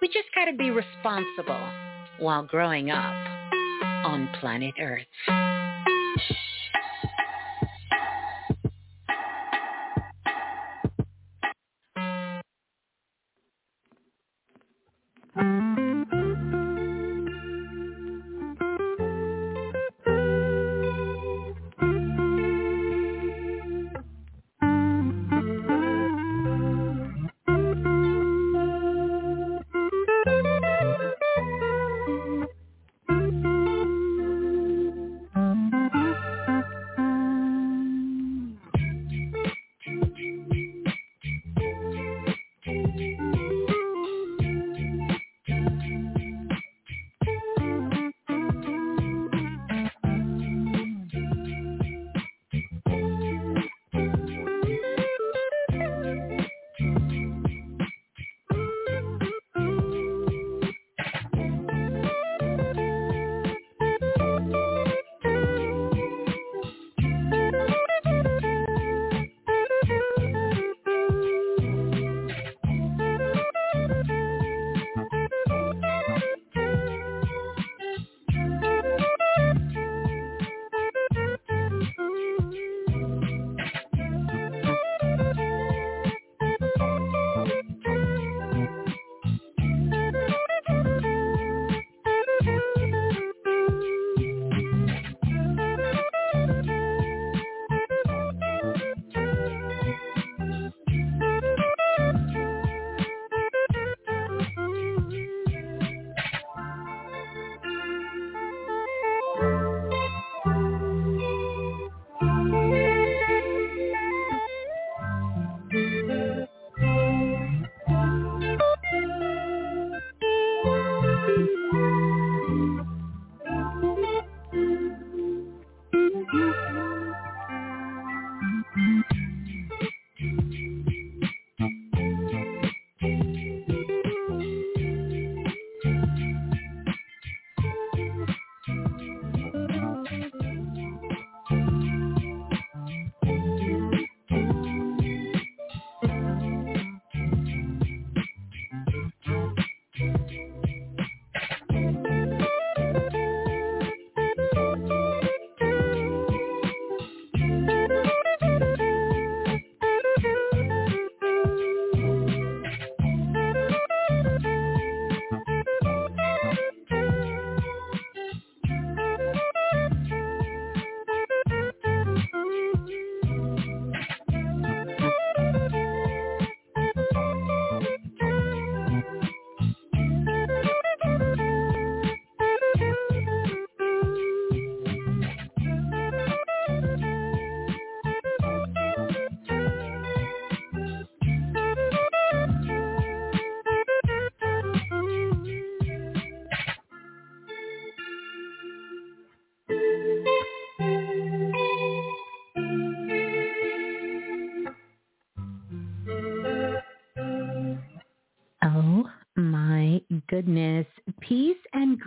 We just got to be responsible while growing up on planet Earth.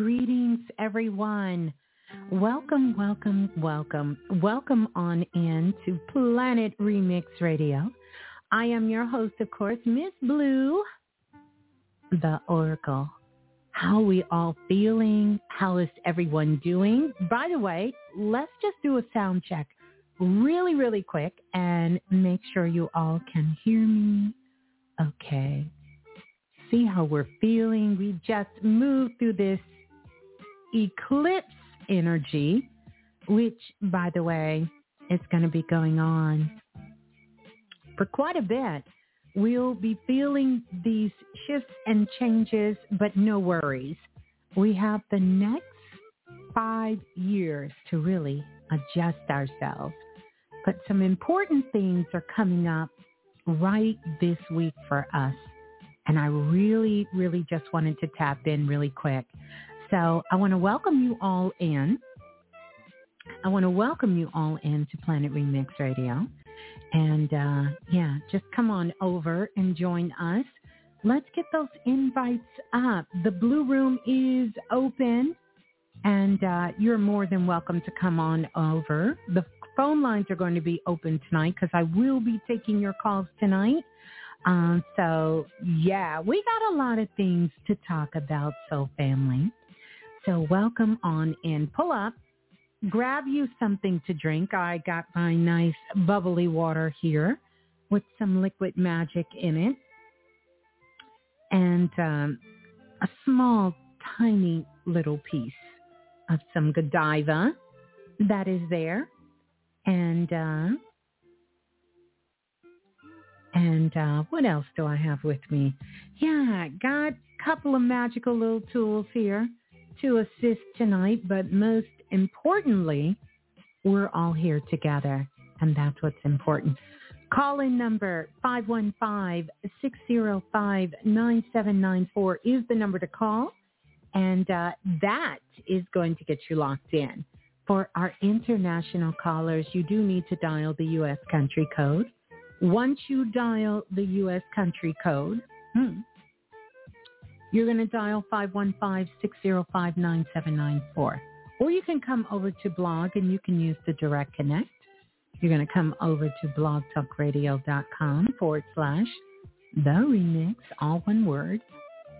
Greetings, everyone. Welcome, welcome, welcome. Welcome on in to Planet Remix Radio. I am your host, of course, Miss Blue. the Oracle. How we all feeling? How is everyone doing? By the way, let's just do a sound check really, really quick and make sure you all can hear me. Okay. See how we're feeling. We just moved through this eclipse energy, which, by the way, is going to be going on for quite a bit. We'll be feeling these shifts and changes, but no worries. We have the next five years to really adjust ourselves. But some important things are coming up right this week for us. And I really, really just wanted to tap in really quick. So I want to welcome you all in. I want to welcome you all into Planet Remix Radio. And uh, yeah, just come on over and join us. Let's get those invites up. The Blue Room is open and uh, you're more than welcome to come on over. The phone lines are going to be open tonight because I will be taking your calls tonight. Um, so yeah, we got a lot of things to talk about, so family. So welcome on in. Pull up grab you something to drink. I got my nice bubbly water here with some liquid magic in it and um, a small, tiny little piece of some Godiva that is there. And uh, and uh, what else do I have with me? Yeah, got a couple of magical little tools here to assist tonight, but most importantly, we're all here together, and that's what's important. Call-in number 515-605-9794 is the number to call, and uh, that is going to get you locked in. For our international callers, you do need to dial the U.S. country code. Once you dial the U.S. country code, hmm, you're going to dial 515-605-9794. Or you can come over to blog and you can use the direct connect. You're going to come over to blogtalkradio.com forward slash the remix, all one word.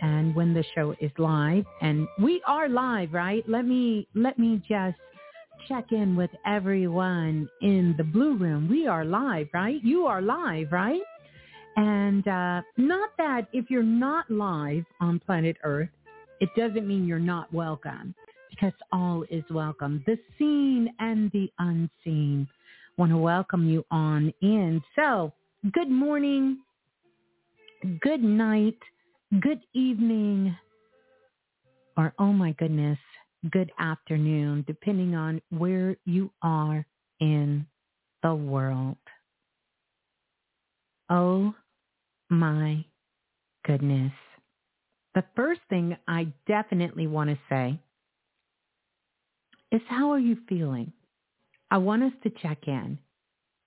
And when the show is live, and we are live, right? Let me, let me just check in with everyone in the blue room. We are live, right? You are live, right? And uh, not that if you're not live on planet Earth, it doesn't mean you're not welcome because all is welcome. The seen and the unseen. Want to welcome you on in. So, good morning, good night, good evening, or oh my goodness, good afternoon, depending on where you are in the world. Oh my goodness. The first thing I definitely want to say is how are you feeling? I want us to check in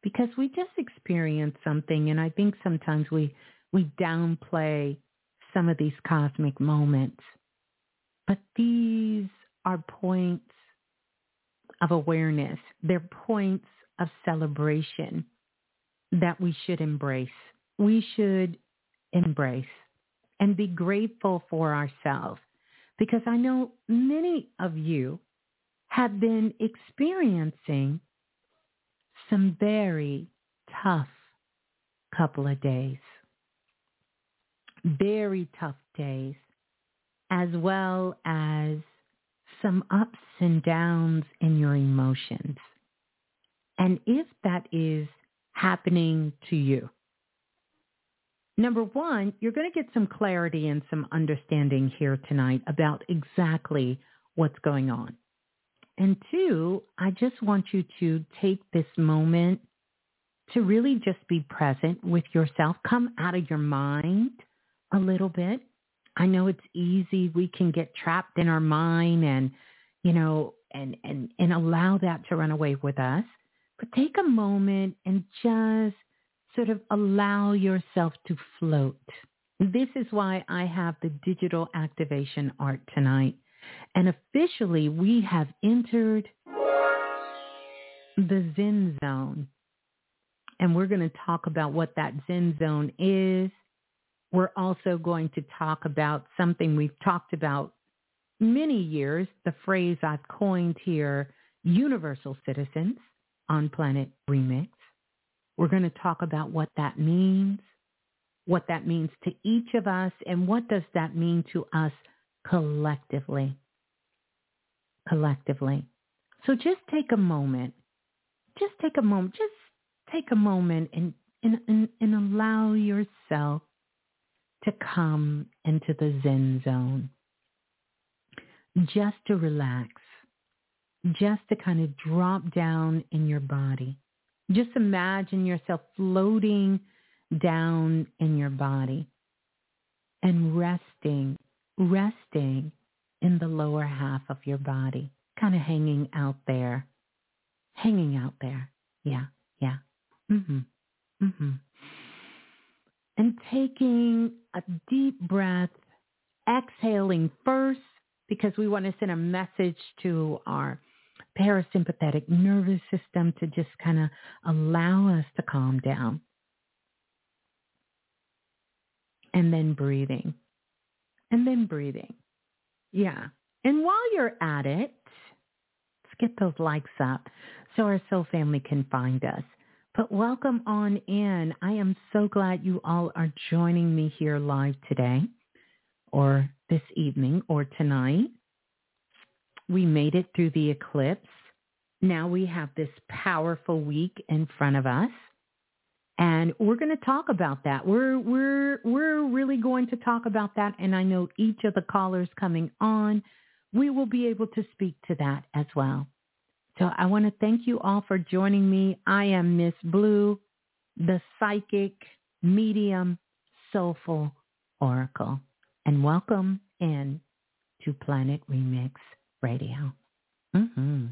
because we just experienced something and I think sometimes we we downplay some of these cosmic moments. But these are points of awareness. They're points of celebration that we should embrace. We should embrace and be grateful for ourselves because I know many of you have been experiencing some very tough couple of days. Very tough days, as well as some ups and downs in your emotions. And if that is happening to you, number one, you're going to get some clarity and some understanding here tonight about exactly what's going on. And two, I just want you to take this moment to really just be present with yourself. Come out of your mind a little bit. I know it's easy. We can get trapped in our mind and, you know, and, and, and allow that to run away with us. Take a moment and just sort of allow yourself to float. This is why I have the digital activation art tonight and officially, we have entered the Zen zone. And we're going to talk about what that Zen zone is, we're also going to talk about something we've talked about many years, the phrase I've coined here, universal citizens on Planet Remix. We're going to talk about what that means, what that means to each of us, and what does that mean to us collectively. Collectively. So just take a moment. Just take a moment. Just take a moment and, and, and, and allow yourself to come into the Zen zone. Just to relax. Just to kind of drop down in your body. Just imagine yourself floating down in your body and resting, resting in the lower half of your body, kind of hanging out there, hanging out there. Yeah, yeah. Mhm. Mhm. And taking a deep breath, exhaling first because we want to send a message to our parasympathetic nervous system to just kind of allow us to calm down. And then breathing. And then breathing. Yeah. And while you're at it, let's get those likes up so our soul family can find us. But welcome on in. I am so glad you all are joining me here live today or this evening or tonight. We made it through the eclipse. Now we have this powerful week in front of us. And we're going to talk about that. We're we're we're really going to talk about that and I know each of the callers coming on we will be able to speak to that as well. So I want to thank you all for joining me. I am Miss Blue, the psychic medium soulful oracle. And welcome in to Planet Remix Radio. Mm-hmm.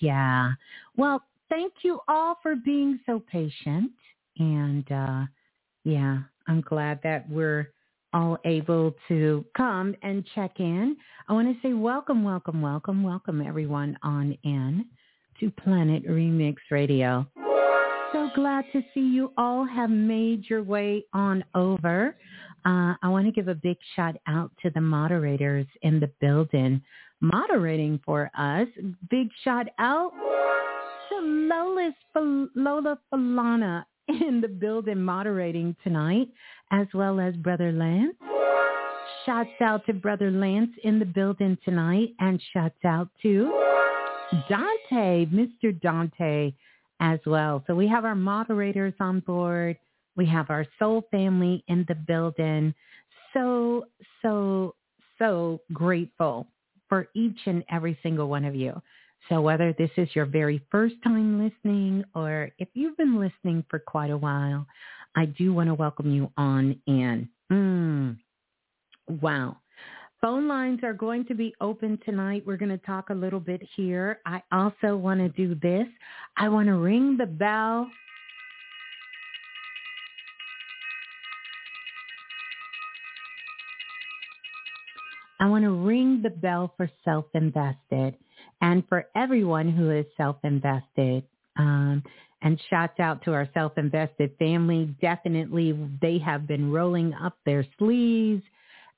Yeah. Well, thank you all for being so patient. And uh, yeah, I'm glad that we're all able to come and check in. I want to say welcome, welcome, welcome, welcome everyone on in to Planet Remix Radio. So glad to see you all have made your way on over. Uh, I want to give a big shout out to the moderators in the building moderating for us. Big shout out to Lolis, Lola Falana in the building moderating tonight, as well as Brother Lance. Shouts out to Brother Lance in the building tonight, and shouts out to Dante, Mr. Dante, as well. So we have our moderators on board. We have our soul family in the building. So, so, so grateful for each and every single one of you. So whether this is your very first time listening or if you've been listening for quite a while, I do want to welcome you on in. Mm. Wow. Phone lines are going to be open tonight. We're going to talk a little bit here. I also want to do this. I want to ring the bell I want to ring the bell for self-invested and for everyone who is self-invested. Um, and shouts out to our self-invested family. Definitely, they have been rolling up their sleeves.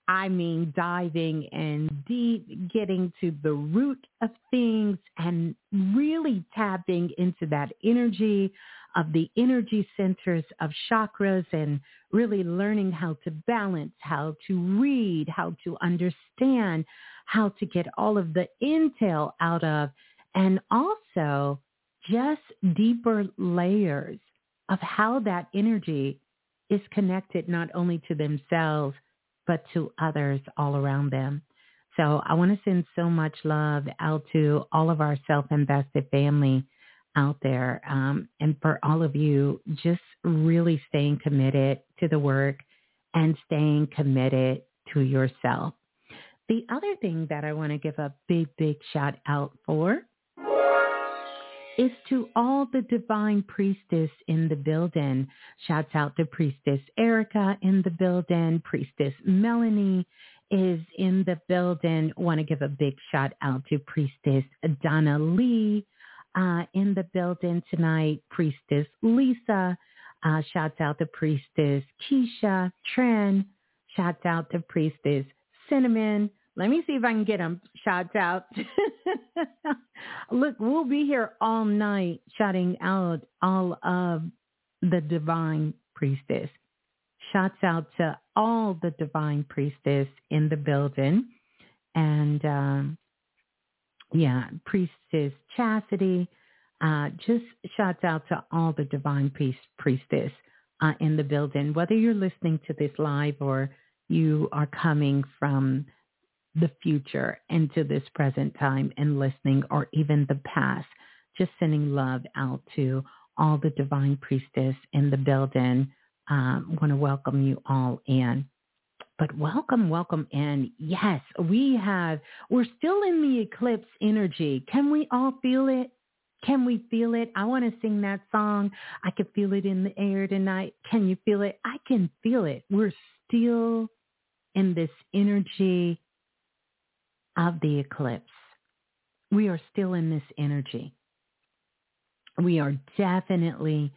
I mean, diving and deep, getting to the root of things and really tapping into that energy of the energy centers of chakras and really learning how to balance, how to read, how to understand, how to get all of the intel out of, and also just deeper layers of how that energy is connected not only to themselves, but to others all around them. So I want to send so much love out to all of our self-invested family out there. Um, and for all of you, just really staying committed to the work and staying committed to yourself. The other thing that I want to give a big, big shout out for is to all the divine priestess in the building. Shouts out to Priestess Erica in the building. Priestess Melanie is in the building. Want to give a big shout out to Priestess Donna Lee uh, in the building tonight. Priestess Lisa. Uh, shouts out to Priestess Keisha Tren. Shouts out to Priestess Cinnamon. Let me see if I can get them shouts out. Look, we'll be here all night shouting out all of the divine priestess. Shouts out to all the divine priestess in the building. And um, yeah, Priestess Chastity. Uh, just shouts out to all the divine priest, priestess uh, in the building, whether you're listening to this live or you are coming from the future into this present time and listening or even the past, just sending love out to all the divine priestess in the building. Um, want to welcome you all in. But welcome, welcome in. Yes, we have, we're still in the eclipse energy. Can we all feel it? Can we feel it? I want to sing that song. I can feel it in the air tonight. Can you feel it? I can feel it. We're still in this energy of the eclipse. We are still in this energy. We are definitely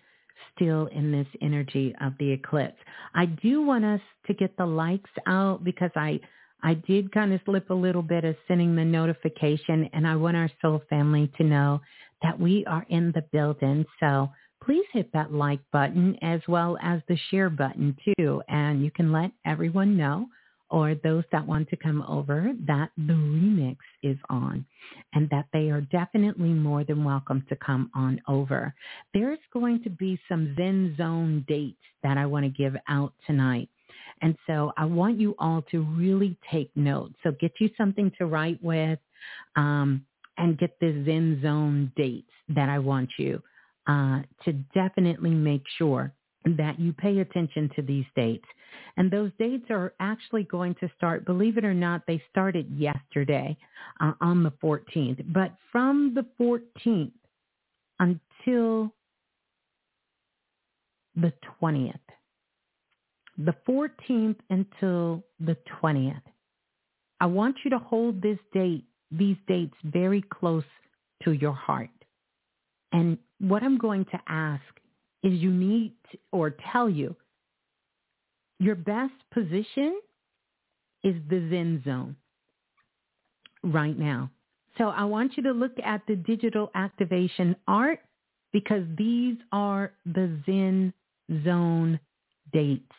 still in this energy of the eclipse. I do want us to get the likes out because I I did kind of slip a little bit of sending the notification and I want our soul family to know that we are in the building. So please hit that like button as well as the share button too. And you can let everyone know or those that want to come over that the remix is on and that they are definitely more than welcome to come on over. There's going to be some Zen Zone dates that I want to give out tonight. And so I want you all to really take note. So get you something to write with um, and get the Zen Zone dates that I want you uh, to definitely make sure that you pay attention to these dates. And those dates are actually going to start, believe it or not, they started yesterday uh, on the 14th. But from the 14th until the 20th, the 14th until the 20th, I want you to hold this date, these dates very close to your heart. And what I'm going to ask is you need to, or tell you your best position is the Zen zone right now. So I want you to look at the digital activation art because these are the Zen zone dates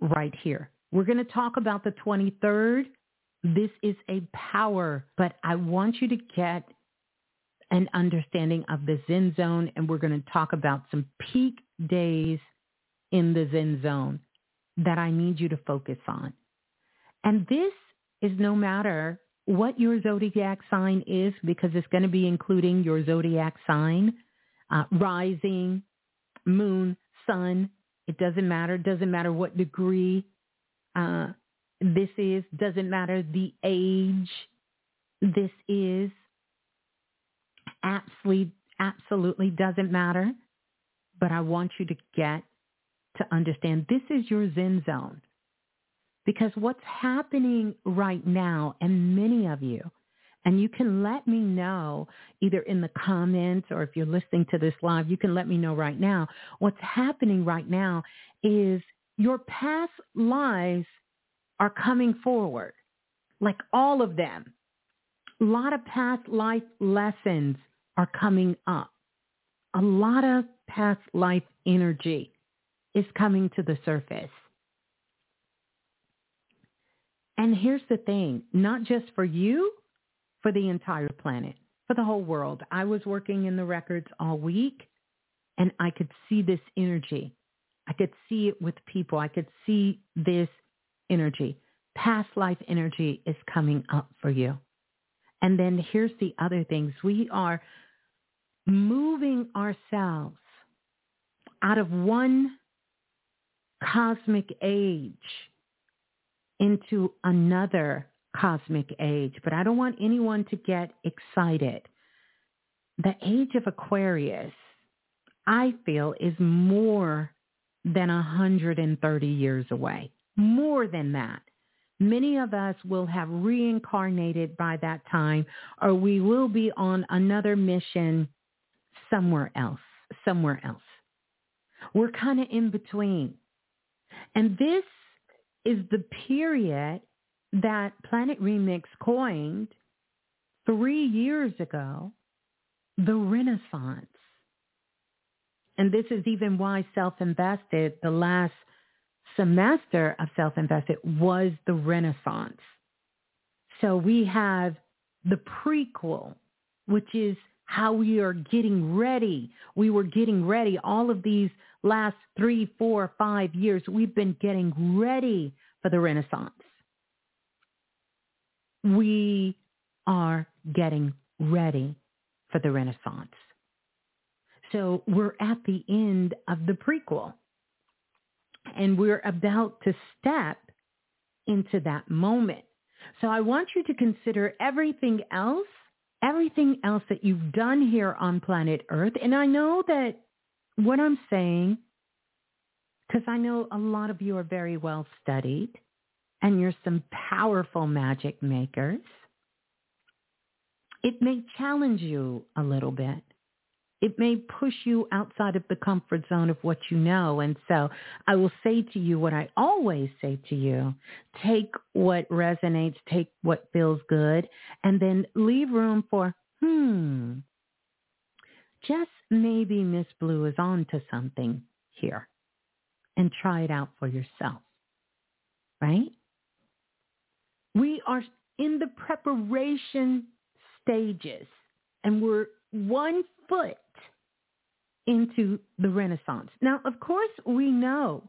right here. We're going to talk about the 23rd. This is a power, but I want you to get an understanding of the Zen zone, and we're going to talk about some peak days in the Zen zone that I need you to focus on. And this is no matter what your zodiac sign is, because it's going to be including your zodiac sign, uh, rising, moon, sun. It doesn't matter. It doesn't matter what degree uh, this is. Doesn't matter the age this is absolutely, absolutely doesn't matter. But I want you to get to understand this is your Zen zone. Because what's happening right now, and many of you, and you can let me know either in the comments or if you're listening to this live, you can let me know right now. What's happening right now is your past lives are coming forward, like all of them. A lot of past life lessons are coming up. A lot of past life energy is coming to the surface. And here's the thing, not just for you, for the entire planet, for the whole world. I was working in the records all week and I could see this energy. I could see it with people. I could see this energy. Past life energy is coming up for you. And then here's the other things. We are moving ourselves out of one cosmic age into another cosmic age. But I don't want anyone to get excited. The age of Aquarius, I feel, is more than 130 years away. More than that. Many of us will have reincarnated by that time, or we will be on another mission somewhere else, somewhere else. We're kind of in between. And this is the period that Planet Remix coined three years ago, the Renaissance. And this is even why Self-Invested, the last semester of Self-Invested was the Renaissance. So we have the prequel, which is how we are getting ready. We were getting ready. All of these last three, four, five years, we've been getting ready for the Renaissance. We are getting ready for the Renaissance. So we're at the end of the prequel and we're about to step into that moment. So I want you to consider everything else, everything else that you've done here on planet Earth. And I know that what I'm saying, because I know a lot of you are very well studied and you're some powerful magic makers, it may challenge you a little bit it may push you outside of the comfort zone of what you know. And so I will say to you what I always say to you. Take what resonates, take what feels good, and then leave room for, hmm, just maybe Miss Blue is on to something here and try it out for yourself. Right? We are in the preparation stages and we're one foot into the Renaissance. Now, of course, we know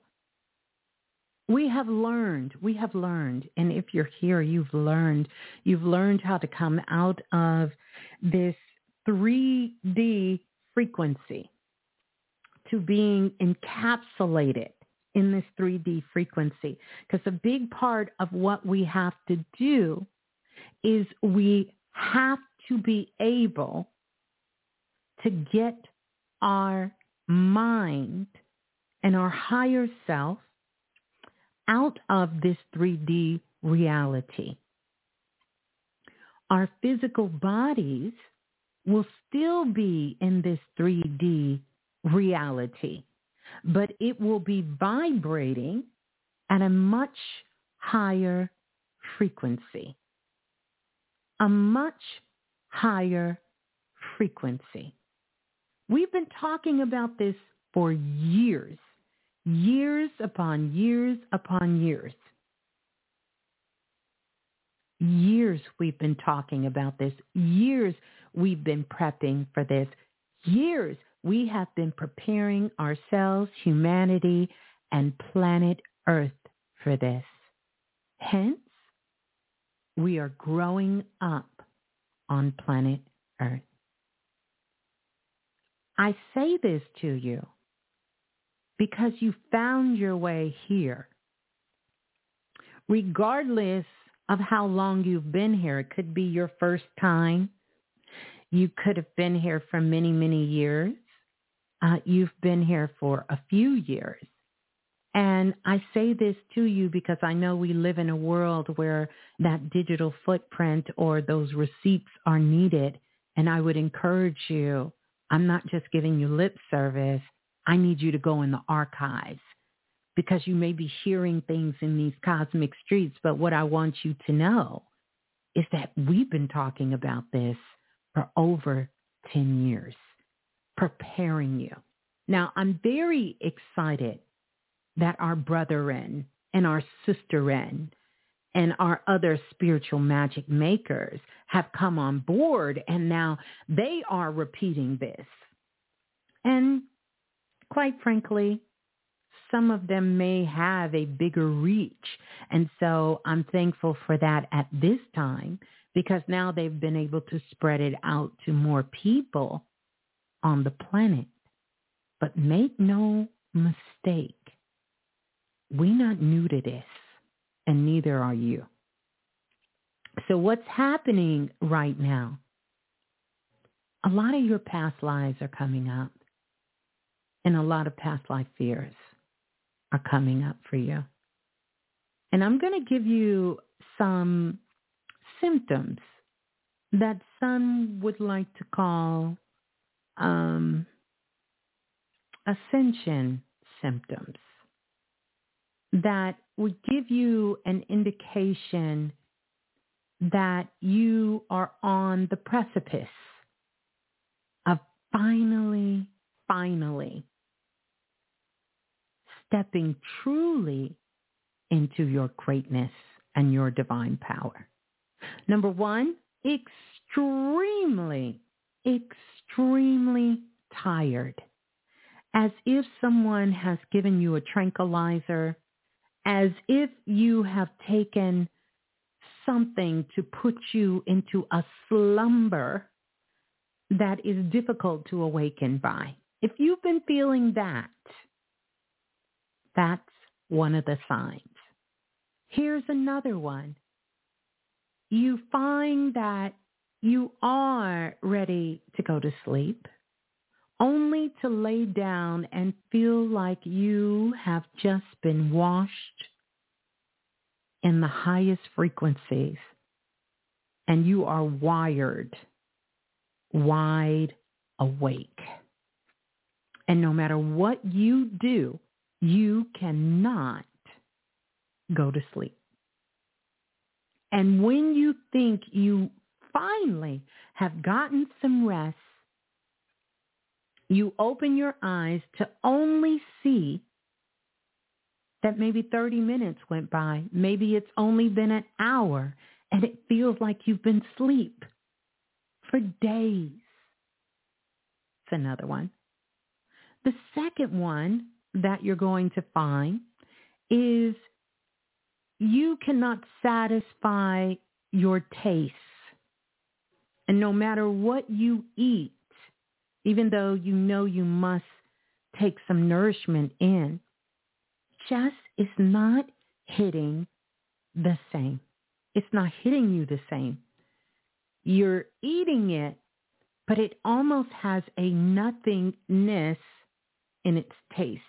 we have learned, we have learned, and if you're here, you've learned, you've learned how to come out of this 3D frequency to being encapsulated in this 3D frequency. Because a big part of what we have to do is we have to be able to get our mind and our higher self out of this 3D reality. Our physical bodies will still be in this 3D reality, but it will be vibrating at a much higher frequency. A much higher frequency. We've been talking about this for years, years upon years upon years. Years we've been talking about this. Years we've been prepping for this. Years we have been preparing ourselves, humanity, and planet Earth for this. Hence, we are growing up on planet Earth. I say this to you because you found your way here. Regardless of how long you've been here, it could be your first time. You could have been here for many, many years. Uh, you've been here for a few years. And I say this to you because I know we live in a world where that digital footprint or those receipts are needed. And I would encourage you I'm not just giving you lip service. I need you to go in the archives because you may be hearing things in these cosmic streets. But what I want you to know is that we've been talking about this for over 10 years, preparing you. Now, I'm very excited that our brethren and our sisterin and our other spiritual magic makers have come on board and now they are repeating this. And quite frankly, some of them may have a bigger reach. And so I'm thankful for that at this time because now they've been able to spread it out to more people on the planet. But make no mistake, we're not new to this and neither are you. So what's happening right now? A lot of your past lives are coming up and a lot of past life fears are coming up for you. And I'm going to give you some symptoms that some would like to call um, ascension symptoms that would give you an indication that you are on the precipice of finally, finally stepping truly into your greatness and your divine power. Number one, extremely, extremely tired. as if someone has given you a tranquilizer, as if you have taken something to put you into a slumber that is difficult to awaken by. If you've been feeling that, that's one of the signs. Here's another one. You find that you are ready to go to sleep only to lay down and feel like you have just been washed in the highest frequencies and you are wired, wide awake. And no matter what you do, you cannot go to sleep. And when you think you finally have gotten some rest, you open your eyes to only see that maybe 30 minutes went by. Maybe it's only been an hour and it feels like you've been asleep for days. It's another one. The second one that you're going to find is you cannot satisfy your tastes. And no matter what you eat, even though you know you must take some nourishment in, just is not hitting the same. It's not hitting you the same. You're eating it, but it almost has a nothingness in its taste.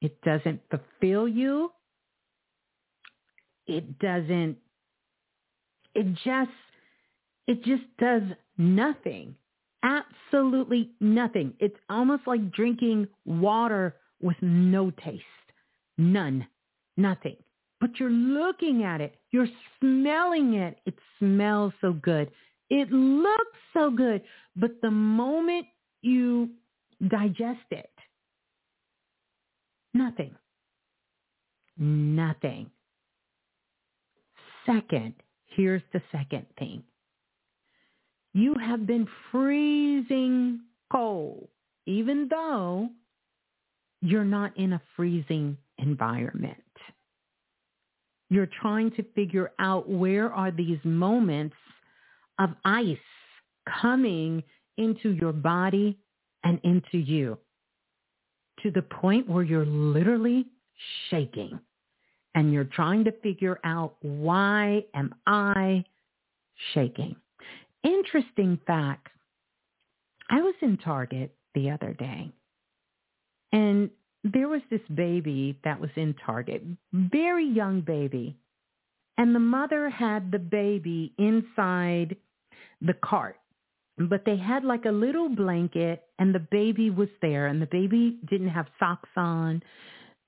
It doesn't fulfill you. It doesn't, it just, it just does nothing absolutely nothing. It's almost like drinking water with no taste. None. Nothing. But you're looking at it. You're smelling it. It smells so good. It looks so good. But the moment you digest it, nothing. Nothing. Second, here's the second thing. You have been freezing cold, even though you're not in a freezing environment. You're trying to figure out where are these moments of ice coming into your body and into you to the point where you're literally shaking and you're trying to figure out why am I shaking? Interesting fact. I was in Target the other day and there was this baby that was in Target, very young baby. And the mother had the baby inside the cart. But they had like a little blanket and the baby was there and the baby didn't have socks on.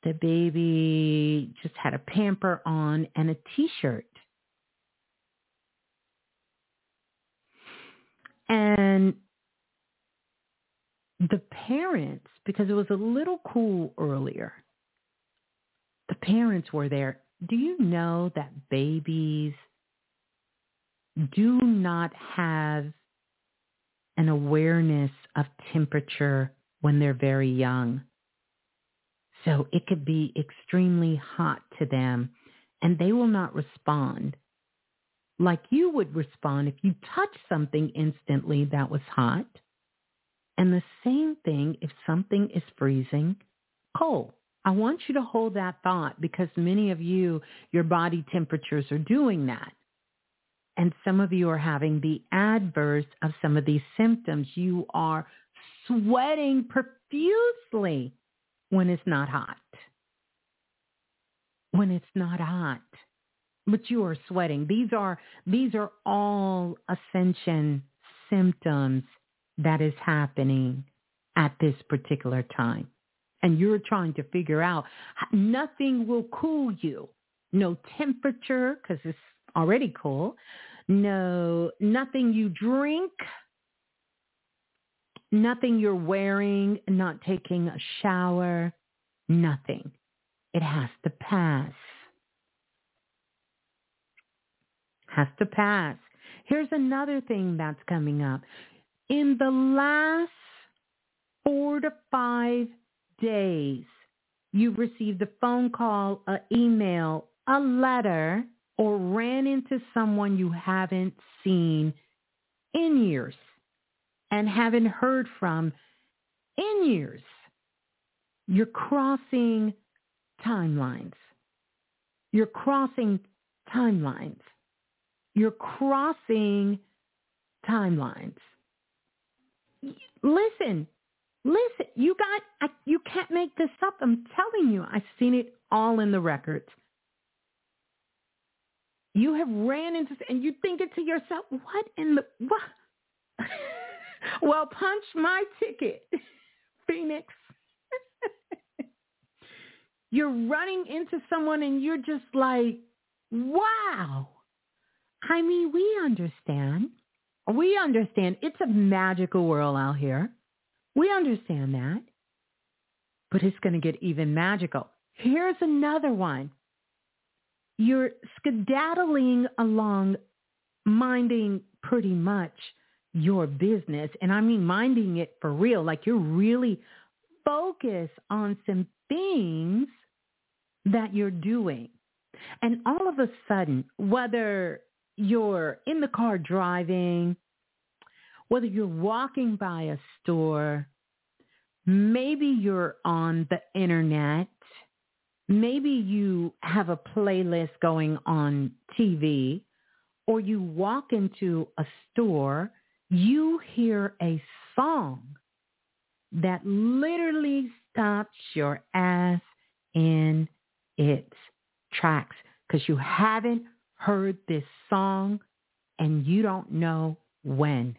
The baby just had a pamper on and a t-shirt. And the parents, because it was a little cool earlier, the parents were there. Do you know that babies do not have an awareness of temperature when they're very young? So it could be extremely hot to them and they will not respond like you would respond if you touched something instantly that was hot. And the same thing if something is freezing cold. I want you to hold that thought because many of you, your body temperatures are doing that. And some of you are having the adverse of some of these symptoms. You are sweating profusely when it's not hot. When it's not hot but you are sweating. These are these are all ascension symptoms that is happening at this particular time. And you're trying to figure out nothing will cool you. No temperature because it's already cool. No, nothing you drink. Nothing you're wearing, not taking a shower, nothing. It has to pass. Has to pass. Here's another thing that's coming up. In the last four to five days you've received a phone call, an email, a letter, or ran into someone you haven't seen in years and haven't heard from in years. You're crossing timelines. You're crossing timelines. You're crossing timelines. Listen, listen, you got, I, you can't make this up. I'm telling you, I've seen it all in the records. You have ran into, and you thinking to yourself, what in the, what? well, punch my ticket, Phoenix. you're running into someone and you're just like, wow. I mean, we understand. We understand. It's a magical world out here. We understand that. But it's going to get even magical. Here's another one. You're skedaddling along, minding pretty much your business. And I mean minding it for real. Like you're really focused on some things that you're doing. And all of a sudden, whether you're in the car driving, whether you're walking by a store, maybe you're on the internet, maybe you have a playlist going on TV, or you walk into a store, you hear a song that literally stops your ass in its tracks because you haven't heard this song and you don't know when.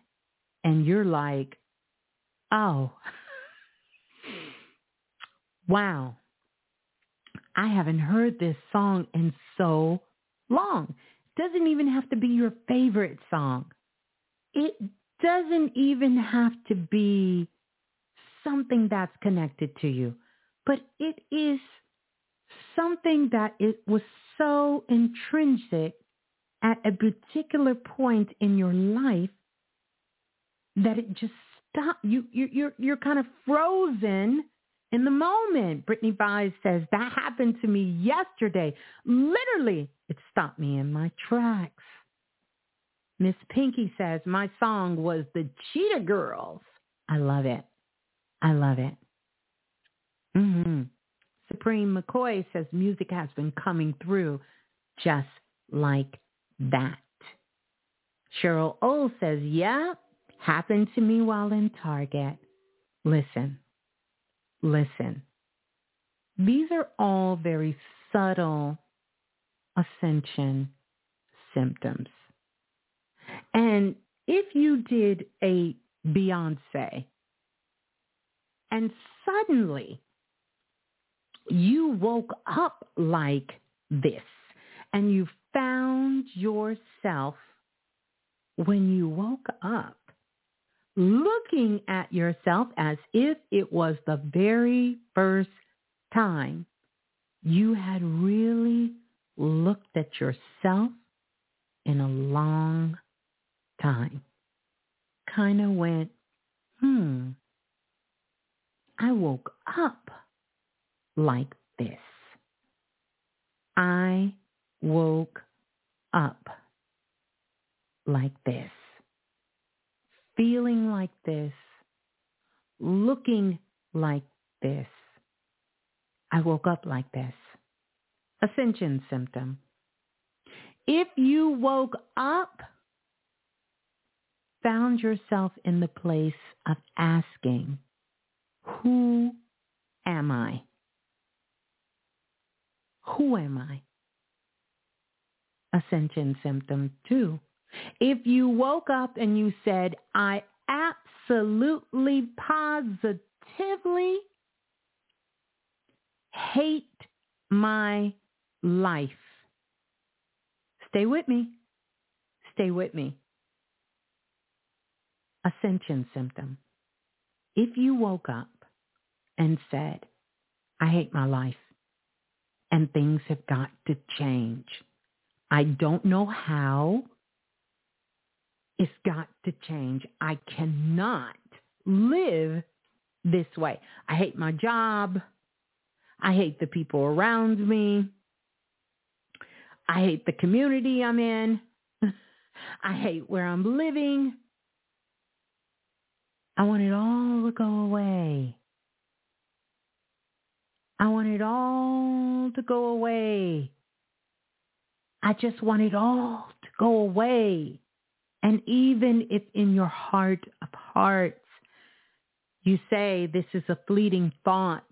And you're like, oh, wow, I haven't heard this song in so long. Doesn't even have to be your favorite song. It doesn't even have to be something that's connected to you, but it is something that it was so intrinsic at a particular point in your life that it just stopped. You, you, you're, you're kind of frozen in the moment. Brittany Vise says, that happened to me yesterday. Literally, it stopped me in my tracks. Miss Pinky says, my song was the Cheetah Girls. I love it. I love it. Mm-hmm. Supreme McCoy says music has been coming through just like that. Cheryl O says, yeah, happened to me while in Target. Listen, listen. These are all very subtle ascension symptoms. And if you did a Beyonce and suddenly you woke up like this and you found yourself when you woke up looking at yourself as if it was the very first time you had really looked at yourself in a long time. Kind of went, hmm, I woke up like this. I woke up like this, feeling like this, looking like this. I woke up like this. Ascension symptom. If you woke up, found yourself in the place of asking, who am I? Who am I? Ascension symptom two. If you woke up and you said, I absolutely positively hate my life. Stay with me. Stay with me. Ascension symptom. If you woke up and said, I hate my life, and things have got to change. I don't know how. It's got to change. I cannot live this way. I hate my job. I hate the people around me. I hate the community I'm in. I hate where I'm living. I want it all to go away. I want it all to go away. I just want it all to go away. And even if in your heart of hearts you say this is a fleeting thought,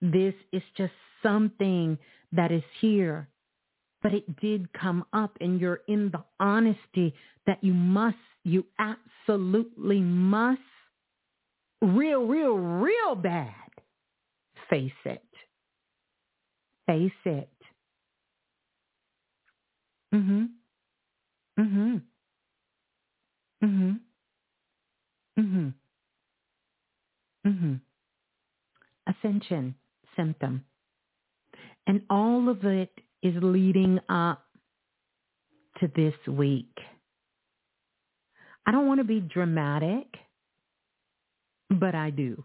this is just something that is here, but it did come up and you're in the honesty that you must, you absolutely must, real, real, real bad, face it. Face it. Mhm. Mhm. Mhm. Mhm. Mhm. Ascension symptom. And all of it is leading up to this week. I don't want to be dramatic, but I do.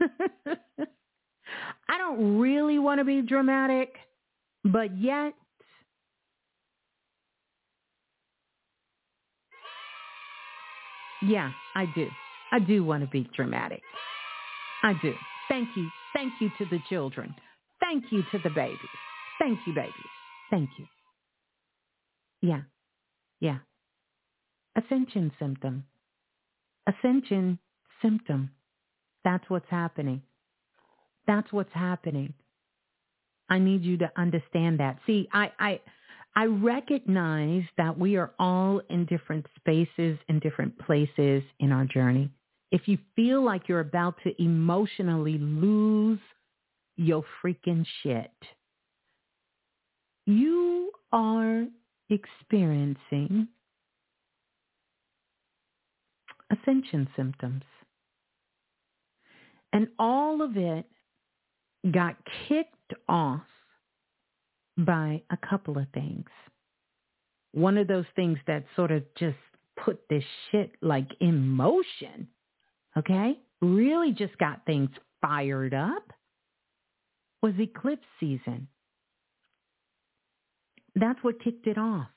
I don't really want to be dramatic, but yet Yeah, I do. I do want to be dramatic. I do. Thank you. Thank you to the children. Thank you to the babies. Thank you, babies. Thank you. Yeah. Yeah. Ascension symptom. Ascension symptom. That's what's happening. That's what's happening. I need you to understand that. See, I, I, I recognize that we are all in different spaces and different places in our journey. If you feel like you're about to emotionally lose your freaking shit, you are experiencing ascension symptoms. And all of it got kicked off by a couple of things. One of those things that sort of just put this shit like in motion okay, really just got things fired up was eclipse season. That's what kicked it off.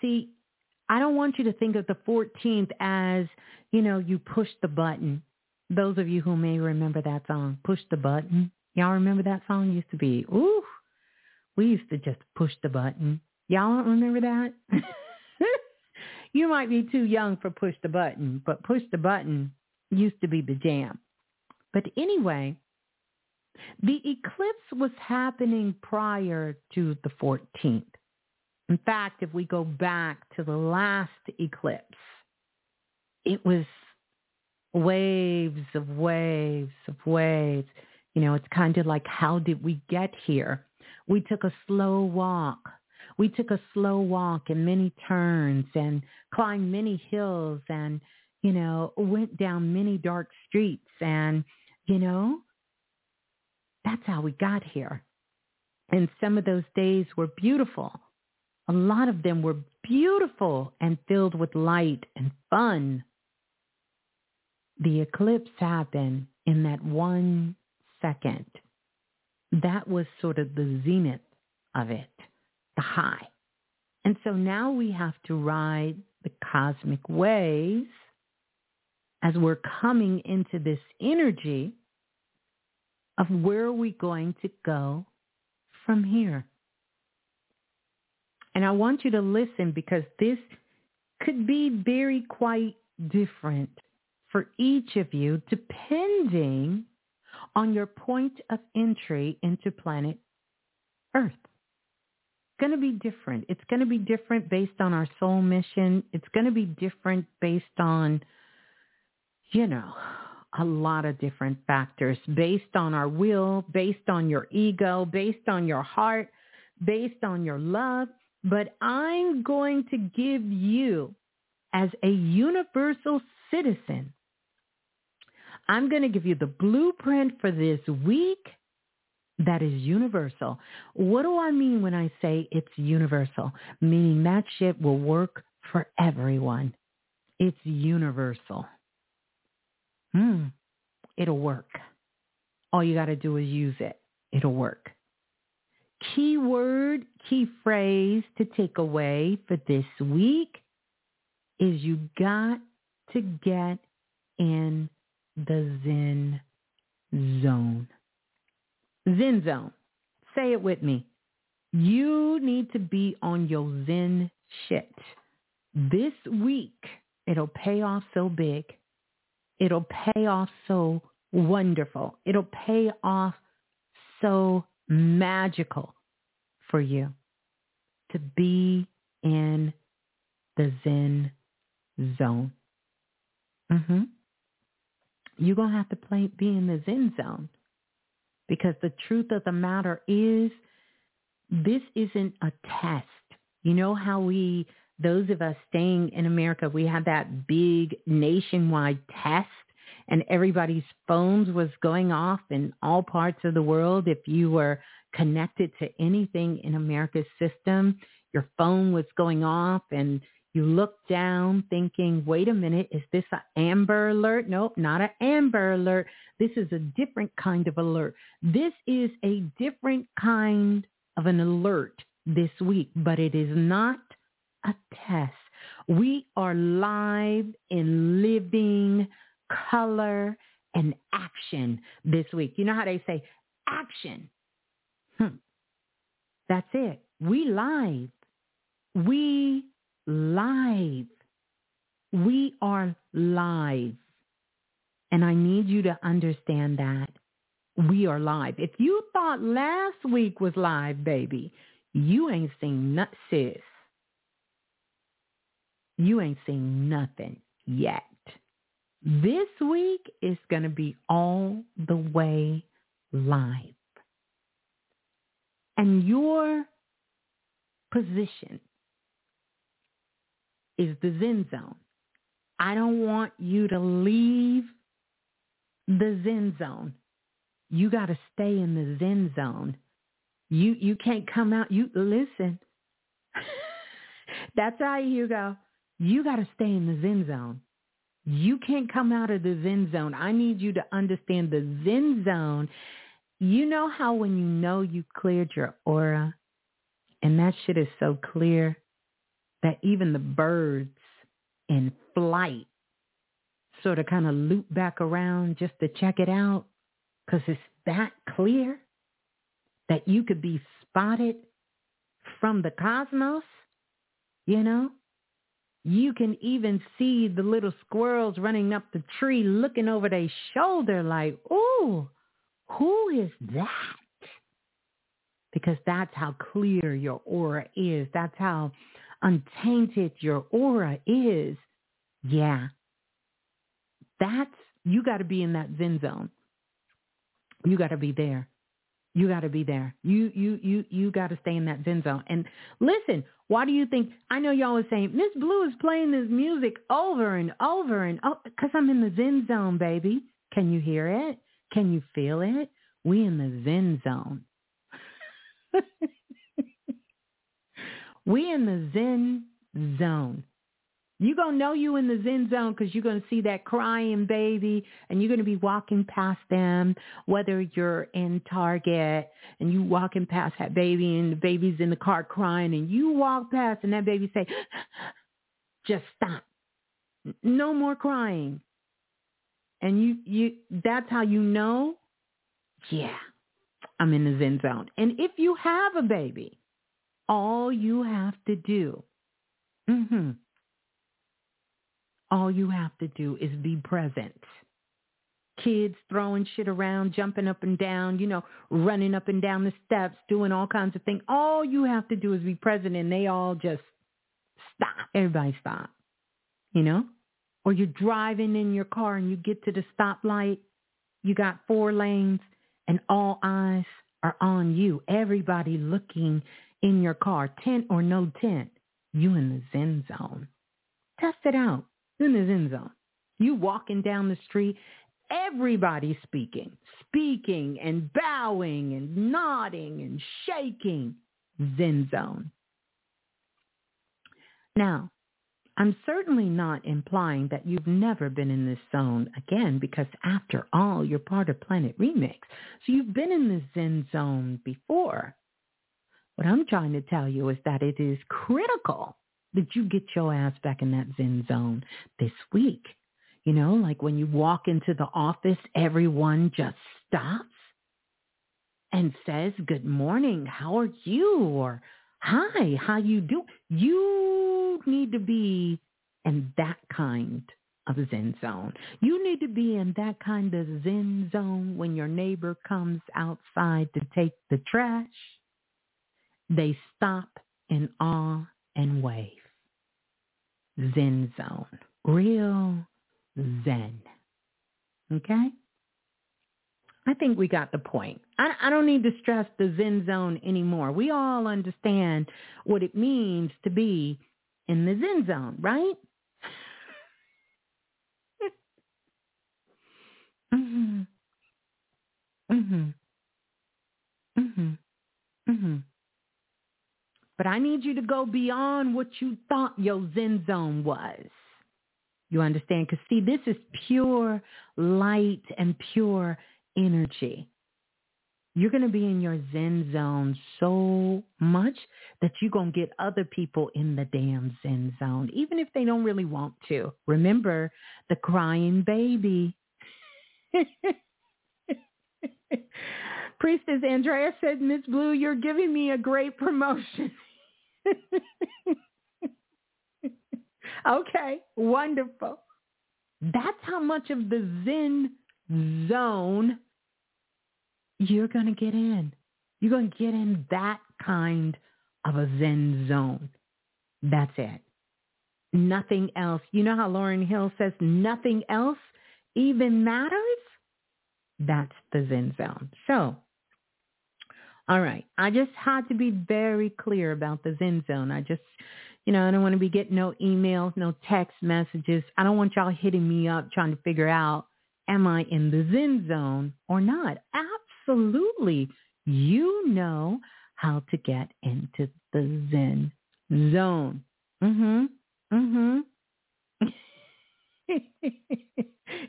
See, I don't want you to think of the 14th as, you know, you push the button. Those of you who may remember that song, Push the Button. Y'all remember that song? Used to be, ooh, we used to just push the button. Y'all don't remember that? you might be too young for Push the Button, but Push the Button used to be the jam. But anyway, the eclipse was happening prior to the 14th. In fact, if we go back to the last eclipse, it was waves of waves of waves. You know, it's kind of like, how did we get here? We took a slow walk. We took a slow walk and many turns and climbed many hills and you know, went down many dark streets and, you know, that's how we got here. And some of those days were beautiful. A lot of them were beautiful and filled with light and fun. The eclipse happened in that one second. That was sort of the zenith of it, the high. And so now we have to ride the cosmic waves as we're coming into this energy of where are we going to go from here. And I want you to listen because this could be very quite different for each of you depending on your point of entry into planet Earth. It's going to be different. It's going to be different based on our soul mission. It's going to be different based on you know, a lot of different factors based on our will, based on your ego, based on your heart, based on your love. But I'm going to give you as a universal citizen, I'm going to give you the blueprint for this week that is universal. What do I mean when I say it's universal? Meaning that shit will work for everyone. It's universal. Hmm. It'll work. All you got to do is use it. It'll work. Key word, key phrase to take away for this week is you got to get in the Zen zone. Zen zone. Say it with me. You need to be on your Zen shit. This week, it'll pay off so big. It'll pay off so wonderful. It'll pay off so magical for you to be in the Zen zone. Mm-hmm. You're going to have to play, be in the Zen zone because the truth of the matter is this isn't a test. You know how we, those of us staying in America, we had that big nationwide test and everybody's phones was going off in all parts of the world. If you were connected to anything in America's system, your phone was going off and you look down thinking, wait a minute, is this an Amber Alert? Nope, not an Amber Alert. This is a different kind of alert. This is a different kind of an alert this week, but it is not a test. We are live in living color and action this week. You know how they say action? Hmm. That's it. We live. We live. We are live. And I need you to understand that we are live. If you thought last week was live, baby, you ain't seen nothing, sis. You ain't seen nothing yet. This week is going to be all the way live. And your position is the Zen zone. I don't want you to leave the Zen zone. You got to stay in the Zen zone. You you can't come out. You listen. That's right, Hugo. You got to stay in the Zen zone. You can't come out of the Zen zone. I need you to understand the Zen zone. You know how when you know you cleared your aura, and that shit is so clear that even the birds in flight sort of kind of loop back around just to check it out because it's that clear that you could be spotted from the cosmos, you know? You can even see the little squirrels running up the tree looking over their shoulder like, ooh, who is that? Because that's how clear your aura is. That's how untainted your aura is. Yeah. That's, you got to be in that Zen zone. You got to be there. You got to be there. You you you you got to stay in that zen zone. And listen, why do you think? I know y'all are saying Miss Blue is playing this music over and over and oh, because I'm in the zen zone, baby. Can you hear it? Can you feel it? We in the zen zone. we in the zen zone. You're going to know you in the Zen zone because you're going to see that crying baby and you're going to be walking past them, whether you're in Target and you walking past that baby and the baby's in the car crying and you walk past and that baby say, just stop. No more crying. And you, you, that's how you know, yeah, I'm in the Zen zone. And if you have a baby, all you have to do, mm-hmm, all you have to do is be present. Kids throwing shit around, jumping up and down, you know, running up and down the steps, doing all kinds of things. All you have to do is be present and they all just stop. Everybody stop. You know? Or you're driving in your car and you get to the stoplight. You got four lanes and all eyes are on you. Everybody looking in your car, tent or no tent. You in the Zen zone. Test it out in the Zen zone. You walking down the street, everybody speaking, speaking and bowing and nodding and shaking. Zen zone. Now, I'm certainly not implying that you've never been in this zone again because after all, you're part of Planet Remix. So you've been in the Zen zone before. What I'm trying to tell you is that it is critical that you get your ass back in that Zen zone this week. You know, like when you walk into the office, everyone just stops and says, good morning, how are you? Or hi, how you do? You need to be in that kind of Zen zone. You need to be in that kind of Zen zone when your neighbor comes outside to take the trash. They stop in awe and wave. Zen zone. Real Zen. Okay? I think we got the point. I, I don't need to stress the Zen zone anymore. We all understand what it means to be in the Zen zone, right? mhm. Mhm. Mhm. Mhm. But I need you to go beyond what you thought your Zen zone was. You understand? Because see, this is pure light and pure energy. You're going to be in your Zen zone so much that you're going to get other people in the damn Zen zone, even if they don't really want to. Remember the crying baby. Priestess Andrea said, Miss Blue, you're giving me a great promotion. okay, wonderful. That's how much of the Zen zone you're going to get in. You're going to get in that kind of a Zen zone. That's it. Nothing else. You know how Lauryn Hill says nothing else even matters? That's the Zen zone. So, all right. I just had to be very clear about the Zen zone. I just, you know, I don't want to be getting no emails, no text messages. I don't want y'all hitting me up trying to figure out am I in the Zen zone or not? Absolutely. You know how to get into the Zen zone. Mhm. Mhm.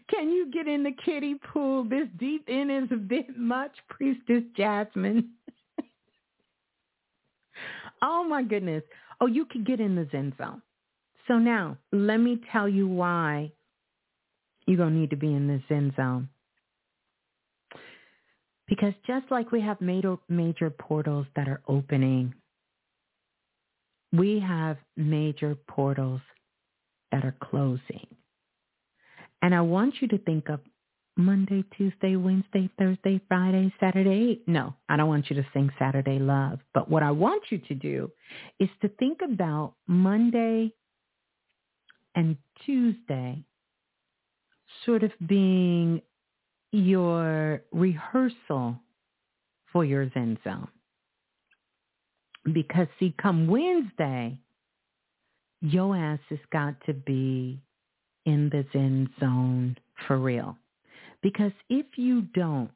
Can you get in the kiddie pool? This deep in is a bit much, Priestess Jasmine. Oh my goodness. Oh, you could get in the Zen zone. So now, let me tell you why you're going to need to be in the Zen zone. Because just like we have major, major portals that are opening, we have major portals that are closing. And I want you to think of Monday, Tuesday, Wednesday, Thursday, Friday, Saturday. No, I don't want you to sing Saturday Love. But what I want you to do is to think about Monday and Tuesday sort of being your rehearsal for your Zen zone. Because see, come Wednesday, your ass has got to be in the Zen zone for real. Because if you don't,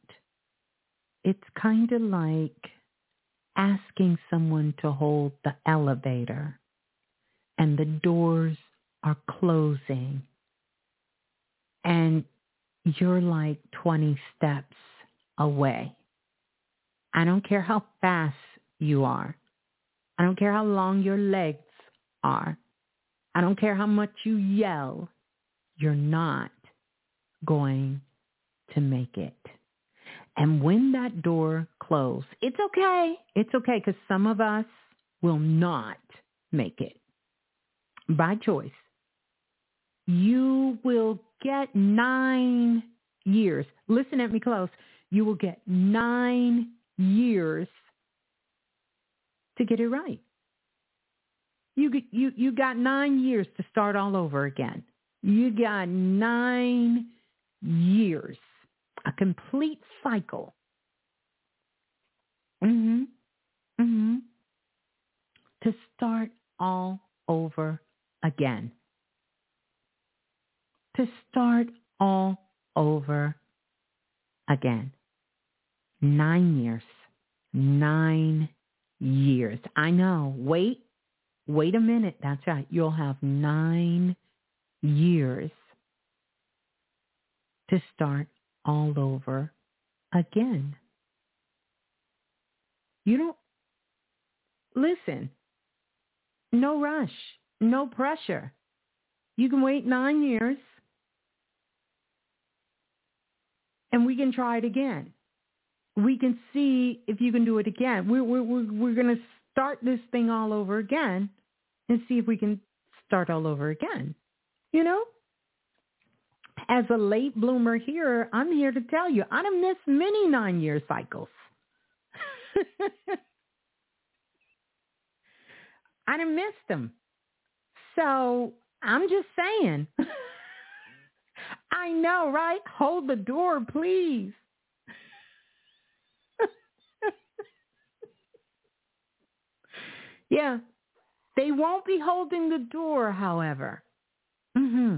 it's kind of like asking someone to hold the elevator and the doors are closing and you're like 20 steps away. I don't care how fast you are. I don't care how long your legs are. I don't care how much you yell. You're not going to make it. And when that door closes, it's okay. It's okay because some of us will not make it by choice. You will get nine years. Listen at me close. You will get nine years to get it right. You, you, you got nine years to start all over again. You got nine years, a complete cycle. Mm-hmm. Mm-hmm. To start all over again to start all over again. Nine years. Nine years. I know. Wait. wait a minute. That's right. You'll have nine years to start all over again. You don't listen. No rush, no pressure. You can wait nine years and we can try it again. We can see if you can do it again. We're, we're, we're, we're going to start this thing all over again and see if we can start all over again. You know? As a late bloomer here, I'm here to tell you, I have missed many nine-year cycles. I done missed them. So I'm just saying. I know, right? Hold the door, please. yeah. They won't be holding the door, however. Mm-hmm.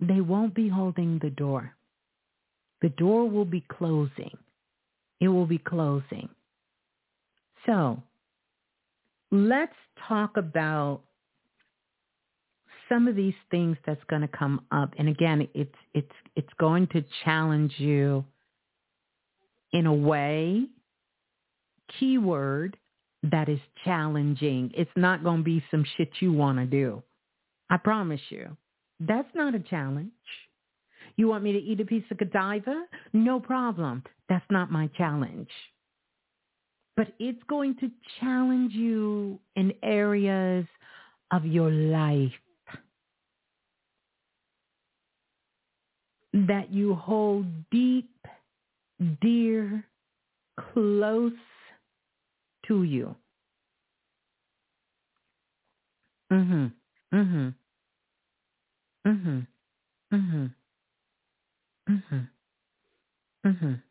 They won't be holding the door. The door will be closing. It will be closing. So let's talk about some of these things that's going to come up. And again, it's it's it's going to challenge you in a way, keyword, that is challenging. It's not going to be some shit you want to do. I promise you. That's not a challenge. You want me to eat a piece of Godiva? No problem. That's not my challenge. But it's going to challenge you in areas of your life that you hold deep, dear, close to you. Mhm. Mhm. Mhm. Mhm. Mhm. Mhm.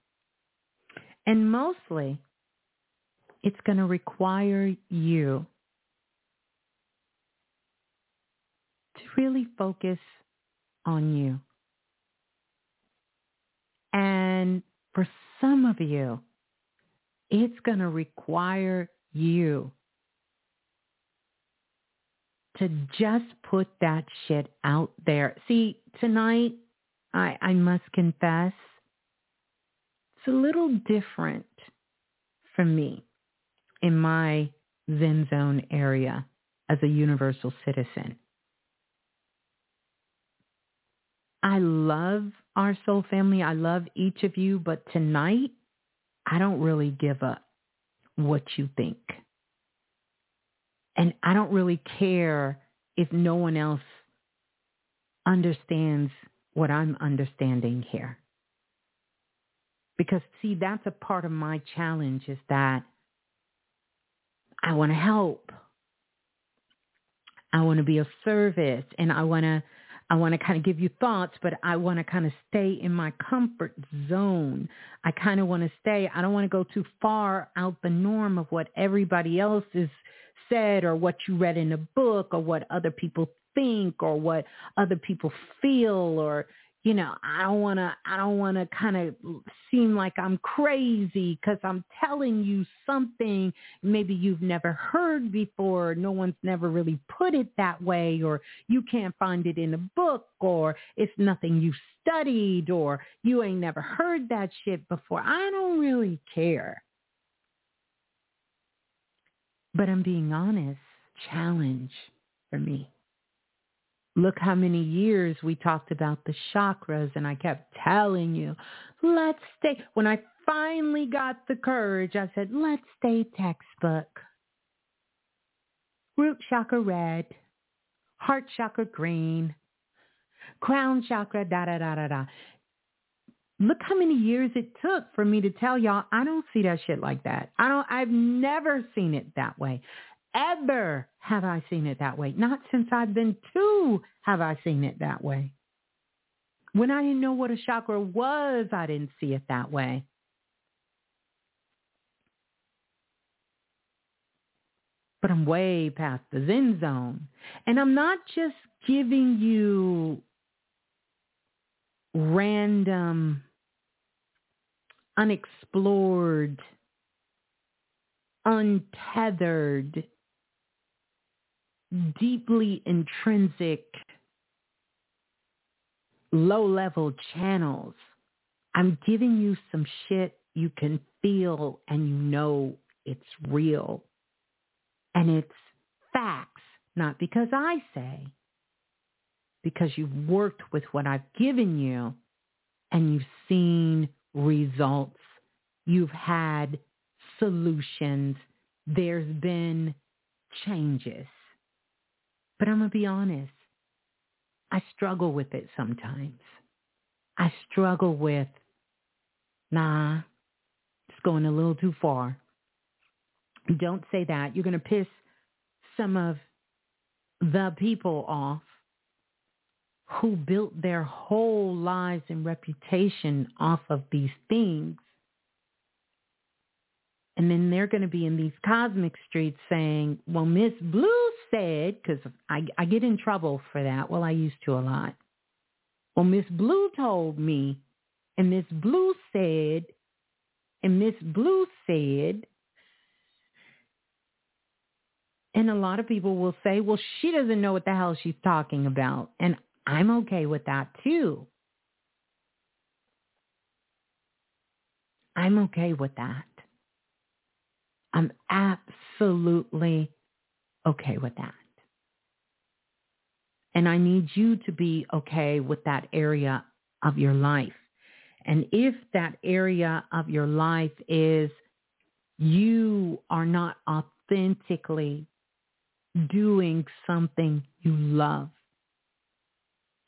And mostly it's going to require you to really focus on you. And for some of you, it's going to require you to just put that shit out there. See, tonight, I, I must confess, it's a little different for me in my Zen zone area as a universal citizen. I love our soul family. I love each of you, but tonight I don't really give up what you think. And I don't really care if no one else understands what I'm understanding here. Because see, that's a part of my challenge is that I want to help. I want to be of service and I want to I want to kind of give you thoughts, but I want to kind of stay in my comfort zone. I kind of want to stay. I don't want to go too far out the norm of what everybody else has said or what you read in a book or what other people think or what other people feel or you know, I don't want to, I don't want to kind of seem like I'm crazy because I'm telling you something maybe you've never heard before. No one's never really put it that way or you can't find it in a book or it's nothing you studied or you ain't never heard that shit before. I don't really care. But I'm being honest, challenge for me. Look how many years we talked about the chakras and I kept telling you, let's stay. When I finally got the courage, I said, let's stay textbook. Root chakra red, heart chakra green, crown chakra da da da da da. Look how many years it took for me to tell y'all I don't see that shit like that. I don't I've never seen it that way ever have I seen it that way. Not since I've been two have I seen it that way. When I didn't know what a chakra was, I didn't see it that way. But I'm way past the Zen zone. And I'm not just giving you random, unexplored, untethered deeply intrinsic low level channels. I'm giving you some shit you can feel and you know it's real. And it's facts, not because I say, because you've worked with what I've given you and you've seen results. You've had solutions. There's been changes. But I'm going to be honest. I struggle with it sometimes. I struggle with, nah, it's going a little too far. Don't say that. You're going to piss some of the people off who built their whole lives and reputation off of these things. And then they're going to be in these cosmic streets saying, well, Miss Blue said, because I, I get in trouble for that. Well, I used to a lot. Well, Miss Blue told me, and Miss Blue said, and Miss Blue said, and a lot of people will say, well, she doesn't know what the hell she's talking about. And I'm okay with that too. I'm okay with that. I'm absolutely okay with that. And I need you to be okay with that area of your life. And if that area of your life is you are not authentically doing something you love,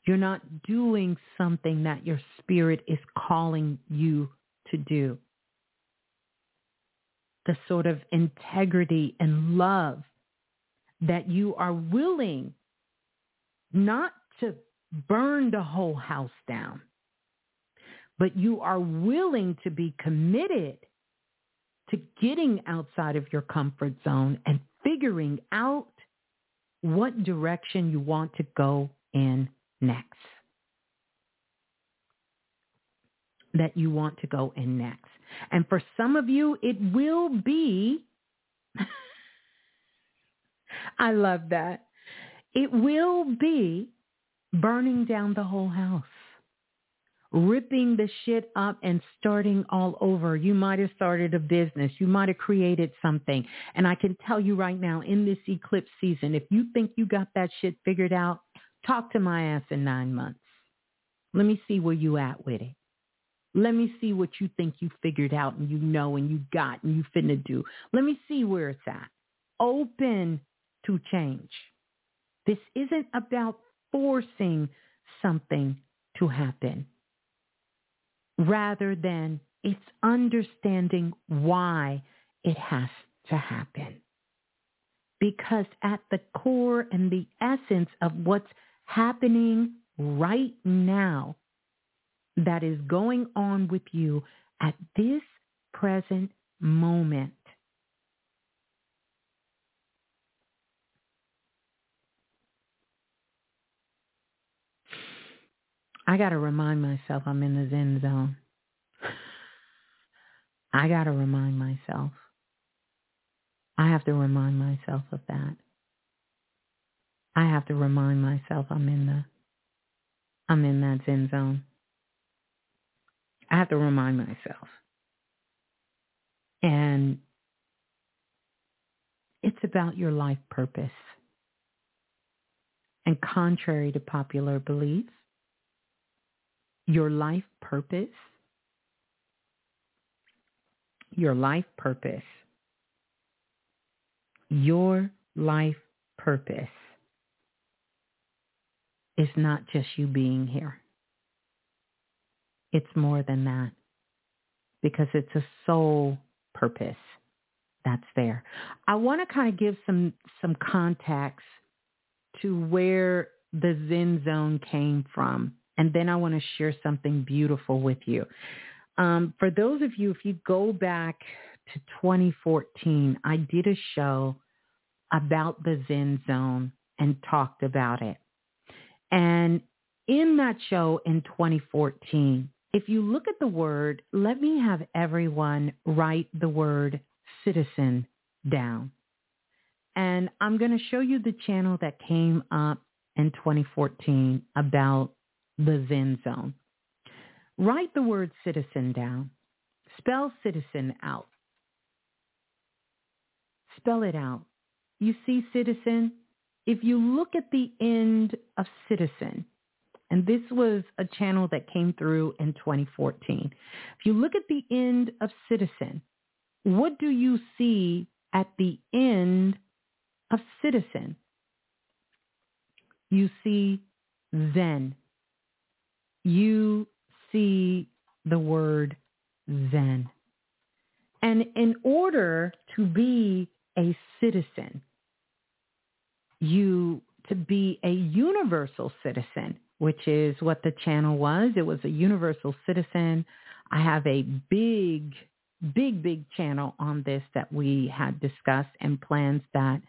you're not doing something that your spirit is calling you to do. The sort of integrity and love that you are willing not to burn the whole house down, but you are willing to be committed to getting outside of your comfort zone and figuring out what direction you want to go in next. That you want to go in next. And for some of you, it will be I love that. It will be burning down the whole house, ripping the shit up and starting all over. You might have started a business. You might have created something. And I can tell you right now in this eclipse season, if you think you got that shit figured out, talk to my ass in nine months. Let me see where you at with it. Let me see what you think you figured out and you know and you got and you finna do. Let me see where it's at. Open to change. This isn't about forcing something to happen. Rather than it's understanding why it has to happen. Because at the core and the essence of what's happening right now that is going on with you at this present moment I got to remind myself I'm in the Zen zone. I got to remind myself. I have to remind myself of that. I have to remind myself I'm in the I'm in that Zen zone. I have to remind myself. And it's about your life purpose. And contrary to popular beliefs, your life purpose, your life purpose, your life purpose is not just you being here. It's more than that because it's a soul purpose that's there. I want to kind of give some some context to where the Zen zone came from and then I want to share something beautiful with you. Um, for those of you, if you go back to 2014, I did a show about the Zen Zone and talked about it. And in that show in 2014, if you look at the word, let me have everyone write the word citizen down. and I'm going to show you the channel that came up in 2014 about the Zen Zone. Write the word citizen down. Spell citizen out. Spell it out. You see citizen? If you look at the end of citizen, and this was a channel that came through in 2014. If you look at the end of citizen, what do you see at the end of citizen? You see Zen. You see the word Zen. And in order to be a citizen, you to be a universal citizen, which is what the channel was. It was a universal citizen. I have a big, big, big channel on this that we had discussed and plans that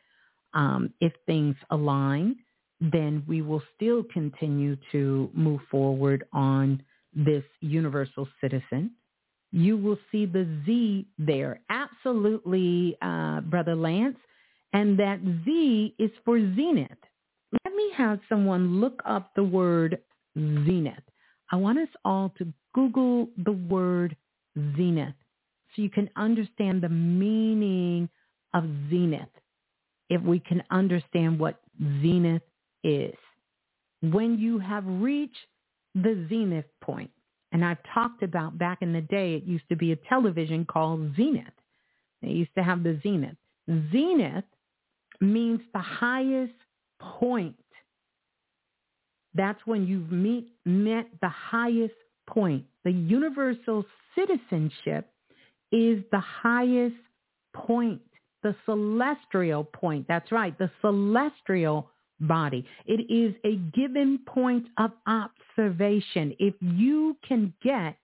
um, if things align, then we will still continue to move forward on this universal citizen. You will see the Z there. Absolutely, uh, Brother Lance. And that Z is for zenith. Let me have someone look up the word zenith. I want us all to Google the word zenith so you can understand the meaning of zenith. If we can understand what zenith is. When you have reached the zenith point, and I've talked about back in the day, it used to be a television called Zenith. They used to have the Zenith. Zenith means the highest point. That's when you've meet, met the highest point. The universal citizenship is the highest point, the celestial point. That's right, the celestial body. It is a given point of observation. If you can get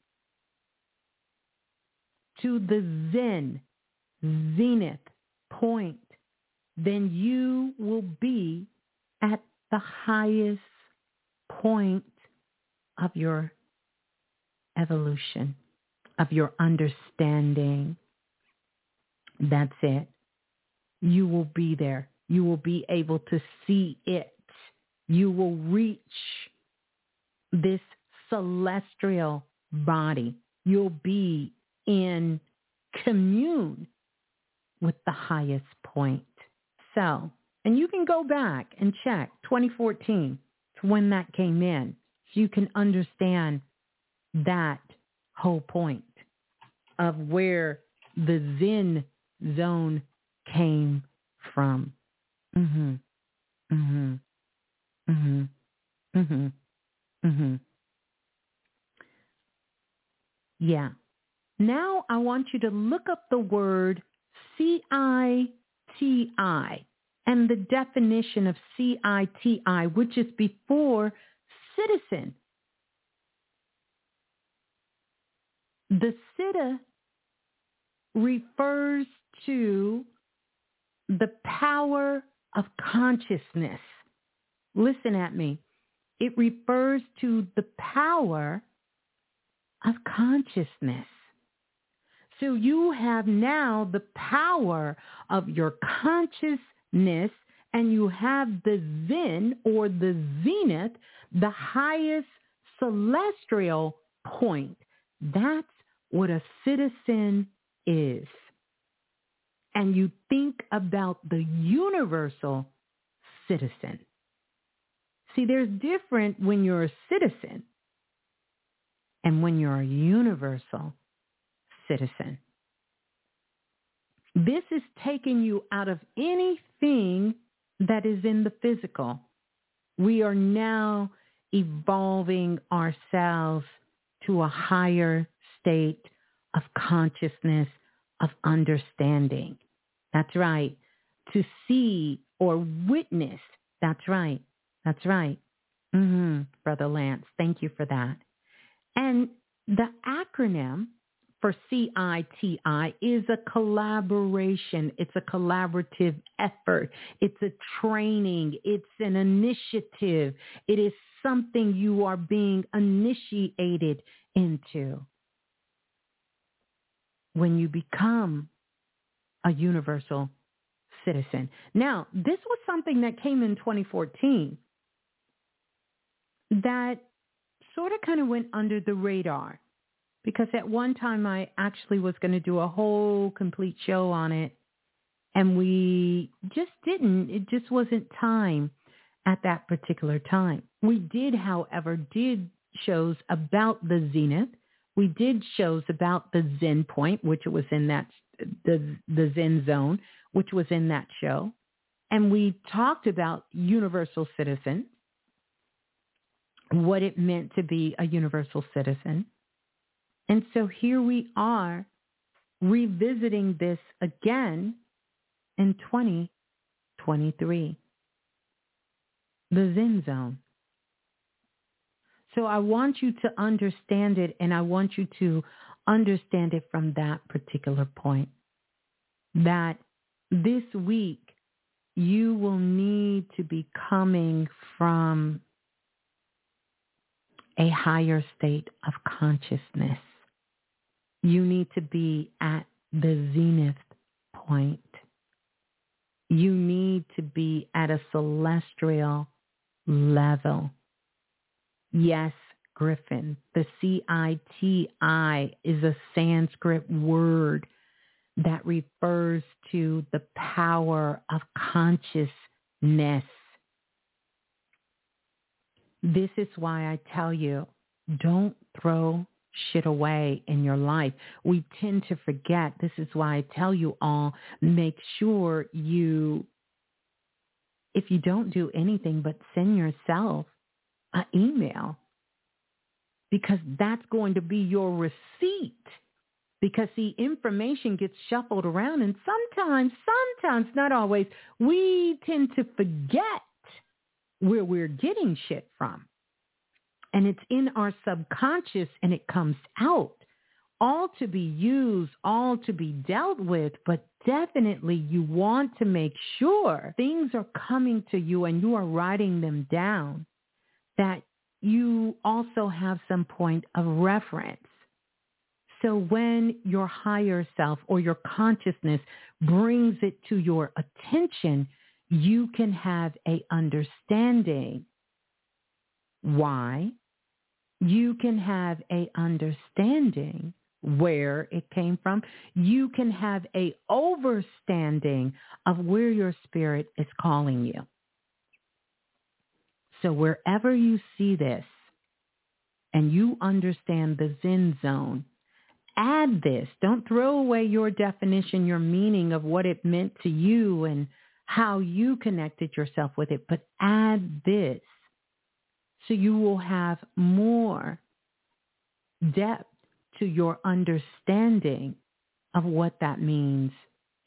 to the zen, zenith point, then you will be at the highest point of your evolution, of your understanding. That's it. You will be there. You will be able to see it. You will reach this celestial body. You'll be in commune with the highest point. So, and you can go back and check 2014 to when that came in so you can understand that whole point of where the Zen zone came from. Mhm. Mhm. Mhm. Mhm. Mhm. Yeah. Now I want you to look up the word CITI and the definition of CITI, which is before citizen. The CITA refers to the power of consciousness. Listen at me. It refers to the power of consciousness. So you have now the power of your consciousness and you have the Zen or the zenith, the highest celestial point. That's what a citizen is and you think about the universal citizen. See, there's different when you're a citizen and when you're a universal citizen. This is taking you out of anything that is in the physical. We are now evolving ourselves to a higher state of consciousness, of understanding. That's right. To see or witness. That's right. That's right. Mm-hmm, Brother Lance, thank you for that. And the acronym for CITI is a collaboration. It's a collaborative effort. It's a training. It's an initiative. It is something you are being initiated into. When you become a universal citizen. Now, this was something that came in 2014 that sort of kind of went under the radar because at one time I actually was going to do a whole complete show on it and we just didn't. It just wasn't time at that particular time. We did, however, did shows about the zenith. We did shows about the Zen point, which was in that the the Zen zone, which was in that show, and we talked about universal citizen, what it meant to be a universal citizen, and so here we are revisiting this again in 2023. The Zen Zone. So I want you to understand it and I want you to understand it from that particular point. That this week you will need to be coming from a higher state of consciousness. You need to be at the zenith point you need to be at a celestial level. Yes, Griffin, the C-I-T-I is a Sanskrit word that refers to the power of consciousness. This is why I tell you, don't throw shit away in your life. We tend to forget. This is why I tell you all, make sure you, if you don't do anything but send yourself an email because that's going to be your receipt because the information gets shuffled around and sometimes, sometimes, not always, we tend to forget where we're getting shit from and it's in our subconscious and it comes out. All to be used, all to be dealt with, but definitely you want to make sure things are coming to you and you are writing them down, that you also have some point of reference. So when your higher self or your consciousness brings it to your attention, you can have a understanding. Why you can have a understanding where it came from. You can have a overstanding of where your spirit is calling you. So wherever you see this and you understand the Zen zone, add this. Don't throw away your definition, your meaning of what it meant to you and how you connected yourself with it, but add this so you will have more depth to your understanding of what that means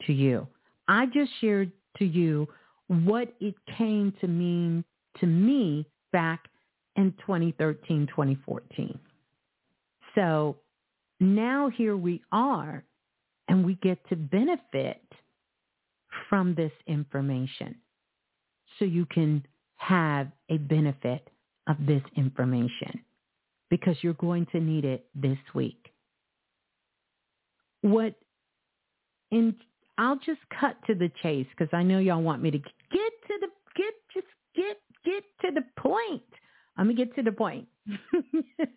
to you. I just shared to you what it came to mean to me back in 2013, 2014. So now here we are and we get to benefit from this information. So you can have a benefit of this information because you're going to need it this week. What in I'll just cut to the chase because I know y'all want me to get to the get just get get to the point. I'm gonna get to the point.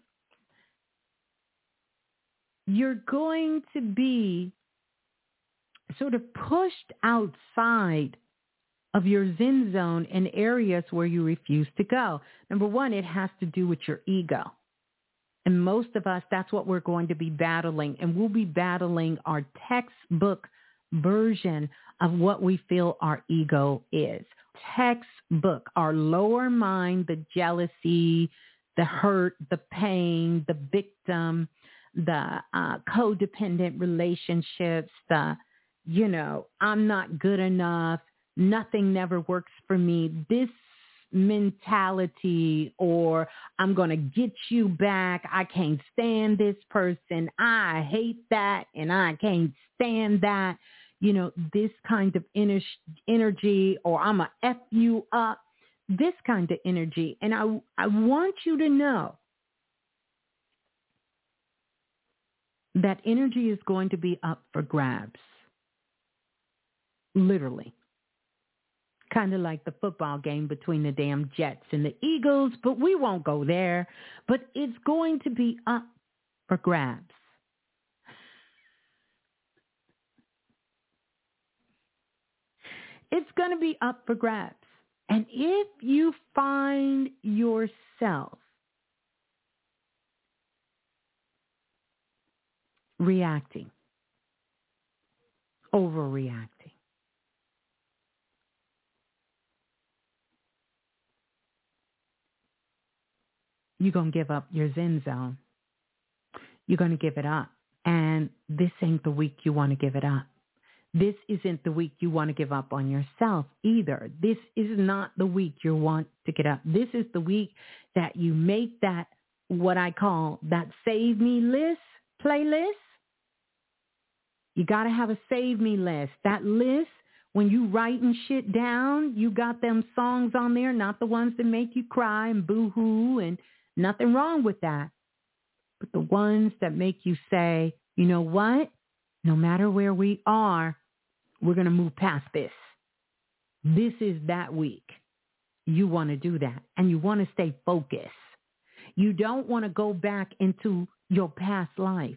you're going to be sort of pushed outside of your Zen zone in areas where you refuse to go. Number one, it has to do with your ego. And most of us, that's what we're going to be battling. And we'll be battling our textbook version of what we feel our ego is. Textbook, our lower mind, the jealousy, the hurt, the pain, the victim, the uh, codependent relationships, the, you know, I'm not good enough, nothing never works for me. This mentality or I'm going to get you back. I can't stand this person. I hate that and I can't stand that. You know, this kind of energy or I'm a F you up, this kind of energy. And I, I want you to know that energy is going to be up for grabs. Literally kind of like the football game between the damn Jets and the Eagles, but we won't go there. But it's going to be up for grabs. It's going to be up for grabs. And if you find yourself reacting, overreacting, you're going to give up your Zen zone. You're going to give it up. And this ain't the week you want to give it up. This isn't the week you want to give up on yourself either. This is not the week you want to get up. This is the week that you make that what I call that save me list playlist. You got to have a save me list. That list, when you writing shit down, you got them songs on there, not the ones that make you cry and boo-hoo and nothing wrong with that. But the ones that make you say, you know what? No matter where we are, we're going to move past this. This is that week. You want to do that and you want to stay focused. You don't want to go back into your past life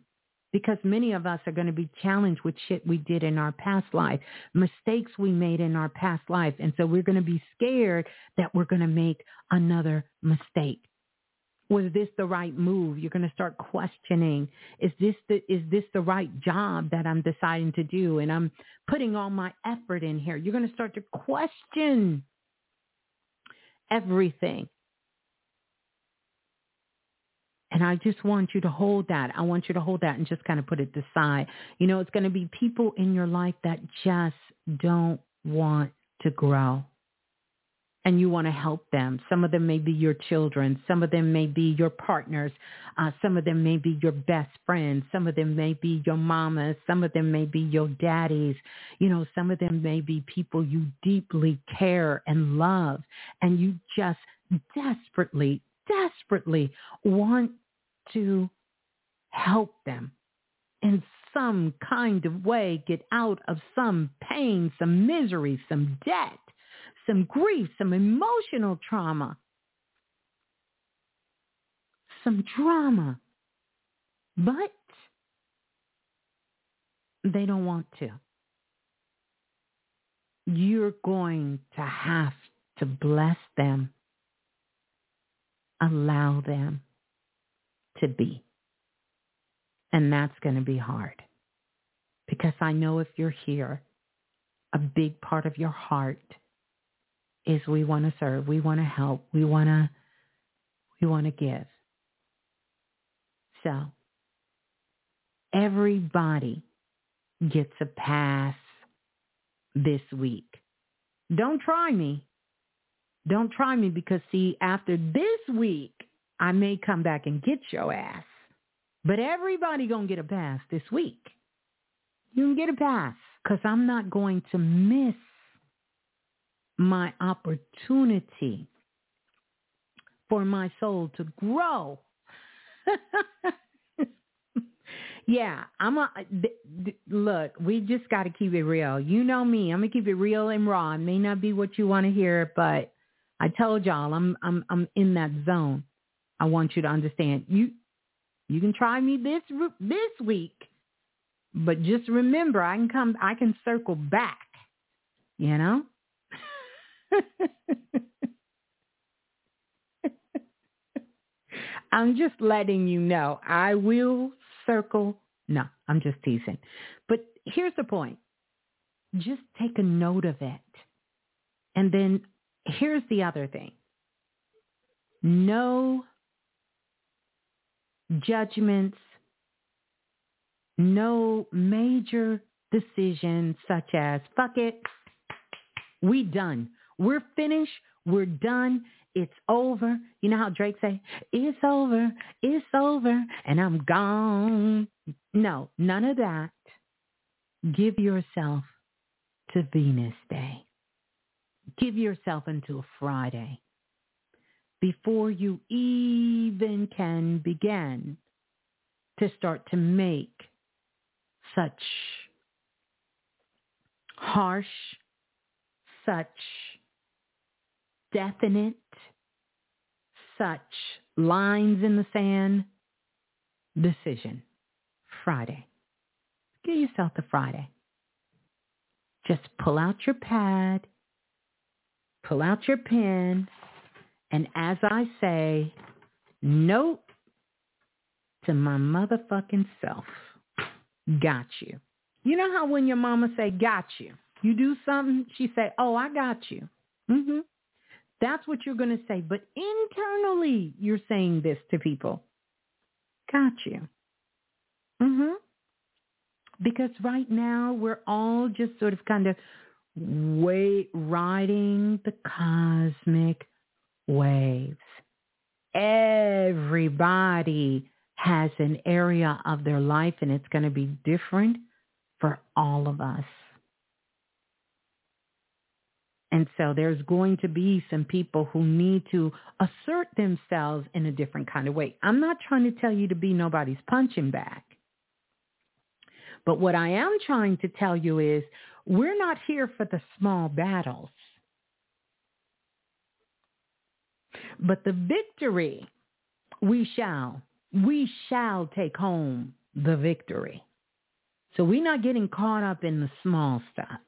because many of us are going to be challenged with shit we did in our past life, mistakes we made in our past life. And so we're going to be scared that we're going to make another mistake was this the right move? You're going to start questioning, is this the, is this the right job that I'm deciding to do? And I'm putting all my effort in here. You're going to start to question everything. And I just want you to hold that. I want you to hold that and just kind of put it aside. You know, it's going to be people in your life that just don't want to grow and you want to help them. Some of them may be your children. Some of them may be your partners. Uh, some of them may be your best friends. Some of them may be your mamas. Some of them may be your daddies. You know, some of them may be people you deeply care and love. And you just desperately, desperately want to help them in some kind of way, get out of some pain, some misery, some debt some grief, some emotional trauma, some drama. But they don't want to. You're going to have to bless them, allow them to be. And that's going to be hard. Because I know if you're here, a big part of your heart is we want to serve, we want to help, we want to we want to give. So, everybody gets a pass this week. Don't try me. Don't try me because see, after this week, I may come back and get your ass. But everybody gonna get a pass this week. You can get a pass because I'm not going to miss my opportunity for my soul to grow. yeah, I'm a th- th- look. We just got to keep it real. You know me. I'm gonna keep it real and raw. It may not be what you want to hear, but I told y'all I'm I'm I'm in that zone. I want you to understand. You you can try me this this week, but just remember I can come. I can circle back. You know. I'm just letting you know. I will circle. No, I'm just teasing. But here's the point. Just take a note of it. And then here's the other thing. No judgments, no major decisions such as, fuck it, we done. We're finished. We're done. It's over. You know how Drake say, it's over. It's over. And I'm gone. No, none of that. Give yourself to Venus Day. Give yourself until Friday before you even can begin to start to make such harsh, such definite such lines in the sand decision. Friday. Give yourself the Friday. Just pull out your pad, pull out your pen, and as I say, note to my motherfucking self, got you. You know how when your mama say, got you, you do something, she say, oh, I got you. Mm-hmm. That's what you're going to say. But internally, you're saying this to people. Got you. Mm-hmm. Because right now we're all just sort of kind of way riding the cosmic waves. Everybody has an area of their life and it's going to be different for all of us. And so there's going to be some people who need to assert themselves in a different kind of way. I'm not trying to tell you to be nobody's punching bag. But what I am trying to tell you is we're not here for the small battles. But the victory we shall, we shall take home the victory. So we're not getting caught up in the small stuff.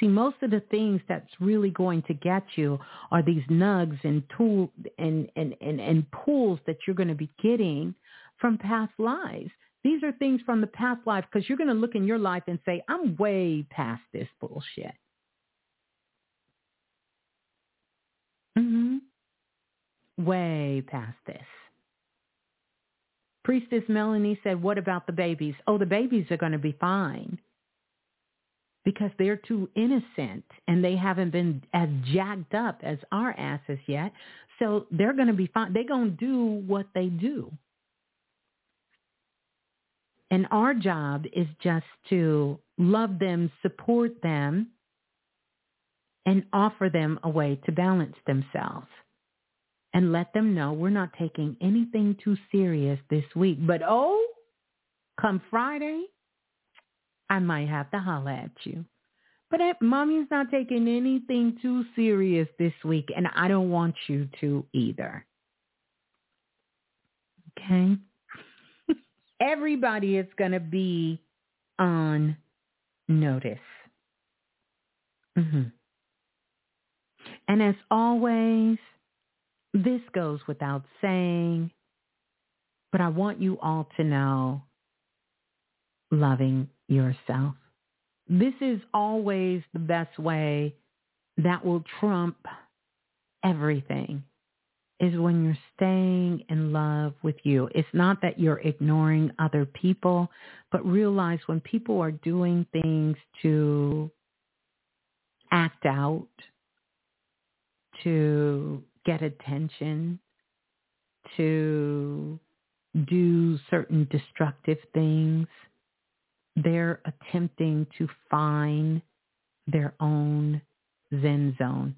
See, most of the things that's really going to get you are these nugs and tool and, and, and, and pools that you're going to be getting from past lives. These are things from the past life because you're going to look in your life and say, I'm way past this bullshit. Mm-hmm. Way past this. Priestess Melanie said, what about the babies? Oh, the babies are going to be fine because they're too innocent and they haven't been as jacked up as our asses yet. So they're going to be fine. They're going to do what they do. And our job is just to love them, support them, and offer them a way to balance themselves. And let them know we're not taking anything too serious this week. But oh, come Friday, I might have to holler at you. But mommy's not taking anything too serious this week, and I don't want you to either. Okay? everybody is going to be on notice. Mm-hmm. And as always, this goes without saying, but I want you all to know loving yourself. This is always the best way that will trump everything is when you're staying in love with you. It's not that you're ignoring other people, but realize when people are doing things to act out, to get attention, to do certain destructive things, they're attempting to find their own Zen zone.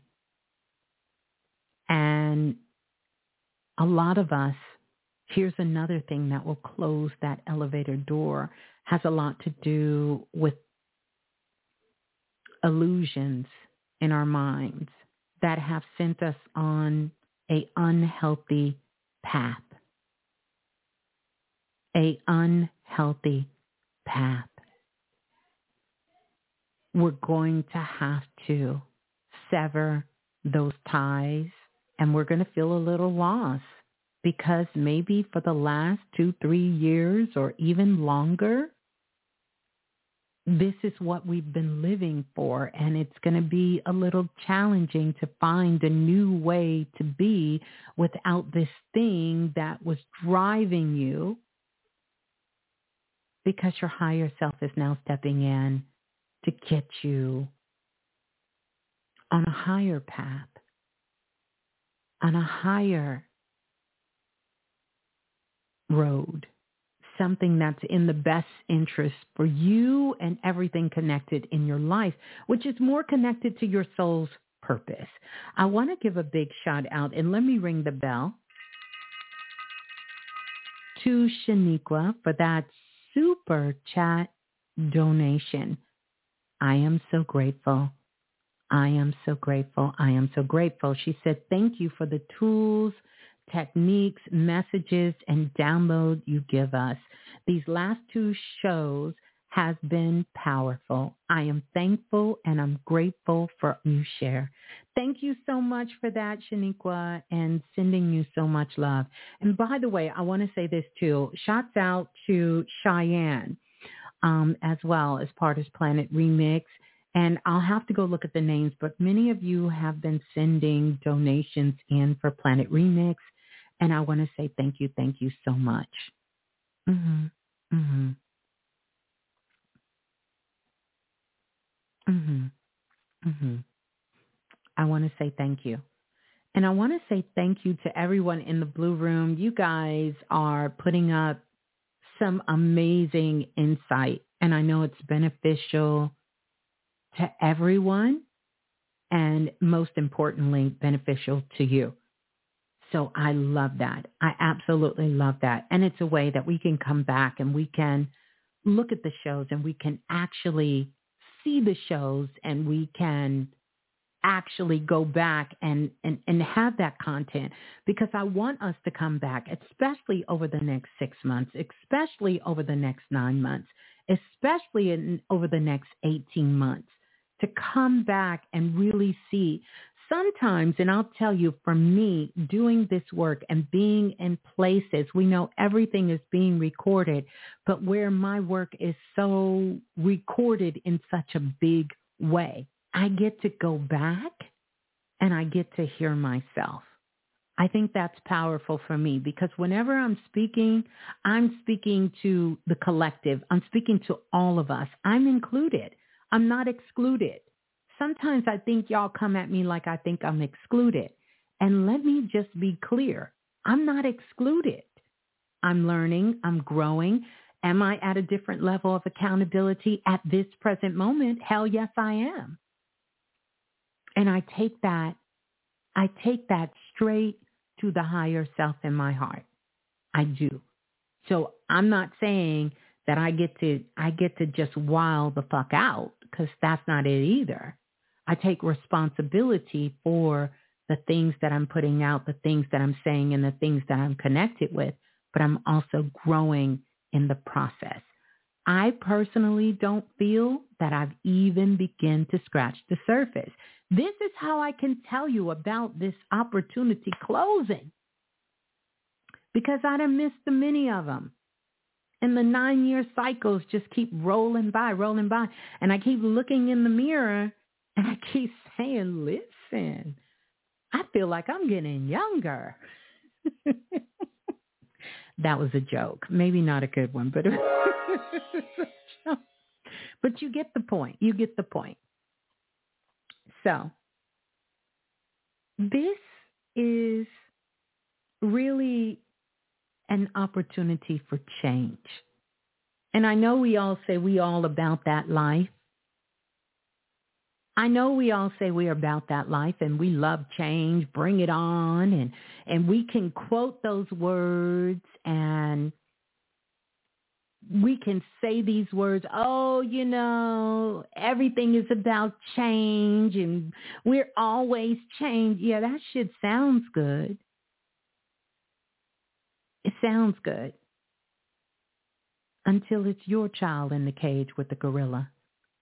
And a lot of us, here's another thing that will close that elevator door, has a lot to do with illusions in our minds that have sent us on a unhealthy path. A unhealthy path. We're going to have to sever those ties and we're going to feel a little loss because maybe for the last two, three years or even longer, this is what we've been living for and it's going to be a little challenging to find a new way to be without this thing that was driving you because your higher self is now stepping in to get you on a higher path on a higher road, something that's in the best interest for you and everything connected in your life, which is more connected to your soul's purpose. I want to give a big shout out and let me ring the bell to Shaniqua for that super chat donation. I am so grateful. I am so grateful. I am so grateful. She said, thank you for the tools, techniques, messages, and download you give us. These last two shows has been powerful. I am thankful and I'm grateful for you share. Thank you so much for that, Shaniqua, and sending you so much love. And by the way, I want to say this too. Shouts out to Cheyenne um, as well as part of Planet Remix. And I'll have to go look at the names, but many of you have been sending donations in for Planet Remix. And I want to say thank you, thank you so much. Mm-hmm. Mm-hmm. Mm-hmm. Mm-hmm. I want to say thank you. And I want to say thank you to everyone in the Blue Room. You guys are putting up some amazing insight, and I know it's beneficial to everyone and most importantly, beneficial to you. So I love that. I absolutely love that. And it's a way that we can come back and we can look at the shows and we can actually see the shows and we can actually go back and, and, and have that content because I want us to come back, especially over the next six months, especially over the next nine months, especially in, over the next 18 months to come back and really see. Sometimes, and I'll tell you for me, doing this work and being in places, we know everything is being recorded, but where my work is so recorded in such a big way, I get to go back and I get to hear myself. I think that's powerful for me because whenever I'm speaking, I'm speaking to the collective. I'm speaking to all of us. I'm included. I'm not excluded. Sometimes I think y'all come at me like I think I'm excluded. And let me just be clear. I'm not excluded. I'm learning. I'm growing. Am I at a different level of accountability at this present moment? Hell yes, I am. And I take that, I take that straight to the higher self in my heart. I do. So I'm not saying that I get to, I get to just wild the fuck out because that's not it either. I take responsibility for the things that I'm putting out, the things that I'm saying, and the things that I'm connected with, but I'm also growing in the process. I personally don't feel that I've even begun to scratch the surface. This is how I can tell you about this opportunity closing because I done missed the many of them. And the nine year cycles just keep rolling by, rolling by. And I keep looking in the mirror and I keep saying, listen, I feel like I'm getting younger. that was a joke. Maybe not a good one, but but you get the point. You get the point. So this is really an opportunity for change. And I know we all say we all about that life. I know we all say we're about that life and we love change, bring it on, and, and we can quote those words and we can say these words, oh, you know, everything is about change and we're always change. Yeah, that shit sounds good. It sounds good until it's your child in the cage with the gorilla.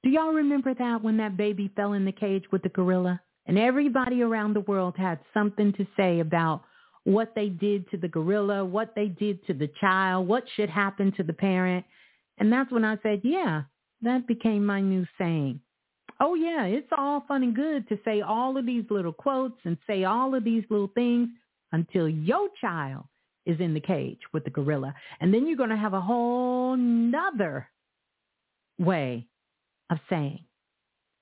Do y'all remember that when that baby fell in the cage with the gorilla? And everybody around the world had something to say about what they did to the gorilla, what they did to the child, what should happen to the parent. And that's when I said, yeah, that became my new saying. Oh yeah, it's all fun and good to say all of these little quotes and say all of these little things until your child is in the cage with the gorilla. And then you're going to have a whole nother way of saying,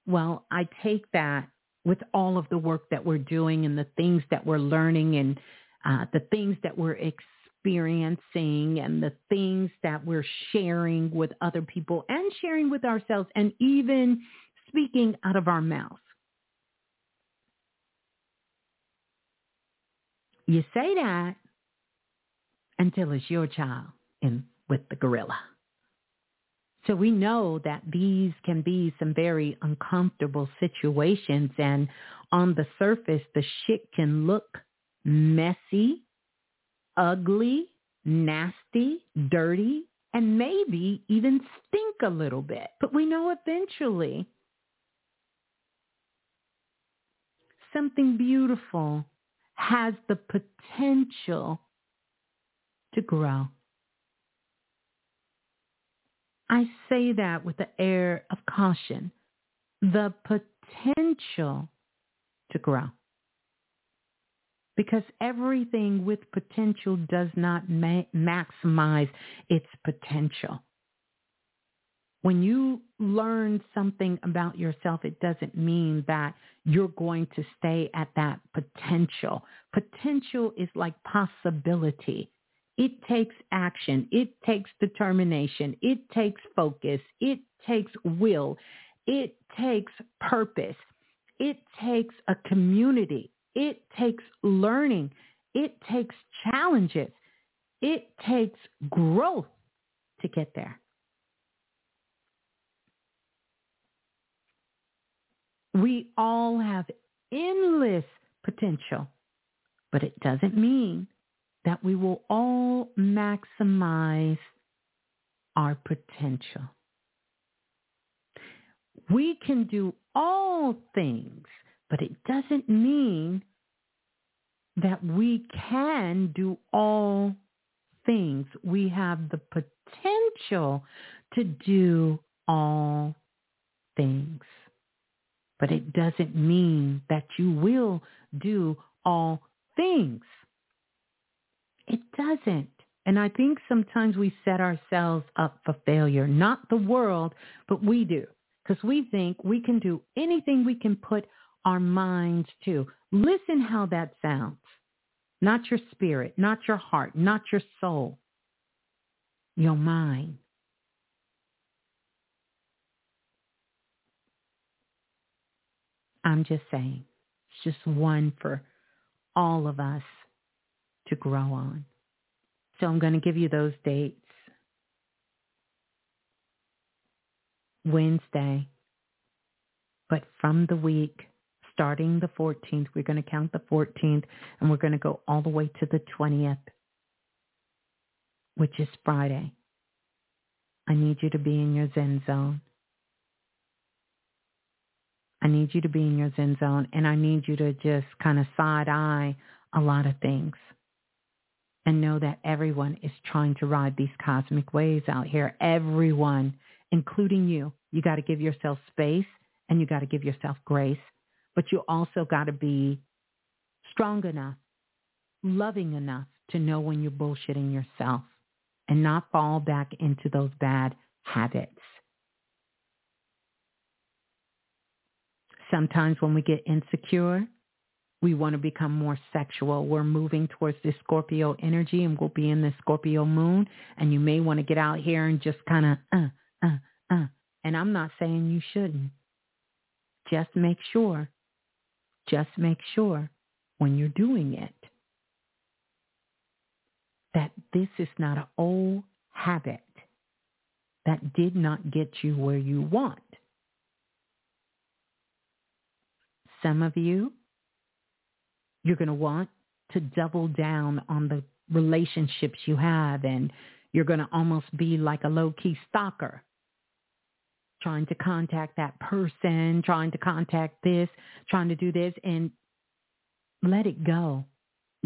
well, I take that with all of the work that we're doing and the things that we're learning and uh, the things that we're experiencing and the things that we're sharing with other people and sharing with ourselves and even speaking out of our mouth. You say that until it's your child in with the gorilla. So we know that these can be some very uncomfortable situations and on the surface, the shit can look messy, ugly, nasty, dirty, and maybe even stink a little bit. But we know eventually something beautiful has the potential to grow. I say that with the air of caution. The potential to grow. Because everything with potential does not ma- maximize its potential. When you learn something about yourself, it doesn't mean that you're going to stay at that potential. Potential is like possibility. It takes action. It takes determination. It takes focus. It takes will. It takes purpose. It takes a community. It takes learning. It takes challenges. It takes growth to get there. We all have endless potential, but it doesn't mean that we will all maximize our potential. We can do all things, but it doesn't mean that we can do all things. We have the potential to do all things. But it doesn't mean that you will do all things. It doesn't. And I think sometimes we set ourselves up for failure, not the world, but we do because we think we can do anything we can put our minds to. Listen how that sounds. Not your spirit, not your heart, not your soul, your mind. I'm just saying, it's just one for all of us to grow on. So I'm going to give you those dates. Wednesday. But from the week, starting the 14th, we're going to count the 14th and we're going to go all the way to the 20th, which is Friday. I need you to be in your Zen zone. I need you to be in your Zen zone and I need you to just kind of side eye a lot of things and know that everyone is trying to ride these cosmic waves out here. Everyone, including you. You got to give yourself space and you got to give yourself grace, but you also got to be strong enough, loving enough to know when you're bullshitting yourself and not fall back into those bad habits. Sometimes when we get insecure, we want to become more sexual. We're moving towards this Scorpio energy and we'll be in the Scorpio moon. And you may want to get out here and just kind of, uh, uh, uh. And I'm not saying you shouldn't. Just make sure, just make sure when you're doing it that this is not an old habit that did not get you where you want. Some of you you're going to want to double down on the relationships you have and you're going to almost be like a low-key stalker trying to contact that person, trying to contact this, trying to do this and let it go.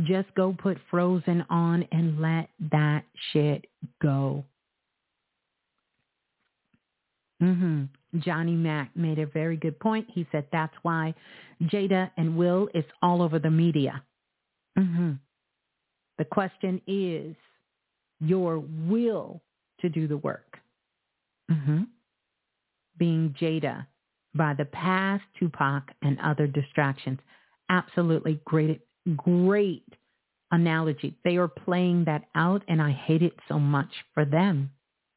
Just go put frozen on and let that shit go. Mm-hmm. Johnny Mack made a very good point. He said that's why Jada and Will is all over the media. Mm-hmm. The question is your will to do the work. Mm-hmm. Being Jada by the past, Tupac, and other distractions. Absolutely great, great analogy. They are playing that out, and I hate it so much for them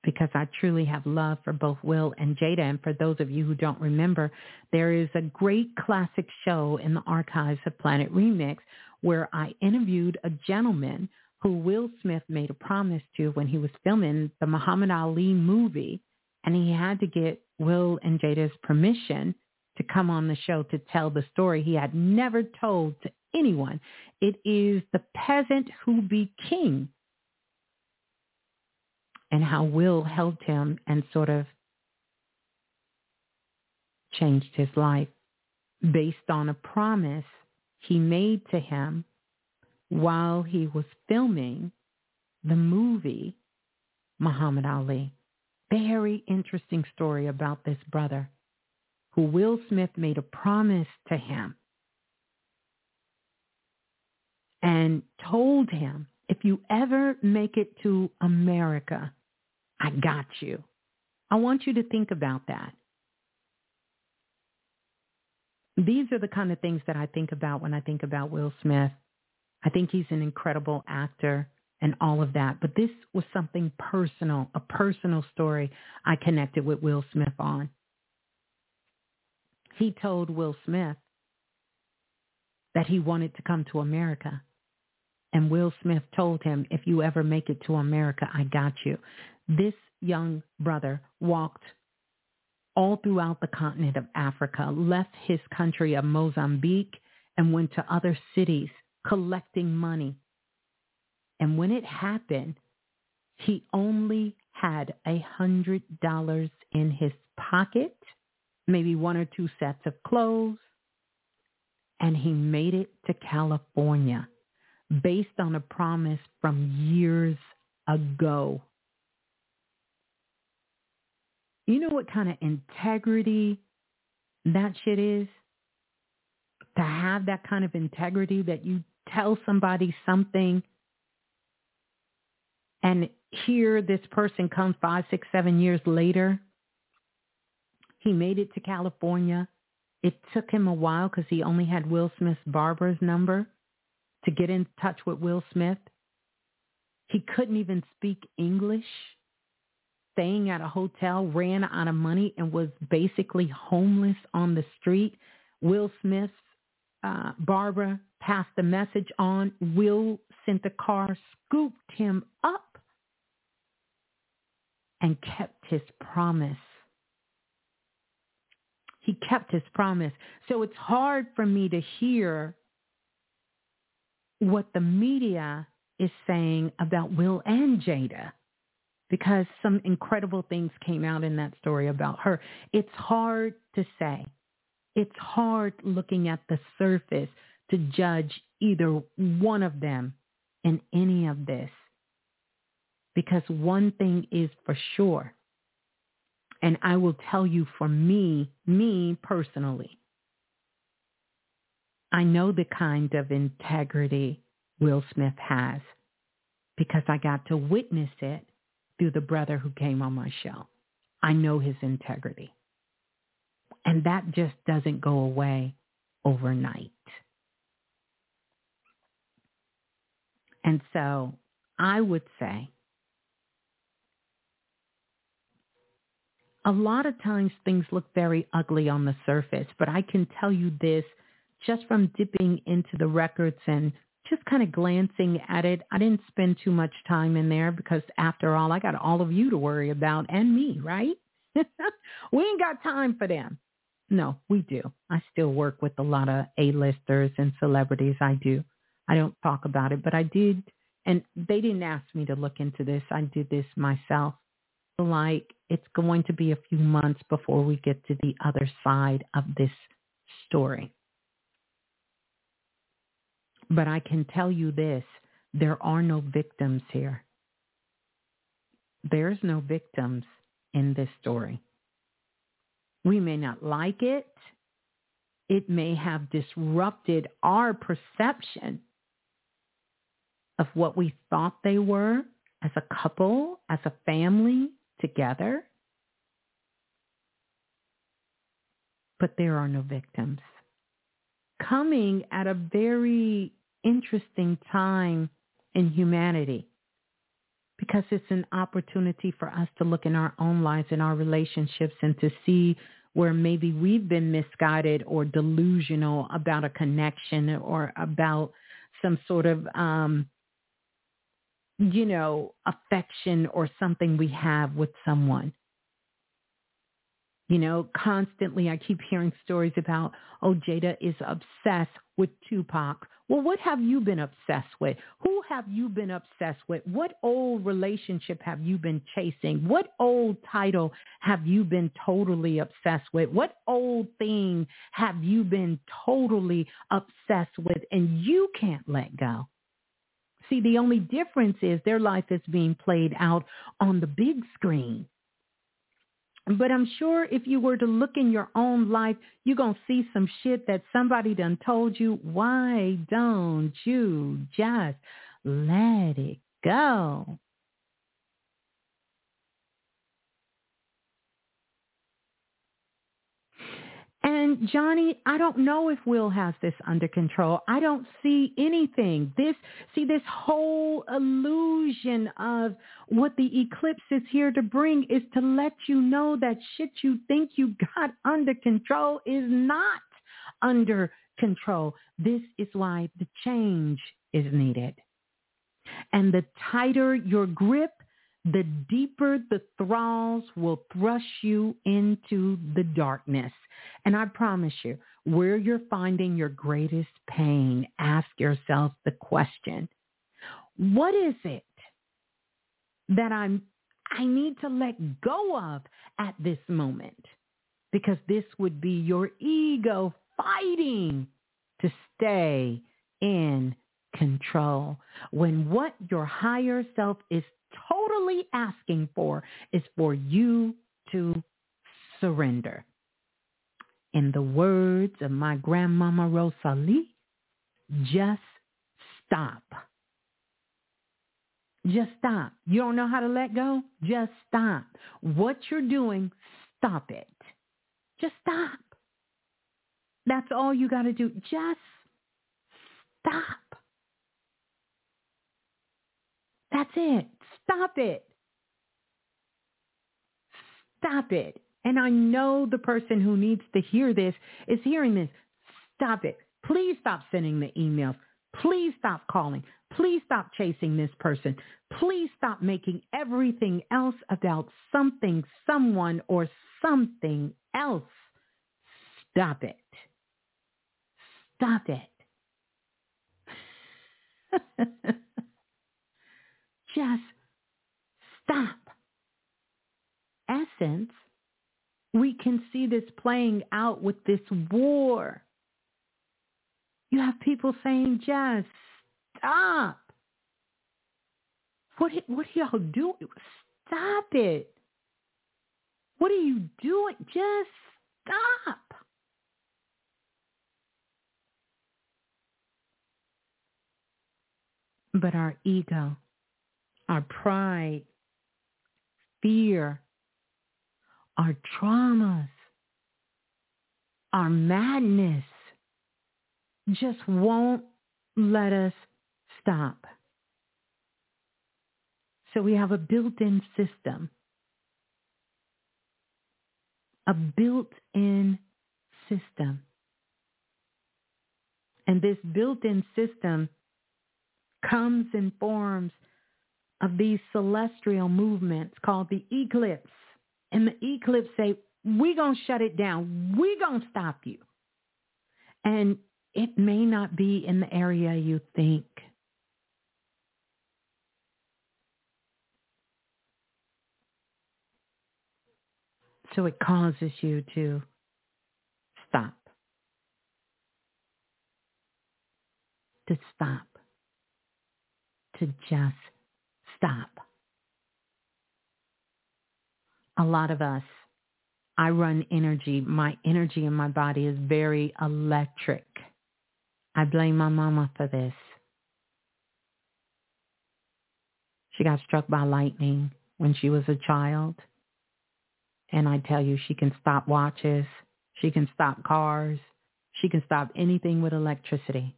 because I truly have love for both Will and Jada. And for those of you who don't remember, there is a great classic show in the archives of Planet Remix where I interviewed a gentleman who Will Smith made a promise to when he was filming the Muhammad Ali movie. and he had to get Will and Jada's permission to come on the show to tell the story he had never told to anyone. It is the peasant who be king and how Will helped him and sort of changed his life based on a promise he made to him while he was filming the movie Muhammad Ali. Very interesting story about this brother who Will Smith made a promise to him and told him, if you ever make it to America, I got you. I want you to think about that. These are the kind of things that I think about when I think about Will Smith. I think he's an incredible actor and all of that. But this was something personal, a personal story I connected with Will Smith on. He told Will Smith that he wanted to come to America. And Will Smith told him, if you ever make it to America, I got you. This young brother walked all throughout the continent of Africa, left his country of Mozambique, and went to other cities collecting money. And when it happened, he only had a hundred dollars in his pocket, maybe one or two sets of clothes, and he made it to California based on a promise from years ago. You know what kind of integrity that shit is? To have that kind of integrity that you tell somebody something and here this person comes five, six, seven years later. He made it to California. It took him a while because he only had Will Smith's barber's number to get in touch with Will Smith. He couldn't even speak English staying at a hotel, ran out of money, and was basically homeless on the street. Will Smith's uh, barber passed the message on. Will sent the car, scooped him up, and kept his promise. He kept his promise. So it's hard for me to hear what the media is saying about Will and Jada because some incredible things came out in that story about her. It's hard to say. It's hard looking at the surface to judge either one of them in any of this. Because one thing is for sure, and I will tell you for me, me personally, I know the kind of integrity Will Smith has because I got to witness it through the brother who came on my show. I know his integrity. And that just doesn't go away overnight. And so I would say a lot of times things look very ugly on the surface, but I can tell you this just from dipping into the records and just kind of glancing at it. I didn't spend too much time in there because after all, I got all of you to worry about and me, right? we ain't got time for them. No, we do. I still work with a lot of A-listers and celebrities. I do. I don't talk about it, but I did. And they didn't ask me to look into this. I did this myself. Like it's going to be a few months before we get to the other side of this story. But I can tell you this, there are no victims here. There's no victims in this story. We may not like it. It may have disrupted our perception of what we thought they were as a couple, as a family together. But there are no victims coming at a very interesting time in humanity because it's an opportunity for us to look in our own lives and our relationships and to see where maybe we've been misguided or delusional about a connection or about some sort of um you know affection or something we have with someone You know, constantly I keep hearing stories about, oh, Jada is obsessed with Tupac. Well, what have you been obsessed with? Who have you been obsessed with? What old relationship have you been chasing? What old title have you been totally obsessed with? What old thing have you been totally obsessed with and you can't let go? See, the only difference is their life is being played out on the big screen. But I'm sure if you were to look in your own life, you're going to see some shit that somebody done told you. Why don't you just let it go? And Johnny, I don't know if Will has this under control. I don't see anything. This, see this whole illusion of what the eclipse is here to bring is to let you know that shit you think you got under control is not under control. This is why the change is needed. And the tighter your grip, the deeper the thralls will thrust you into the darkness. And I promise you, where you're finding your greatest pain, ask yourself the question, what is it that I'm I need to let go of at this moment? Because this would be your ego fighting to stay in control. When what your higher self is totally asking for is for you to surrender. In the words of my grandmama Rosalie, just stop. Just stop. You don't know how to let go? Just stop. What you're doing, stop it. Just stop. That's all you got to do. Just stop. That's it. Stop it. Stop it. And I know the person who needs to hear this is hearing this. Stop it. Please stop sending the emails. Please stop calling. Please stop chasing this person. Please stop making everything else about something, someone, or something else. Stop it. Stop it. Just stop. Essence, we can see this playing out with this war. You have people saying, just stop. What, what are y'all doing? Stop it. What are you doing? Just stop. But our ego our pride, fear, our traumas, our madness just won't let us stop. So we have a built-in system, a built-in system. And this built-in system comes in forms of these celestial movements called the eclipse. And the eclipse say, we're going to shut it down. We're going to stop you. And it may not be in the area you think. So it causes you to stop. To stop. To just stop. A lot of us, I run energy. My energy in my body is very electric. I blame my mama for this. She got struck by lightning when she was a child. And I tell you, she can stop watches. She can stop cars. She can stop anything with electricity.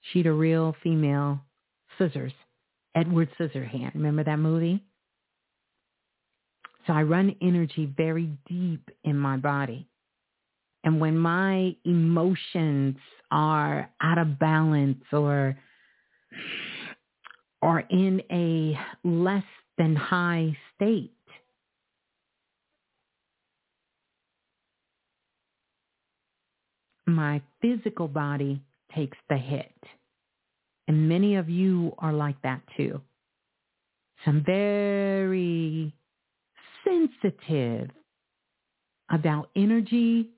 She's a real female scissors. Edward Scissorhand. Remember that movie? So I run energy very deep in my body. And when my emotions are out of balance or are in a less than high state, my physical body takes the hit. And many of you are like that too. Some very sensitive about energy,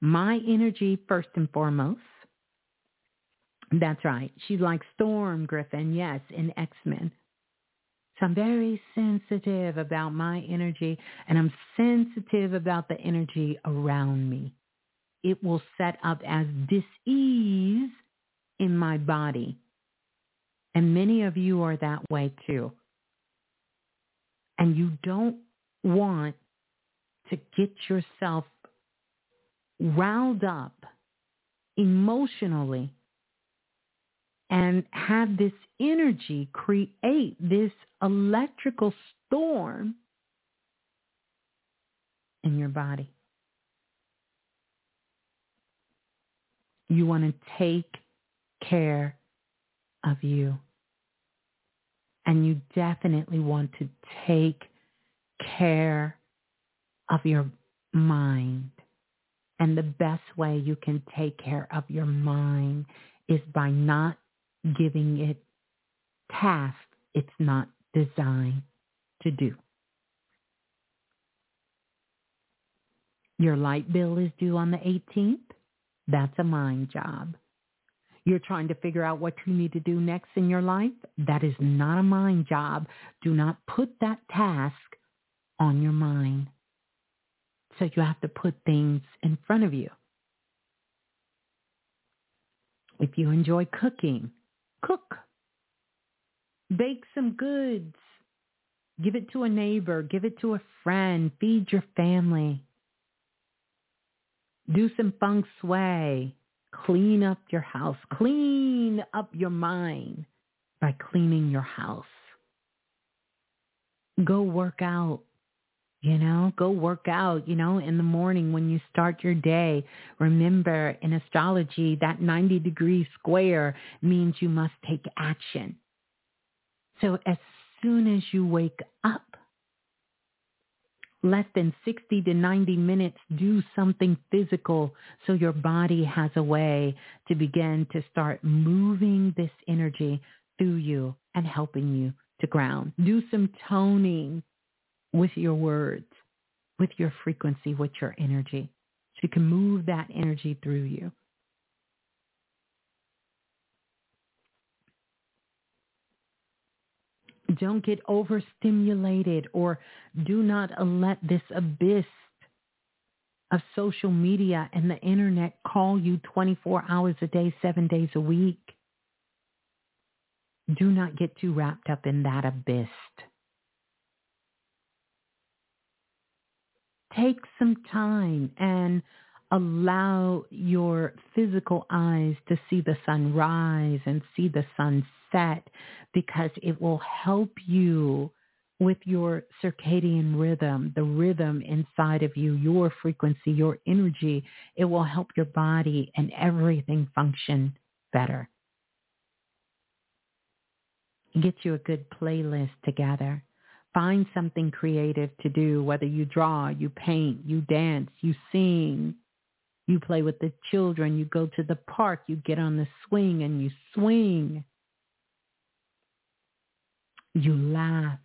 my energy first and foremost. That's right. She's like Storm Griffin, yes, in X-Men. So I'm very sensitive about my energy and I'm sensitive about the energy around me. It will set up as dis-ease in my body. And many of you are that way too. And you don't want to get yourself riled up emotionally and have this energy create this electrical storm in your body. You want to take care of you. And you definitely want to take care of your mind. And the best way you can take care of your mind is by not giving it tasks it's not designed to do. Your light bill is due on the 18th. That's a mind job. You're trying to figure out what you need to do next in your life. That is not a mind job. Do not put that task on your mind. So you have to put things in front of you. If you enjoy cooking, Cook. Bake some goods. Give it to a neighbor. Give it to a friend. Feed your family. Do some feng shui. Clean up your house. Clean up your mind by cleaning your house. Go work out. You know, go work out, you know, in the morning when you start your day. Remember in astrology, that 90 degree square means you must take action. So as soon as you wake up, less than 60 to 90 minutes, do something physical so your body has a way to begin to start moving this energy through you and helping you to ground. Do some toning with your words, with your frequency, with your energy. So you can move that energy through you. Don't get overstimulated or do not let this abyss of social media and the internet call you 24 hours a day, seven days a week. Do not get too wrapped up in that abyss. take some time and allow your physical eyes to see the sun rise and see the sun set because it will help you with your circadian rhythm, the rhythm inside of you, your frequency, your energy. It will help your body and everything function better. Get you a good playlist together. Find something creative to do, whether you draw, you paint, you dance, you sing, you play with the children, you go to the park, you get on the swing and you swing. You laugh.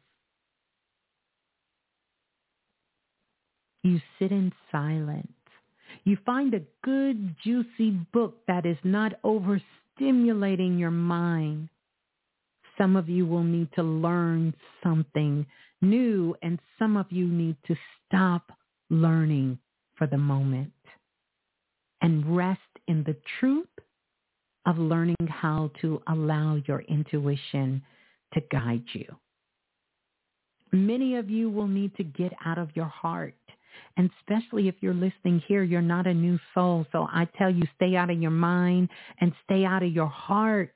You sit in silence. You find a good, juicy book that is not overstimulating your mind. Some of you will need to learn something new and some of you need to stop learning for the moment and rest in the truth of learning how to allow your intuition to guide you. Many of you will need to get out of your heart. And especially if you're listening here, you're not a new soul. So I tell you, stay out of your mind and stay out of your heart.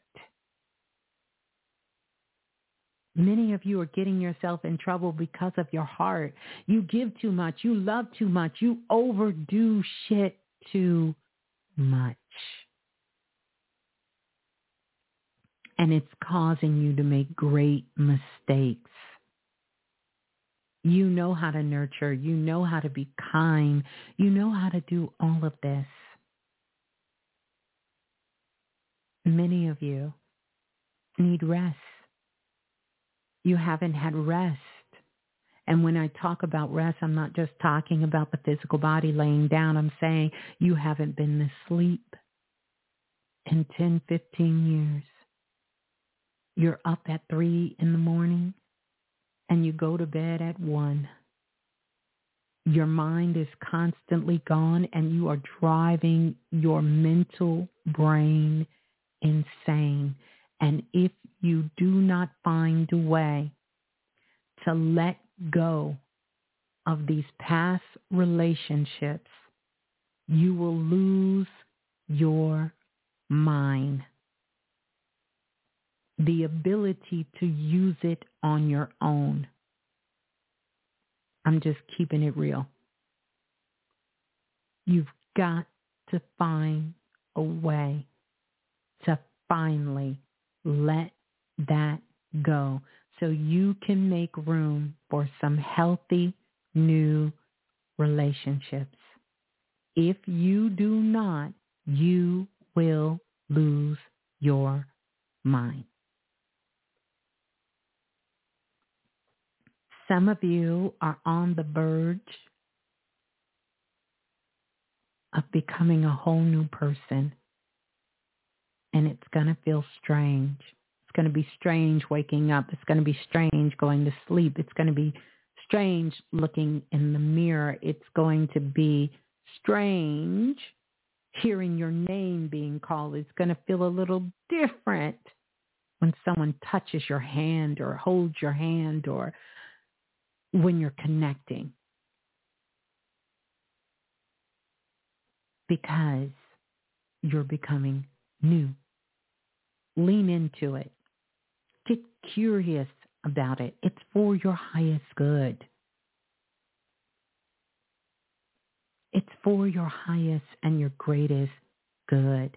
Many of you are getting yourself in trouble because of your heart. You give too much. You love too much. You overdo shit too much. and it's causing you to make great mistakes. You know how to nurture. You know how to be kind. You know how to do all of this. Many of you need rest. You haven't had rest. And when I talk about rest, I'm not just talking about the physical body laying down. I'm saying you haven't been asleep in 10, 15 years. You're up at 3 in the morning and you go to bed at 1. Your mind is constantly gone and you are driving your mental brain insane. And if you do not find a way to let go of these past relationships, you will lose your mind. The ability to use it on your own. I'm just keeping it real. You've got to find a way to finally let that go so you can make room for some healthy new relationships. If you do not, you will lose your mind. Some of you are on the verge of becoming a whole new person. And it's going to feel strange It's going to be strange waking up. It's going to be strange going to sleep. It's going to be strange looking in the mirror. It's going to be strange hearing your name being called. It's going to feel a little different when someone touches your hand or holds your hand or when you're connecting. Because you're becoming new. Lean into it. Get curious about it. It's for your highest good. It's for your highest and your greatest good.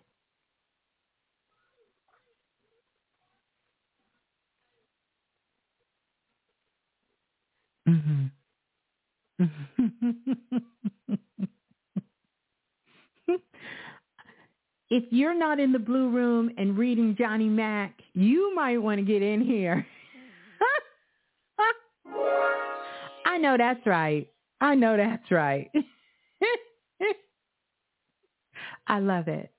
Mm-hmm. if you're not in the blue room and reading Johnny Mack, you might want to get in here. I know that's right. I know that's right. I love it.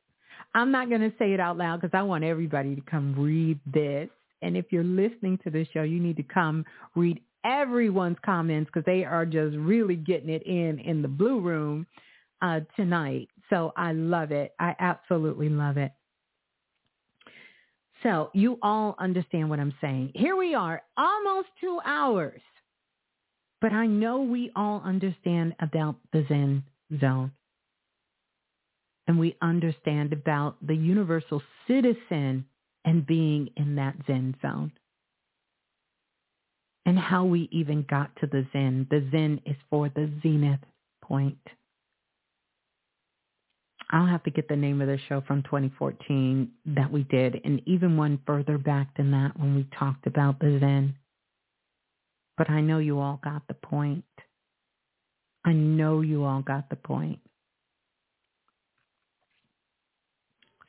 I'm not going to say it out loud because I want everybody to come read this. And if you're listening to this show, you need to come read everyone's comments because they are just really getting it in in the blue room uh, tonight. So I love it. I absolutely love it. So you all understand what I'm saying. Here we are, almost two hours. But I know we all understand about the Zen zone. And we understand about the universal citizen and being in that Zen zone. And how we even got to the Zen. The Zen is for the zenith point. I'll have to get the name of the show from 2014 that we did, and even one further back than that when we talked about the Zen. But I know you all got the point. I know you all got the point.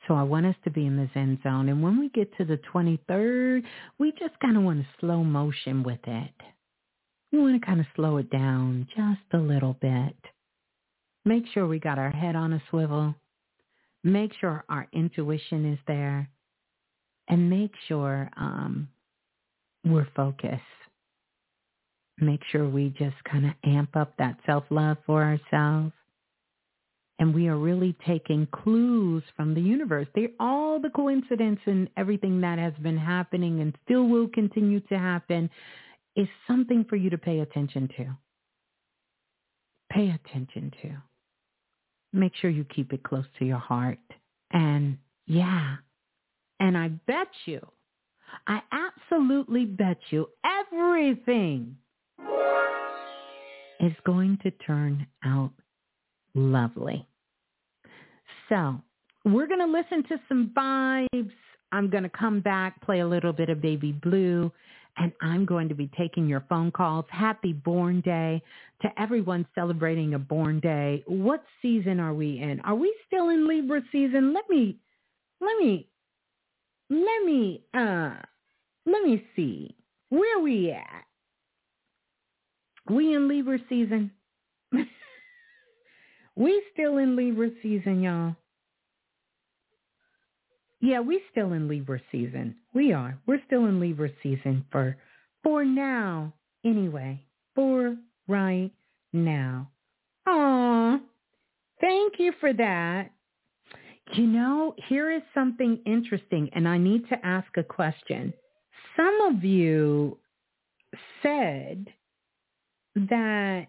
So I want us to be in the Zen zone. And when we get to the 23rd, we just kind of want to slow motion with it. We want to kind of slow it down just a little bit. Make sure we got our head on a swivel. Make sure our intuition is there. And make sure um, we're focused. Make sure we just kind of amp up that self-love for ourselves. And we are really taking clues from the universe. They're all the coincidence and everything that has been happening and still will continue to happen is something for you to pay attention to. Pay attention to make sure you keep it close to your heart. And yeah, and I bet you, I absolutely bet you everything is going to turn out lovely. So we're going to listen to some vibes. I'm going to come back, play a little bit of Baby Blue, and I'm going to be taking your phone calls. Happy Born Day to everyone celebrating a Born Day. What season are we in? Are we still in Libra season? Let me, let me let me uh let me see. Where we at? We in Libra season. we still in Libra season, y'all. Yeah, we still in Libra season. We are. We're still in Libra season for for now. Anyway, for right now. Aw, thank you for that. You know, here is something interesting, and I need to ask a question. Some of you said that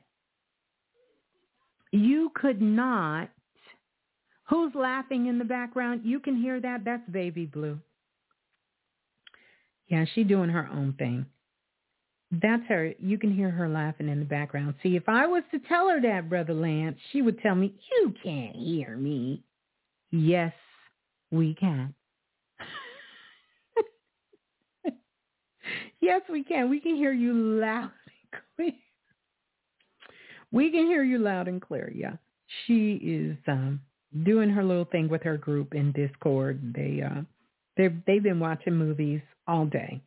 you could not. Who's laughing in the background? You can hear that. That's Baby Blue. Yeah, she's doing her own thing. That's her. You can hear her laughing in the background. See, if I was to tell her that, Brother Lance, she would tell me, you can't hear me. Yes, we can. yes, we can. We can hear you loud and clear. We can hear you loud and clear. Yeah. She is um, doing her little thing with her group in Discord. They uh, they they've been watching movies all day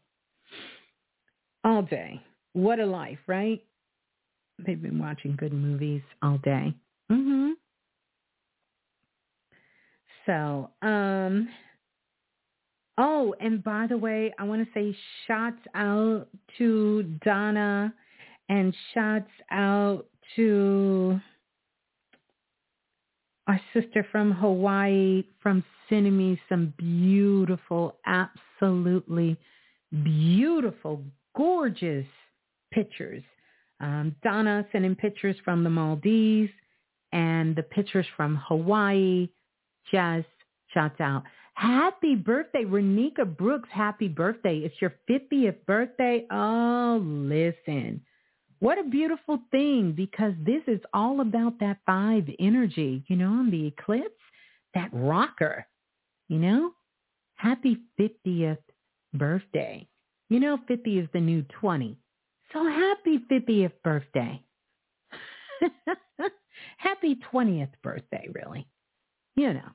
all day. What a life, right? They've been watching good movies all day. Mhm. So, um Oh, and by the way, I want to say shots out to Donna and shots out to our sister from Hawaii from sending me some beautiful, absolutely beautiful, gorgeous pictures. Um, Donna sending pictures from the Maldives and the pictures from Hawaii. Just shouts out. Happy birthday, Renika Brooks. Happy birthday. It's your 50th birthday. Oh, listen. What a beautiful thing because this is all about that five energy, you know, on the eclipse, that rocker, you know. Happy 50th birthday. You know 50 is the new 20. So happy 50th birthday. happy 20th birthday, really. You know,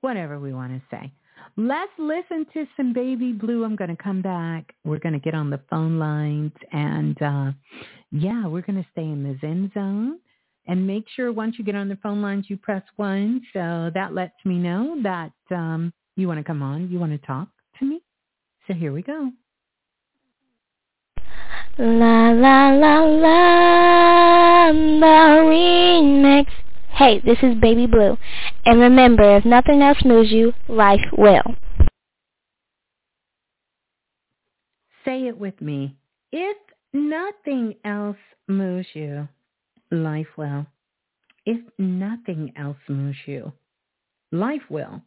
whatever we want to say. Let's listen to some Baby Blue. I'm going to come back. We're going to get on the phone lines. And uh, yeah, we're going to stay in the Zen zone. And make sure once you get on the phone lines, you press one. So that lets me know that um, you want to come on. You want to talk to me. So here we go. La la la la, the remix. Hey, this is Baby Blue. And remember, if nothing else moves you, life will. Say it with me. If nothing else moves you, life will. If nothing else moves you, life will.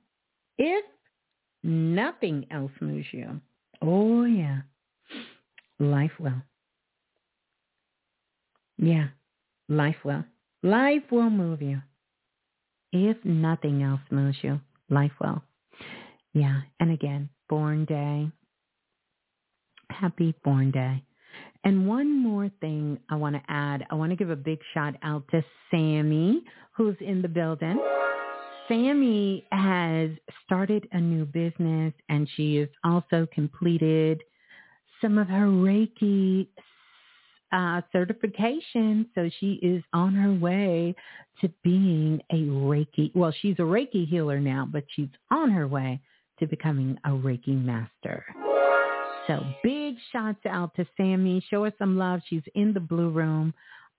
If nothing else moves you, oh yeah, life will. Yeah, life will. Life will move you. If nothing else moves you, life will. Yeah, and again, born day. Happy born day. And one more thing I want to add. I want to give a big shout out to Sammy, who's in the building. Sammy has started a new business and she has also completed some of her Reiki uh, certification. So she is on her way to being a Reiki. Well, she's a Reiki healer now, but she's on her way to becoming a Reiki master. So big shouts out to Sammy. Show her some love. She's in the blue room.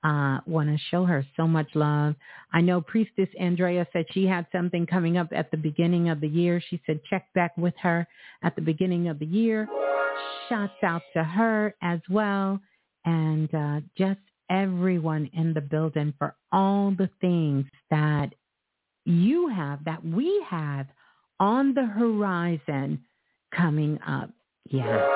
Uh, want to show her so much love. I know Priestess Andrea said she had something coming up at the beginning of the year. She said check back with her at the beginning of the year. Shouts out to her as well and uh, just everyone in the building for all the things that you have, that we have on the horizon coming up. Yeah.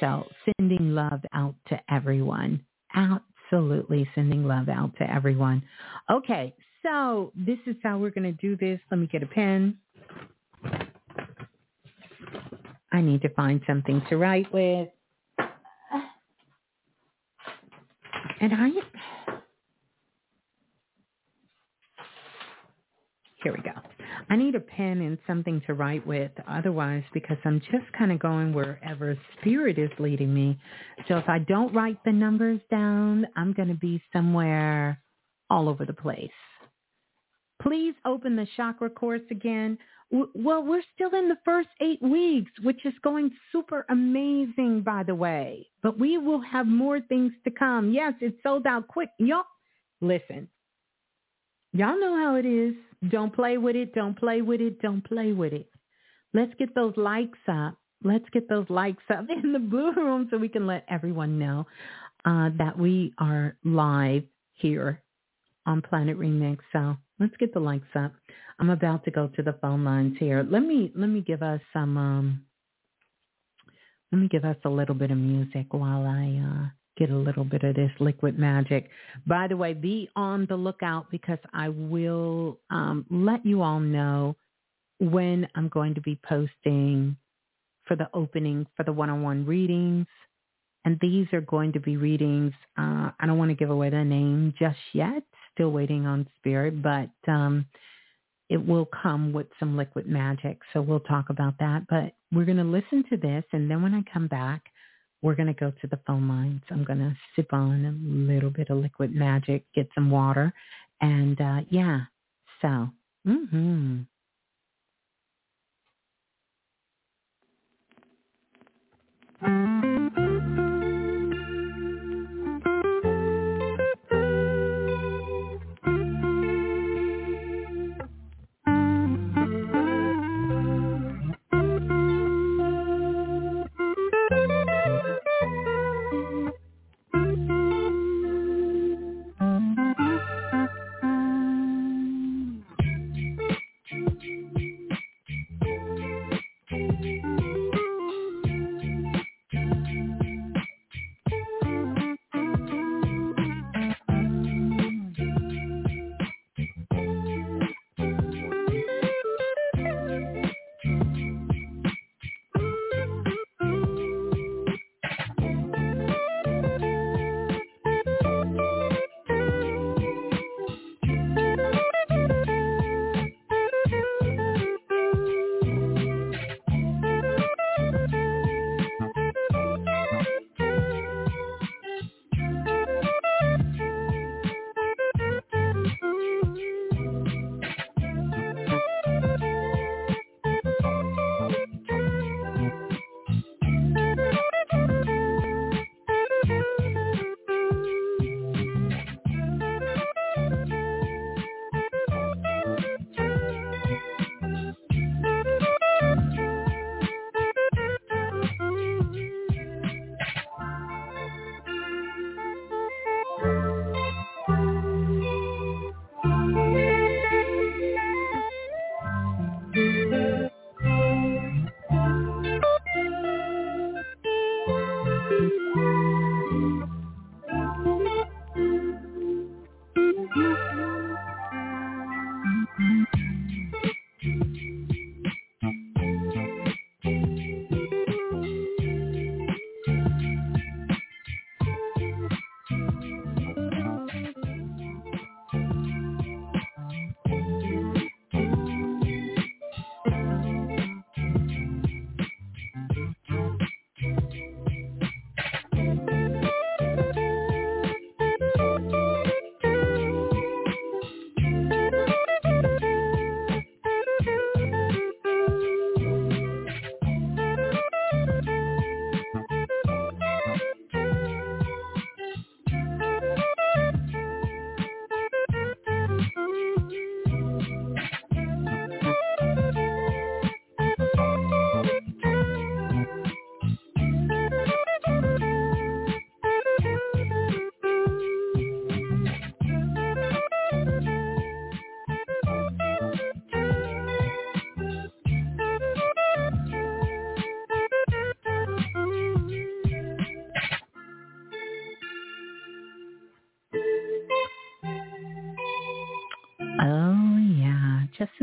So sending love out to everyone. Absolutely sending love out to everyone. Okay, so this is how we're going to do this. Let me get a pen. I need to find something to write with. And I, here we go. I need a pen and something to write with otherwise because I'm just kind of going wherever spirit is leading me. So if I don't write the numbers down, I'm going to be somewhere all over the place. Please open the chakra course again. Well, we're still in the first eight weeks, which is going super amazing, by the way. But we will have more things to come. Yes, it's sold out quick. Y'all, listen. Y'all know how it is. Don't play with it. Don't play with it. Don't play with it. Let's get those likes up. Let's get those likes up in the blue room so we can let everyone know uh, that we are live here on Planet Remix. So let's get the likes up. I'm about to go to the phone lines here. Let me let me give us some um let me give us a little bit of music while I uh get a little bit of this liquid magic. By the way, be on the lookout because I will um let you all know when I'm going to be posting for the opening for the one-on-one readings. And these are going to be readings. Uh, I don't want to give away the name just yet. Still waiting on spirit, but um, it will come with some liquid magic. So we'll talk about that. But we're going to listen to this. And then when I come back, we're going to go to the phone lines. I'm going to sip on a little bit of liquid magic, get some water. And uh, yeah, so, mm-hmm.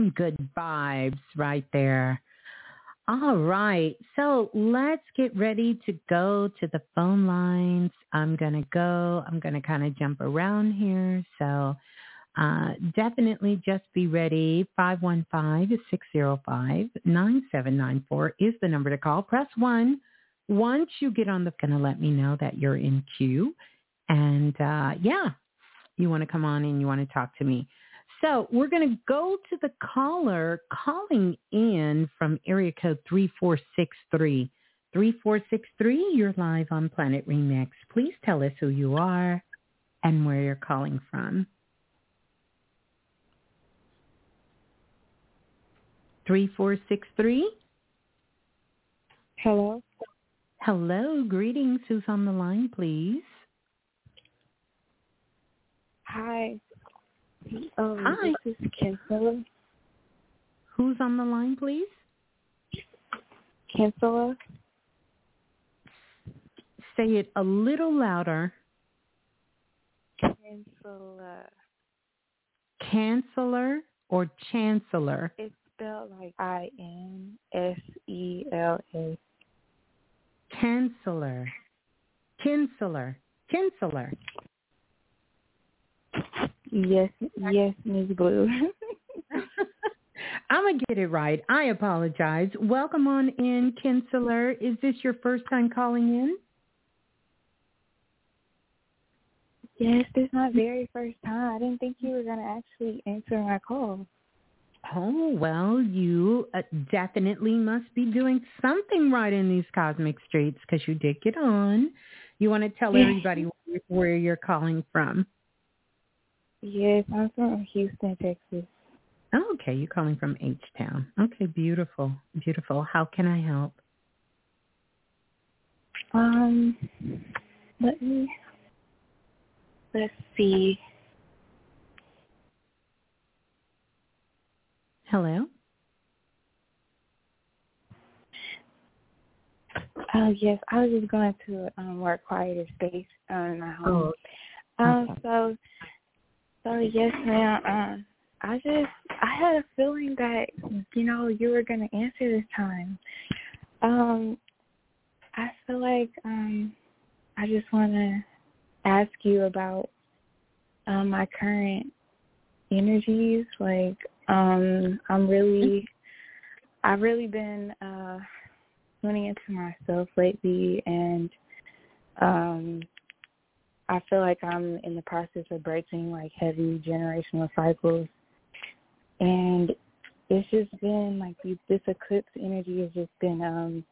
Some good vibes right there. All right. So let's get ready to go to the phone lines. I'm going to go. I'm going to kind of jump around here. So uh, definitely just be ready. 515-605-9794 is the number to call. Press 1. Once you get on the, going to let me know that you're in queue. And uh, yeah, you want to come on and you want to talk to me. So we're going to go to the caller calling in from area code 3463. 3463, you're live on Planet Remix. Please tell us who you are and where you're calling from. 3463. Hello. Hello. Greetings. Who's on the line, please? Hi. Um, Hi. This is Kinsella. Who's on the line, please? Kinsella. Say it a little louder. Kinsella. Chancellor or Chancellor? It's spelled like I N S E L A. Chancellor. Kinsler. Kinsler. Yes, yes, Ms. Blue. I'm going to get it right. I apologize. Welcome on in, Kinsler. Is this your first time calling in? yes, this is my very first time. I didn't think you were going to actually answer my call. Oh, well, you uh, definitely must be doing something right in these cosmic streets because you did get on. You want to tell everybody where- where you're calling from? Yes, I'm from Houston, Texas. Oh, okay, you're calling from H-Town. Okay, beautiful, beautiful. How can I help? Um, let me, let's see. Hello? Oh, yes, I was just going to um, more quieter space um, in my home. Oh, Um, okay. so, so yes, ma'am. Um, I just, I had a feeling that, you know, you were to answer this time. Um, I feel like, um, I just want to ask you about, um, my current energies. Like, um, I'm really, I've really been, uh, tuning into myself lately and, um, I feel like I'm in the process of breaking like heavy generational cycles, and it's just been like this eclipse energy has just been um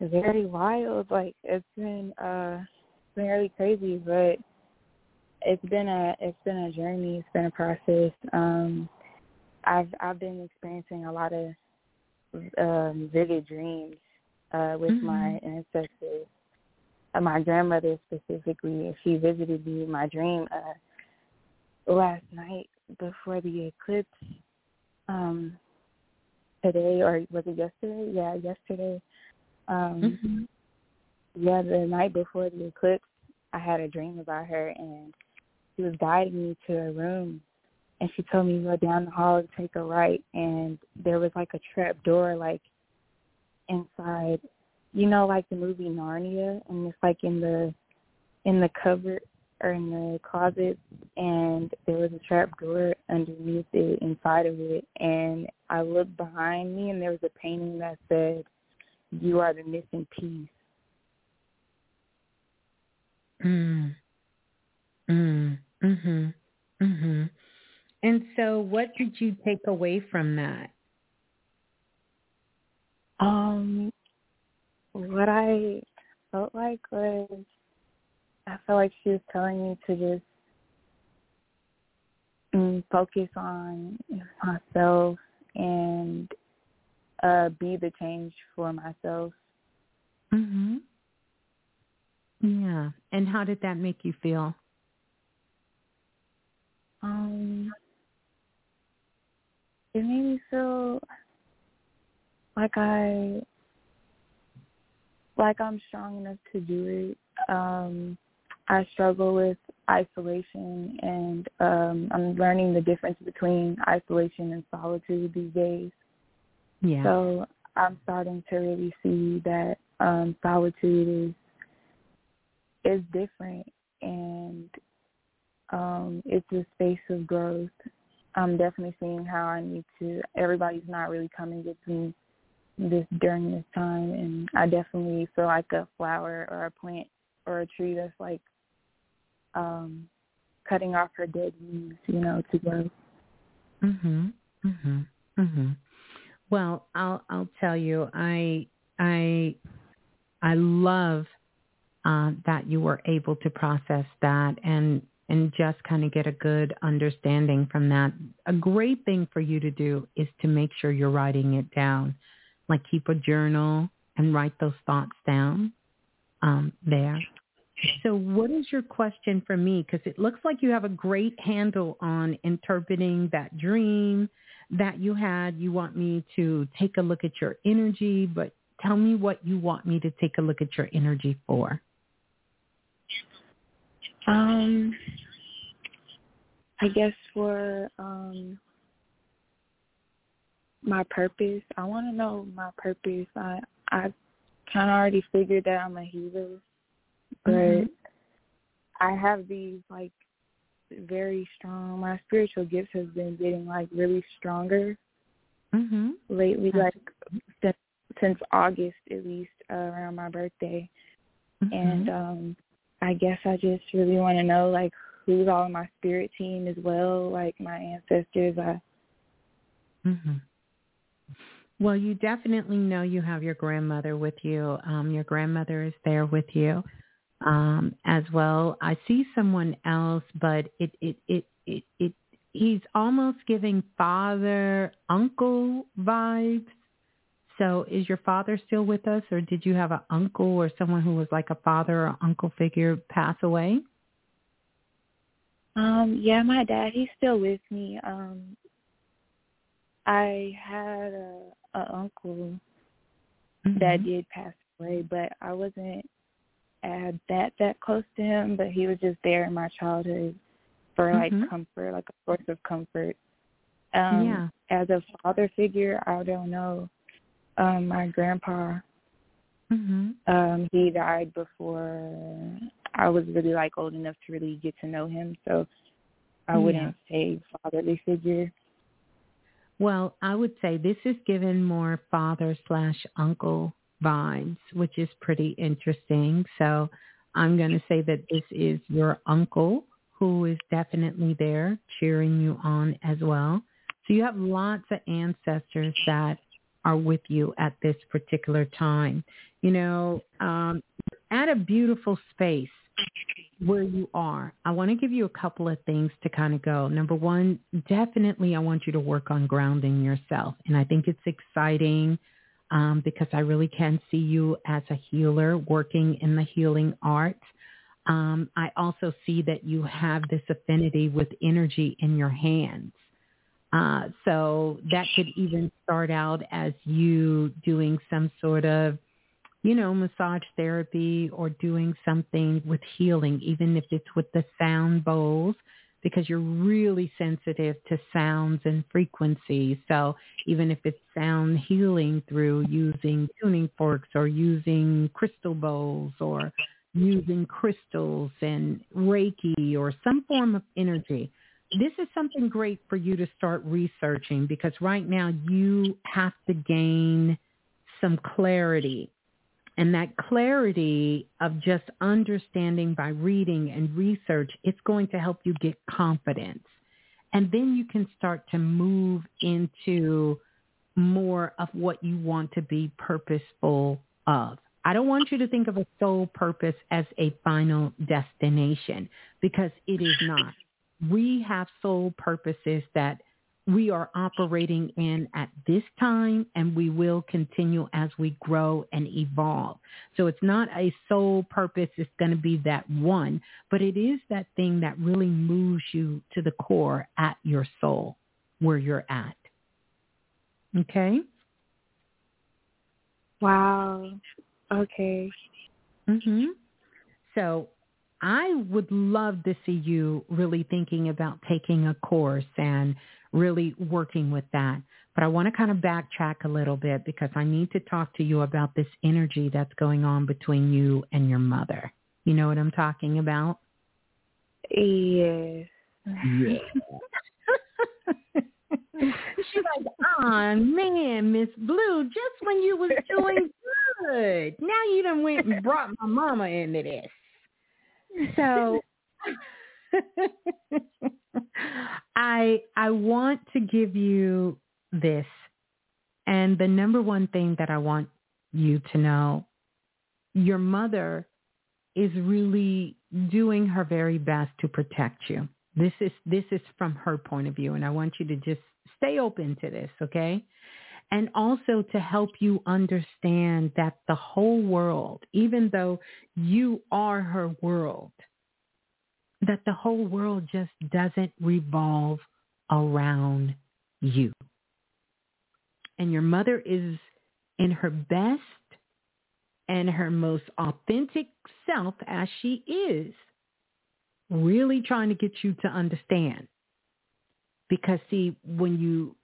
very wild. Like it's been uh it's been really crazy, but it's been a it's been a journey. It's been a process. Um, I've I've been experiencing a lot of um, vivid dreams uh, with my ancestors uh, my grandmother specifically, she visited me in my dream uh, last night before the eclipse. Um, today or was it yesterday? Yeah, yesterday. Um, Mm-hmm. Yeah, the night before the eclipse, I had a dream about her, and she was guiding me to a room, and she told me to go down the hall and take a right, and there was like a trap door, like inside you know, like the movie Narnia, and it's like in the in the cupboard or in the closet, and there was a trap door underneath it, inside of it, and I looked behind me, and there was a painting that said, "You are the missing piece." Mm. Mm. Mhm. Mhm. And so what did you take away from that? Um, what I felt like was, I felt like she was telling me to just mm, focus on myself and uh be the change for myself. Mhm. Yeah. And how did that make you feel? Um, it made me feel like I like I'm strong enough to do it. Um, I struggle with isolation, and um, I'm learning the difference between isolation and solitude these days. Yeah. So I'm starting to really see that um, solitude is is different, and um, it's a space of growth. I'm definitely seeing how I need to. Everybody's not really coming with me this during this time, and I definitely feel like a flower or a plant or a tree that's like um, cutting off her dead leaves, you know, to grow. Mhm. Mhm. Mhm. Well, I'll I'll tell you, I I I love uh, that you were able to process that and and just kind of get a good understanding from that. A great thing for you to do is to make sure you're writing it down. Like keep a journal and write those thoughts down um, there. So what is your question for me? Because it looks like you have a great handle on interpreting that dream that you had. You want me to take a look at your energy, but tell me what you want me to take a look at your energy for. Um, I guess for um my purpose, I want to know my purpose. I I kind of already figured that I'm a healer, but mm-hmm. I have these like very strong. My spiritual gifts have been getting like really stronger mm-hmm. lately, like since, since August at least uh, around my birthday, mm-hmm. and um I guess I just really want to know like who's all in my spirit team as well, like my ancestors. I. Mhm. Well, you definitely know you have your grandmother with you. Um, your grandmother is there with you um, as well. I see someone else, but it it it it, it he's almost giving father uncle vibes so is your father still with us or did you have an uncle or someone who was like a father or uncle figure pass away? Um, yeah, my dad, he's still with me. Um I had a, a uncle mm-hmm. that did pass away, but I wasn't uh, that that close to him, but he was just there in my childhood for like mm-hmm. comfort, like a source of comfort. Um yeah. as a father figure, I don't know um my grandpa mm-hmm. um he died before I was really like old enough to really get to know him so I yeah. wouldn't say fatherly figure. Well, I would say this is given more father slash uncle vibes, which is pretty interesting. So I'm going to say that this is your uncle who is definitely there cheering you on as well. So you have lots of ancestors that are with you at this particular time. You know, um, at a beautiful space where you are, I want to give you a couple of things to kind of go. Number one, definitely I want you to work on grounding yourself. And I think it's exciting um, because I really can see you as a healer working in the healing arts. Um, I also see that you have this affinity with energy in your hands. Uh, so that could even start out as you doing some sort of, you know, massage therapy or doing something with healing, even if it's with the sound bowls, because you're really sensitive to sounds and frequencies. So even if it's sound healing through using tuning forks or using crystal bowls or using crystals and Reiki or some form of energy, this is something great for you to start researching because right now you have to gain some clarity. And that clarity of just understanding by reading and research, it's going to help you get confidence. And then you can start to move into more of what you want to be purposeful of. I don't want you to think of a soul purpose as a final destination because it is not we have soul purposes that we are operating in at this time and we will continue as we grow and evolve. So it's not a sole purpose. It's going to be that one, but it is that thing that really moves you to the core at your soul where you're at. Okay. Wow. Okay. Mhm. So I would love to see you really thinking about taking a course and really working with that. But I want to kind of backtrack a little bit because I need to talk to you about this energy that's going on between you and your mother. You know what I'm talking about? Yes. Yeah. She's like, oh man, Miss Blue, just when you was doing good. Now you done went and brought my mama into this. So I I want to give you this. And the number one thing that I want you to know, your mother is really doing her very best to protect you. This is this is from her point of view and I want you to just stay open to this, okay? And also to help you understand that the whole world, even though you are her world, that the whole world just doesn't revolve around you. And your mother is in her best and her most authentic self as she is, really trying to get you to understand. Because see, when you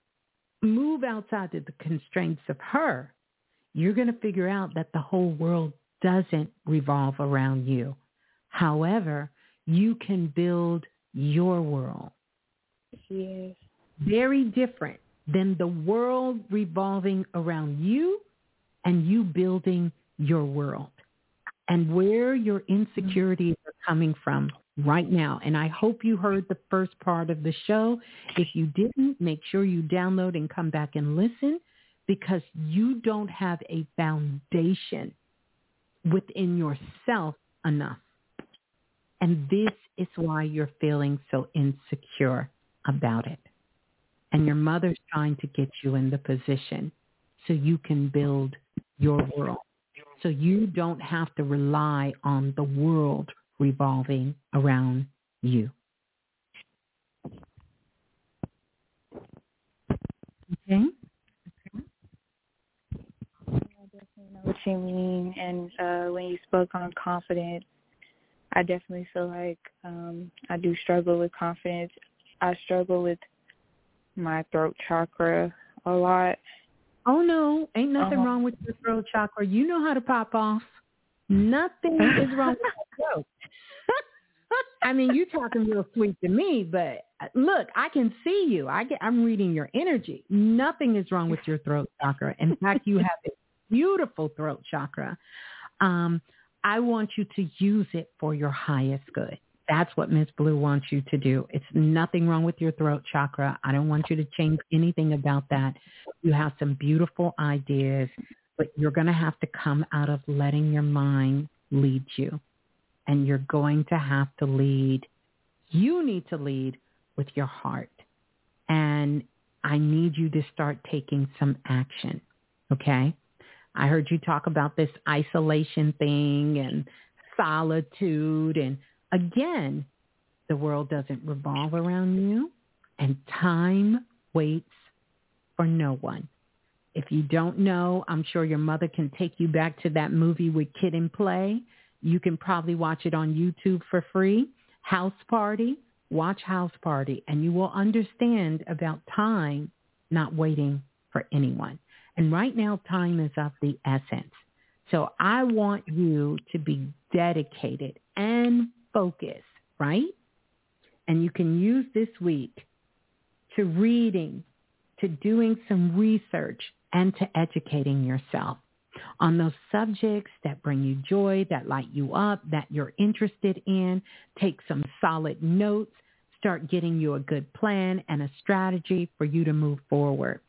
move outside of the constraints of her, you're going to figure out that the whole world doesn't revolve around you. However, you can build your world. Yes. Very different than the world revolving around you and you building your world and where your insecurities are coming from right now. And I hope you heard the first part of the show. If you didn't, make sure you download and come back and listen because you don't have a foundation within yourself enough. And this is why you're feeling so insecure about it. And your mother's trying to get you in the position so you can build your world. So you don't have to rely on the world revolving around you. Okay? I definitely know what you mean. And uh, when you spoke on confidence, I definitely feel like um, I do struggle with confidence. I struggle with my throat chakra a lot. Oh no, ain't nothing Uh-huh. wrong with your throat chakra. You know how to pop off. Nothing is wrong with your throat. I mean, you're talking real sweet to me, but uh, look, I can see you. I get, I'm reading your energy. Nothing is wrong with your throat chakra. In fact, you have a beautiful throat chakra. Um, I want you to use it for your highest good. That's what Miss Blue wants you to do. It's nothing wrong with your throat chakra. I don't want you to change anything about that. You have some beautiful ideas, but you're going to have to come out of letting your mind lead you. And you're going to have to lead. You need to lead with your heart. And I need you to start taking some action. Okay? I heard you talk about this isolation thing and solitude. And again, the world doesn't revolve around you and time waits for no one. If you don't know, I'm sure your mother can take you back to that movie with Kid and Play. You can probably watch it on YouTube for free. House Party, watch House Party, and you will understand about time not waiting for anyone. And right now, time is of the essence. So I want you to be dedicated and focused, right? And you can use this week to reading, to doing some research, and to educating yourself on those subjects that bring you joy, that light you up, that you're interested in. Take some solid notes. Start getting you a good plan and a strategy for you to move forward.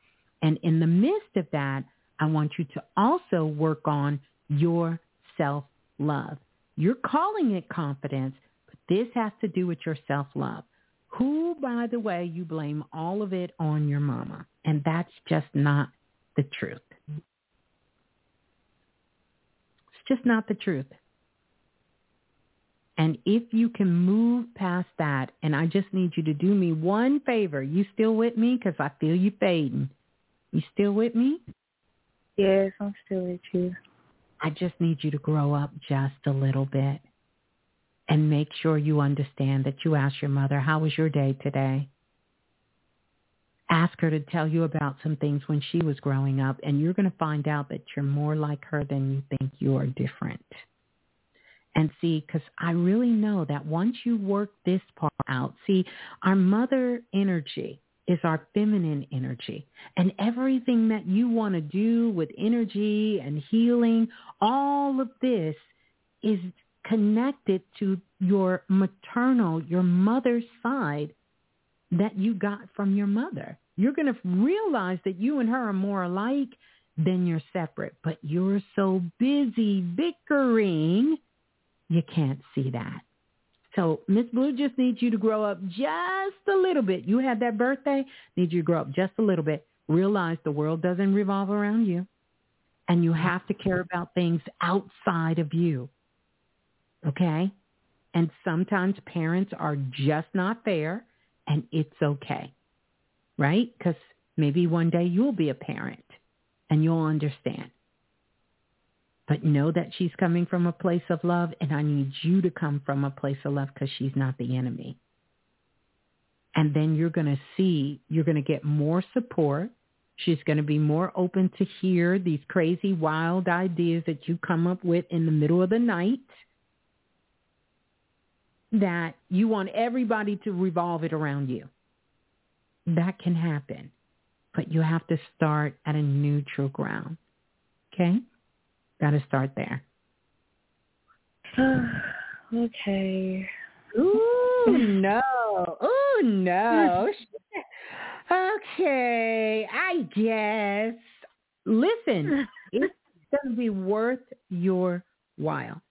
And in the midst of that, I want you to also work on your self-love. You're calling it confidence, but this has to do with your self-love. Who, by the way, you blame all of it on your mama. And that's just not the truth. It's just not the truth. And if you can move past that, and I just need you to do me one favor. You still with me? Because I feel you fading. You still with me? Yes, I'm still with you. I just need you to grow up just a little bit and make sure you understand that you ask your mother, how was your day today? Ask her to tell you about some things when she was growing up and you're going to find out that you're more like her than you think you are different. and see, because I really know that once you work this part out, see, our mother energy is our feminine energy. And everything that you want to do with energy and healing, all of this is connected to your maternal, your mother's side that you got from your mother. You're going to realize that you and her are more alike than you're separate, but you're so busy bickering you can't see that. So Miss Blue just needs you to grow up just a little bit. You had that birthday, need you to grow up just a little bit. Realize the world doesn't revolve around you. And you have to care about things outside of you. Okay? And sometimes parents are just not fair and it's okay. Right? Because maybe one day you'll be a parent and you'll understand. But know that she's coming from a place of love, and I need you to come from a place of love because she's not the enemy. And then you're going to see, you're going to get more support. She's going to be more open to hear these crazy, wild ideas that you come up with in the middle of the night that you want everybody to revolve it around you. That can happen, but you have to start at a neutral ground. Okay? Got to start there. okay. Ooh, no. Ooh, no. okay, I guess. Listen, it's going to be worth your while.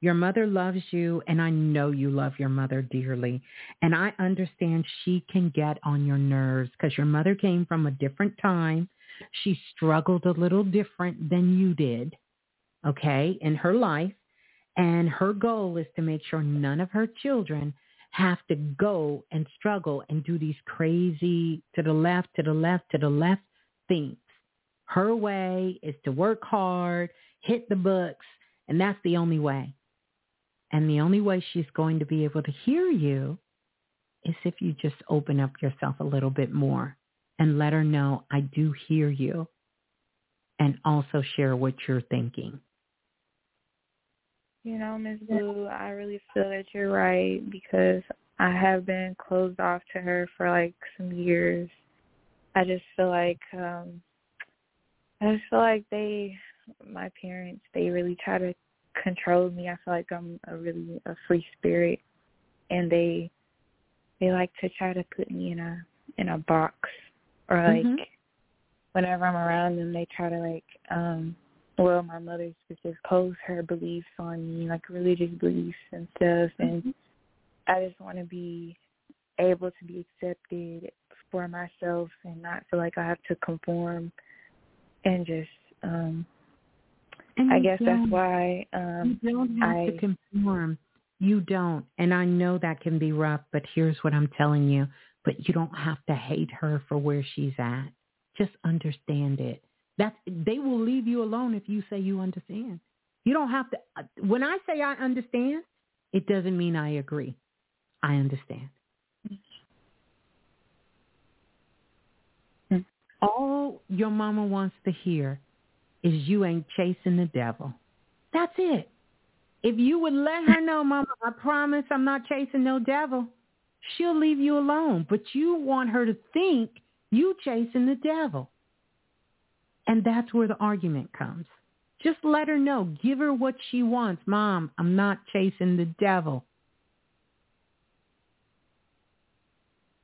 Your mother loves you, and I know you love your mother dearly. And I understand she can get on your nerves because your mother came from a different time. She struggled a little different than you did okay, in her life. And her goal is to make sure none of her children have to go and struggle and do these crazy to the left, to the left, to the left things. Her way is to work hard, hit the books, and that's the only way. And the only way she's going to be able to hear you is if you just open up yourself a little bit more and let her know, I do hear you, and also share what you're thinking. You know, Ms. Blue, I really feel that you're right because I have been closed off to her for like some years. I just feel like um I just feel like they my parents, they really try to control me. I feel like I'm a really a free spirit and they they like to try to put me in a in a box or like mm-hmm. whenever I'm around them they try to like um well, my mother would just pose her beliefs on me, like religious beliefs and stuff, and mm-hmm. I just want to be able to be accepted for myself and not feel like I have to conform and just um and I guess that's why um you don't have I, to conform. You don't. And I know that can be rough, but here's what I'm telling you. But you don't have to hate her for where she's at. Just understand it. That they will leave you alone if you say you understand. You don't have to. Uh, when I say I understand, it doesn't mean I agree. I understand. Mm-hmm. All your mama wants to hear is you ain't chasing the devil. That's it. If you would let her know, mama, I promise I'm not chasing no devil, she'll leave you alone. But you want her to think you chasing the devil. And that's where the argument comes. Just let her know. Give her what she wants. Mom, I'm not chasing the devil.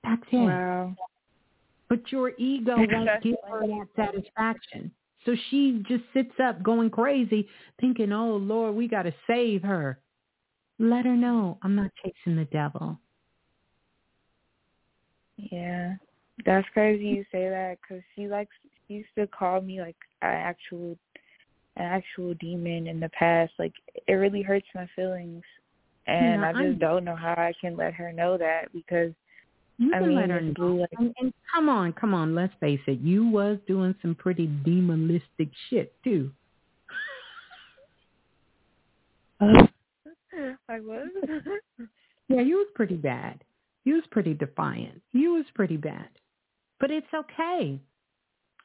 That's it. Wow. But your ego won't give her that satisfaction. So she just sits up going crazy thinking, oh, Lord, we got to save her. Let her know I'm not chasing the devil. Yeah. That's crazy you say that because she likes used to call me like an actual an actual demon in the past. Like it really hurts my feelings, and I just I'm, don't know how I can let her know that because you I mean, let her know. Like, and, and come on, come on, let's face it, you was doing some pretty demonistic shit too. I was. yeah, you was pretty bad. You was pretty defiant. You was pretty bad. But it's okay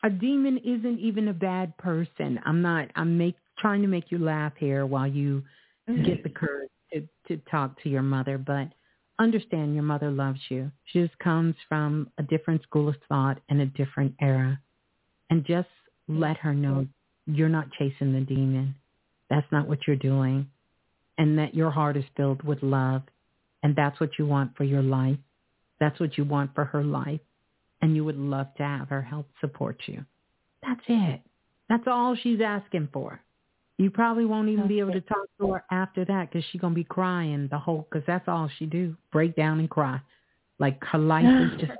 a demon isn't even a bad person. I'm not. I'm make trying to make you laugh here while you get the courage to, to talk to your mother, but understand your mother loves you. She just comes from a different school of thought and a different era. And just let her know you're not chasing the demon. That's not what you're doing. And that your heart is filled with love. And that's what you want for your life. That's what you want for her life. And you would love to have her help support you. That's it. That's all she's asking for. You probably won't even be able to talk to her after that because she's gonna be crying the whole. Because that's all she do: break down and cry. Like her life is just.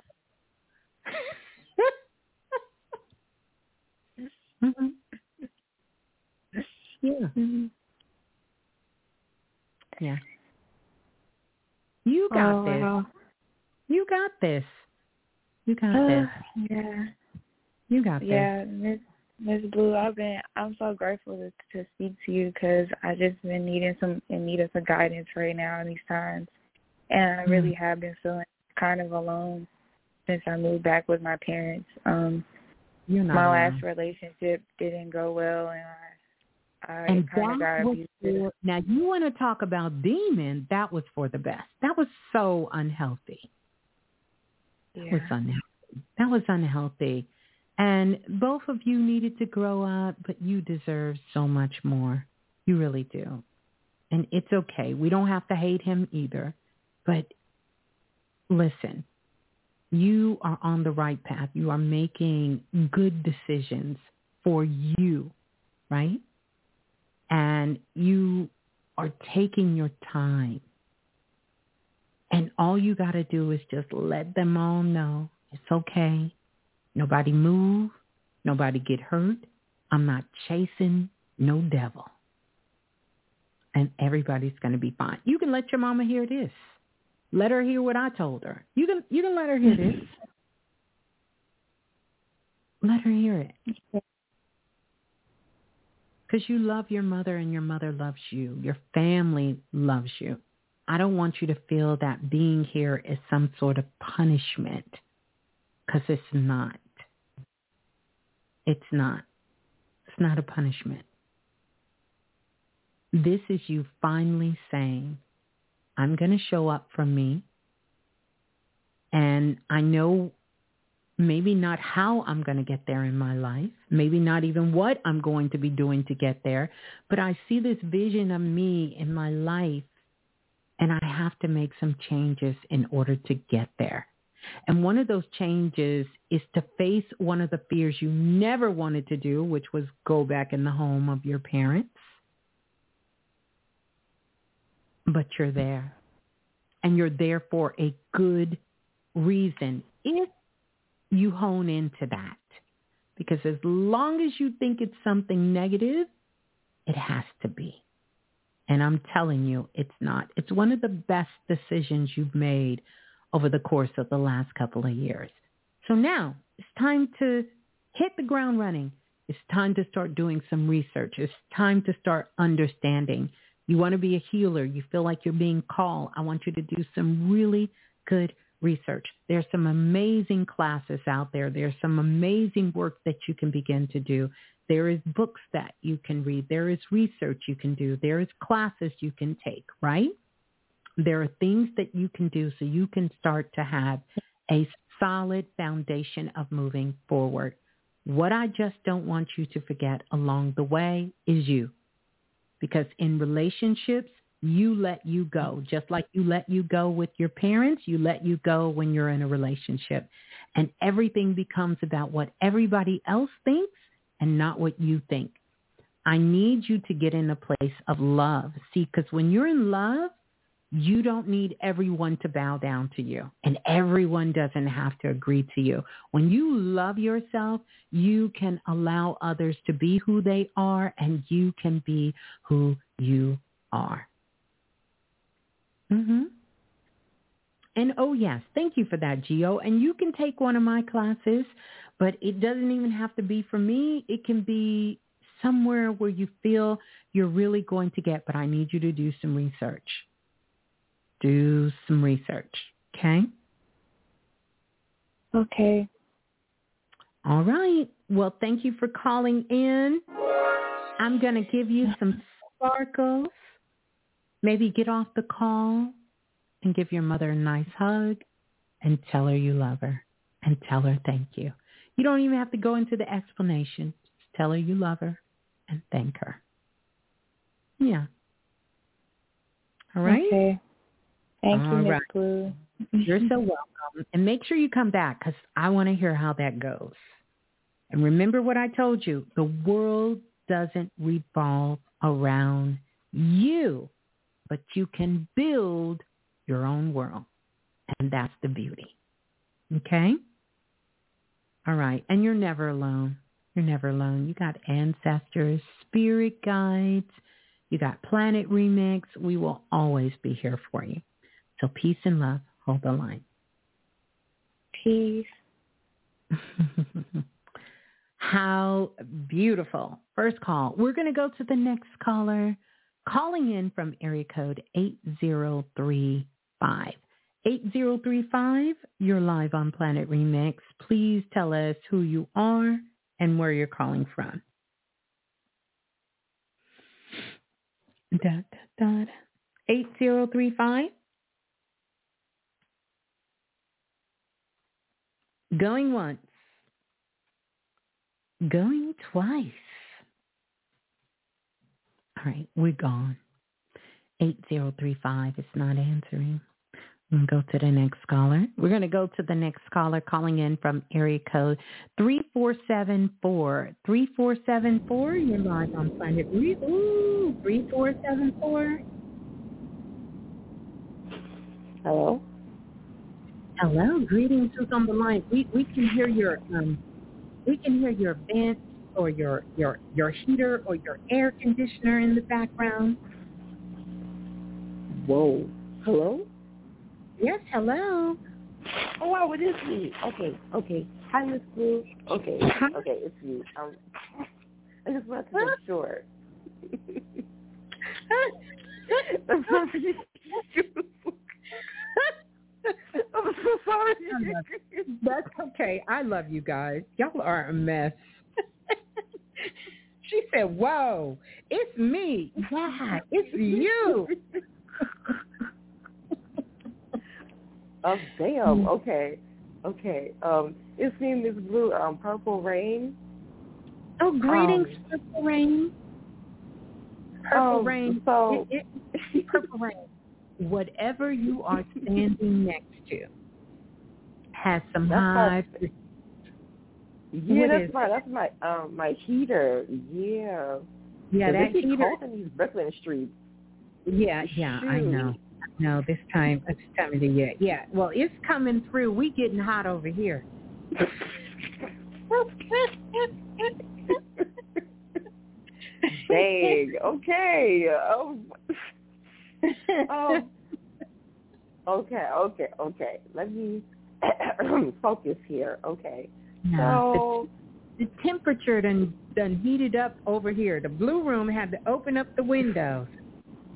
mm-hmm. Yeah. Mm-hmm. Yeah. You got oh, this. Wow. You got this. You got uh, this. Yeah. You got this. Yeah, Miss Miss Blue, I've been. I'm so grateful to, to speak to you because I just been needing some in need of some guidance right now in these times, and I really mm. have been feeling kind of alone since I moved back with my parents. Um, You're not my alone. last relationship didn't go well, and I, I and kind of got abused. For, now you want to talk about demon? That was for the best. That was so unhealthy. Yeah. Was unhealthy. That was unhealthy. And both of you needed to grow up, but you deserve so much more. You really do. And it's okay. We don't have to hate him either. But listen, you are on the right path. You are making good decisions for you, right? And you are taking your time. And all you got to do is just let them all know it's okay. Nobody move. Nobody get hurt. I'm not chasing no devil. And everybody's going to be fine. You can let your mama hear this. Let her hear what I told her. You can you can let her hear this. Let her hear it. Because you love your mother and your mother loves you. Your family loves you. I don't want you to feel that being here is some sort of punishment because it's not. It's not. It's not a punishment. This is you finally saying, I'm going to show up for me. And I know maybe not how I'm going to get there in my life, maybe not even what I'm going to be doing to get there, but I see this vision of me in my life and I have to make some changes in order to get there. And one of those changes is to face one of the fears you never wanted to do, which was go back in the home of your parents. But you're there. And you're there for a good reason if you hone into that. Because as long as you think it's something negative, it has to be. And I'm telling you, it's not. It's one of the best decisions you've made over the course of the last couple of years. So now it's time to hit the ground running. It's time to start doing some research. It's time to start understanding. You want to be a healer. You feel like you're being called. I want you to do some really good research. There's some amazing classes out there. There's some amazing work that you can begin to do. There is books that you can read. There is research you can do. There is classes you can take, right? There are things that you can do so you can start to have a solid foundation of moving forward. What I just don't want you to forget along the way is you. Because in relationships, you let you go. Just like you let you go with your parents, you let you go when you're in a relationship. And everything becomes about what everybody else thinks and not what you think. I need you to get in a place of love. See, because when you're in love, you don't need everyone to bow down to you and everyone doesn't have to agree to you. When you love yourself, you can allow others to be who they are and you can be who you are. Mhm. And oh yes, thank you for that, Geo. And you can take one of my classes, but it doesn't even have to be for me. It can be somewhere where you feel you're really going to get, but I need you to do some research do some research. Okay? Okay. All right. Well, thank you for calling in. I'm going to give you some sparkles Maybe get off the call and give your mother a nice hug and tell her you love her and tell her thank you. You don't even have to go into the explanation. Just tell her you love her and thank her. Yeah. All right. Okay. Thank All you, Miss right. Blue. You're so welcome. And make sure you come back because I want to hear how that goes. And remember what I told you. The world doesn't revolve around you, but you can build your own world. And that's the beauty. Okay? All right. And you're never alone. You're never alone. You got ancestors, spirit guides. You got Planet Remix. We will always be here for you. So peace and love. Hold the line. Peace. How beautiful. First call. We're going to go to the next caller calling in from area code 8035. 8035, you're live on Planet Remix. Please tell us who you are and where you're calling from. Da, da, da. 8035. Going once. Going twice. All right, we're gone. 8035 is not answering. We'll go to the next caller. We're going to go to the next caller calling in from area code 3474. 3474, you're live on Planet Re- Ooh, 3474. Hello? Hello, greetings. Who's on the line? We we can hear your um, we can hear your vent or your your your heater or your air conditioner in the background. Whoa. Hello? Yes, hello. Oh, wow, it is me. Okay, okay. Hi, Miss Blue. Okay, okay, it's you. Um, I just wanted to make sure. I'm so sorry. That's okay. I love you guys. Y'all are a mess. she said, "Whoa, it's me. Yeah, it's you." Oh, damn. Okay. Okay. Um, it's me, Miss Blue, um, Purple Rain. Oh, greetings, Um, Purple Rain. Purple Um, Rain. so- It, it, Purple Rain. Whatever you are standing next to has some That's high. Yeah, that's my that's my um my heater. Yeah. Yeah, that heater. in these Brooklyn streets. Yeah, yeah, I know. No, this time, this time of the year. Yeah, well, it's coming through. We getting hot over here. Dang. Okay. Um, um, okay. Okay. Okay. Let me focus here. Okay. Yeah, So the, the temperature done done heated up over here. The blue room had to open up the windows.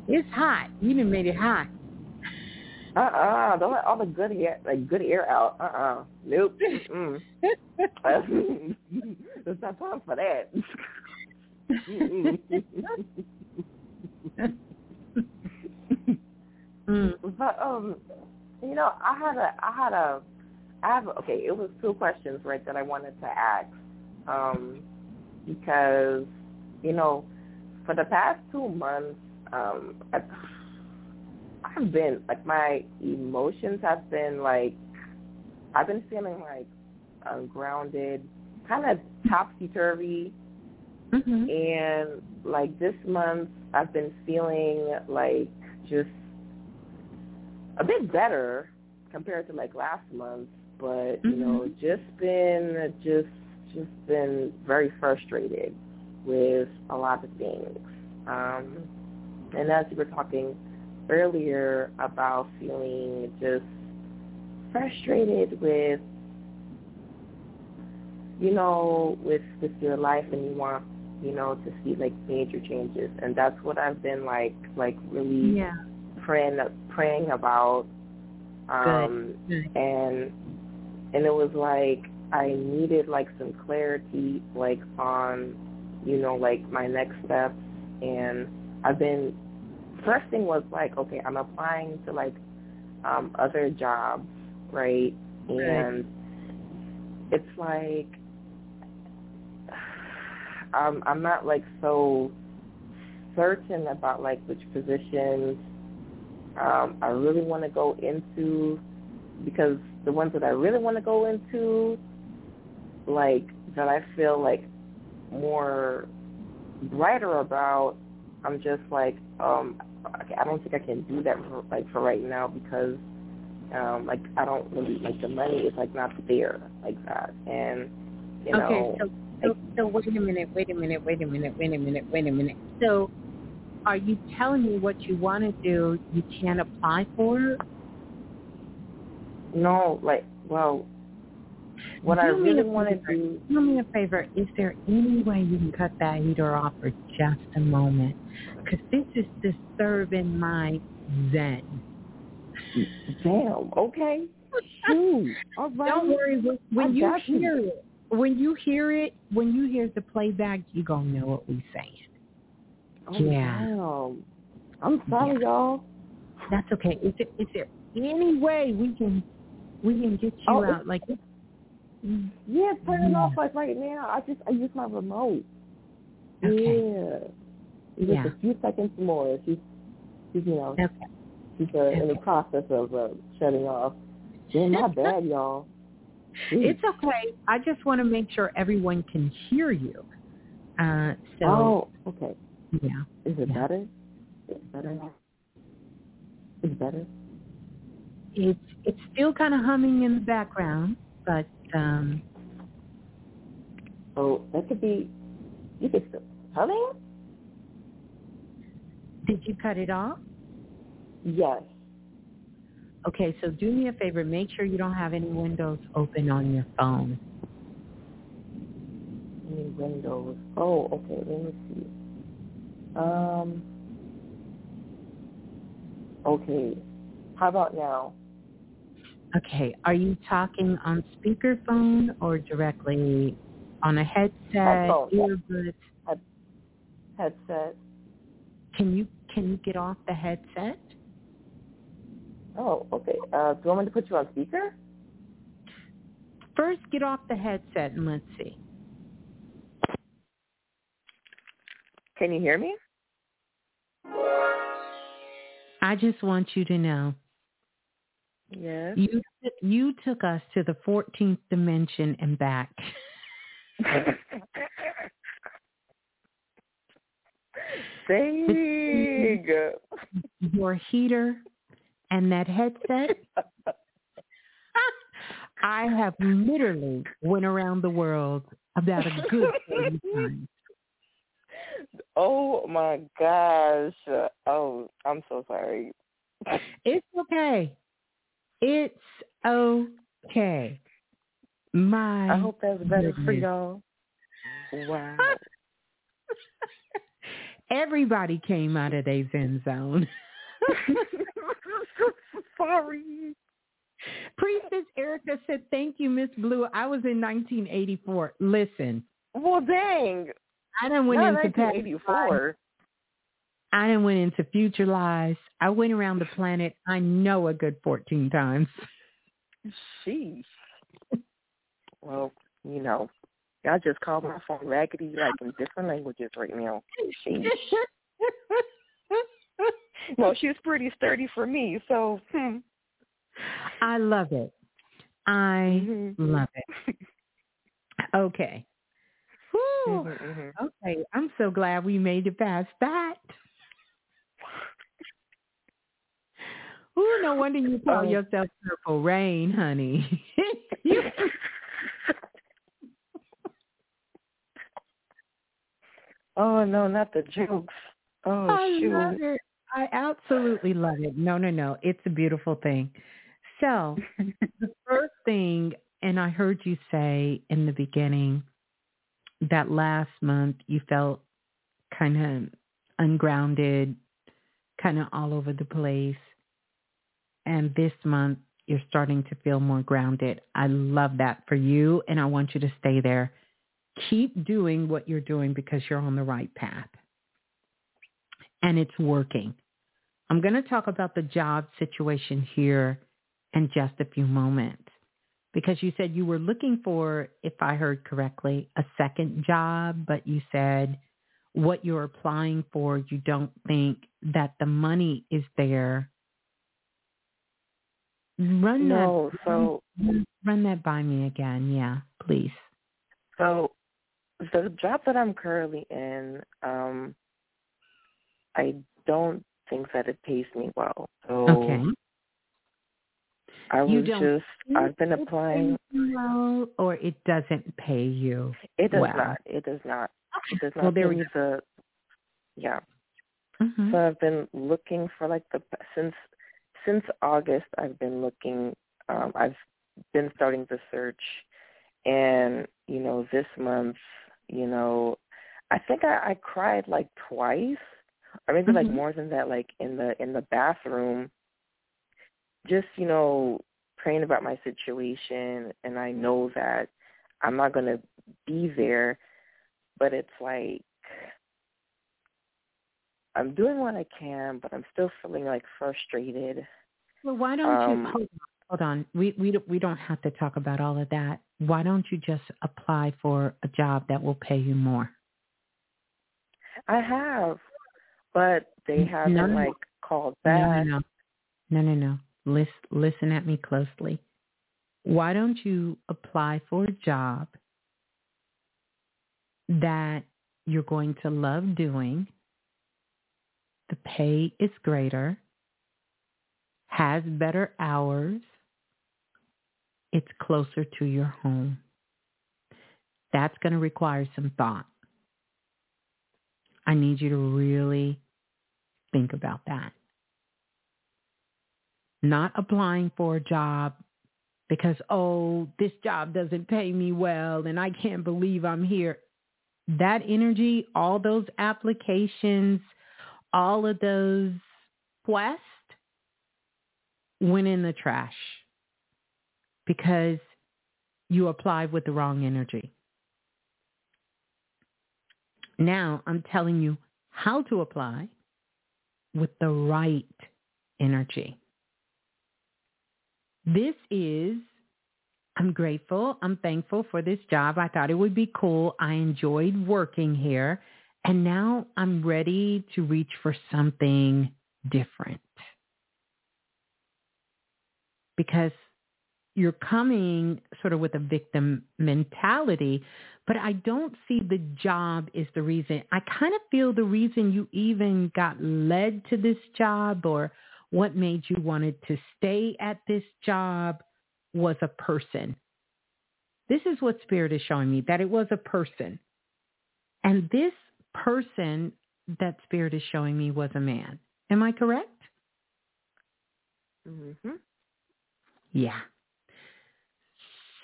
It's hot. You done made it hot. uh uh-uh, uh, don't let all the good air like good air out. Uh uh Nope. Mm-mm. There's not time for that. Mm. But um, you know, I had a, I had a, I have okay. It was two questions right that I wanted to ask, um, because you know, for the past two months, um, I've been like my emotions have been like, I've been feeling like ungrounded, kind of topsy turvy, Mm-hmm. and like this month I've been feeling like just a bit better compared to like last month, but you know, just been just just been very frustrated with a lot of things. Um and as you were talking earlier about feeling just frustrated with you know, with with your life and you want, you know, to see like major changes and that's what I've been like like really Yeah. praying praying about um Good. and and it was like I needed like some clarity like on you know like my next steps and I've been first thing was like, okay, I'm applying to like um other jobs, right? And right. it's like I'm I'm not like so certain about like which positions um I really want to go into because the ones that I really want to go into like that I feel like more brighter about I'm just like um I don't think I can do that for, like for right now because um like I don't really like the money is like not there like that. And you know okay so so, so wait a minute wait a minute wait a minute wait a minute wait a minute. So are you telling me what you want to do you can't apply for no like well what do I really want to do. Do me a favor. Is there any way you can cut that heater off for just a moment? Because this is disturbing my zen. Damn. Okay. Shoot. All right. Don't worry. When, when you hear you. it, when you hear it, when you hear the playback, you gonna know what we saying. Oh, yeah. Damn. I'm sorry, yeah. y'all. That's okay. Is there is there any way we can we can get you oh, out like yeah, turn it off like right now. I just I use my remote. Okay. Yeah. Just yeah. a few seconds more. She's she's you know okay. she's uh, okay. in the process of uh, shutting off. Damn, not bad, y'all. Jeez. It's okay. I just want to make sure everyone can hear you. Uh, so. Oh, okay. Yeah. Is it yeah. better? It's better. It's better. It's it's still kind of humming in the background, but um, oh, that could be. You could still humming. Did you cut it off? Yes. Okay, so do me a favor. Make sure you don't have any windows open on your phone. Any windows? Oh, okay. Let me see. Um. Okay. How about now? Okay. Are you talking on speakerphone or directly on a headset, Headphone. earbuds? Head, headset. Can you can you get off the headset? Oh, okay. Uh, do you want me to put you on speaker? First, get off the headset and let's see. Can you hear me? I just want you to know Yes. You you took us to the 14th dimension and back. Dang. Your heater and that headset. I have literally went around the world about a good 30 times. Oh my gosh. Oh, I'm so sorry. It's okay. It's okay. My I hope that's better goodness. for y'all. Wow. Everybody came out of their zen zone. Sorry. Priestess Erica said, thank you, Miss Blue. I was in 1984. Listen. Well, dang. I done went Not into 1984. I done went into future lives. I went around the planet, I know a good 14 times. Sheesh. Well, you know, I just called my phone raggedy like in different languages right now. Sheesh. well, she's pretty sturdy for me, so. Hmm. I love it. I mm-hmm. love it. Okay. Mm-hmm, mm-hmm. Okay, I'm so glad we made it past that. Ooh, no wonder you call oh. yourself Purple Rain, honey. oh no, not the jokes. Oh I shoot. love it. I absolutely love it. No, no, no. It's a beautiful thing. So the first thing, and I heard you say in the beginning that last month you felt kind of ungrounded, kind of all over the place and this month you're starting to feel more grounded. I love that for you and I want you to stay there. Keep doing what you're doing because you're on the right path. And it's working. I'm going to talk about the job situation here in just a few moments because you said you were looking for, if I heard correctly, a second job, but you said what you're applying for, you don't think that the money is there. Run no, that, so run that by me again, yeah, please. So the job that I'm currently in, um, I don't think that it pays me well. So okay. I was just I've been applying well or it doesn't pay you. It does well. not. It does not. It does not well, there pay the yeah. Mm-hmm. So I've been looking for like the since since August I've been looking um I've been starting the search and you know this month you know I think I, I cried like twice or maybe mm-hmm. like more than that like in the in the bathroom just you know praying about my situation and I know that I'm not going to be there but it's like I'm doing what I can but I'm still feeling like frustrated. Well why don't um, you hold on, hold on. We we we don't have to talk about all of that. Why don't you just apply for a job that will pay you more? I have but they haven't no, like called back no no. No no no. Listen, listen at me closely. Why don't you apply for a job that you're going to love doing? The pay is greater, has better hours, it's closer to your home. That's going to require some thought. I need you to really think about that not applying for a job because, oh, this job doesn't pay me well and I can't believe I'm here. That energy, all those applications, all of those quests went in the trash because you applied with the wrong energy. Now I'm telling you how to apply with the right energy. This is, I'm grateful. I'm thankful for this job. I thought it would be cool. I enjoyed working here. And now I'm ready to reach for something different. Because you're coming sort of with a victim mentality, but I don't see the job is the reason. I kind of feel the reason you even got led to this job or what made you wanted to stay at this job was a person. This is what Spirit is showing me, that it was a person. And this person that Spirit is showing me was a man. Am I correct? Mm-hmm. Yeah.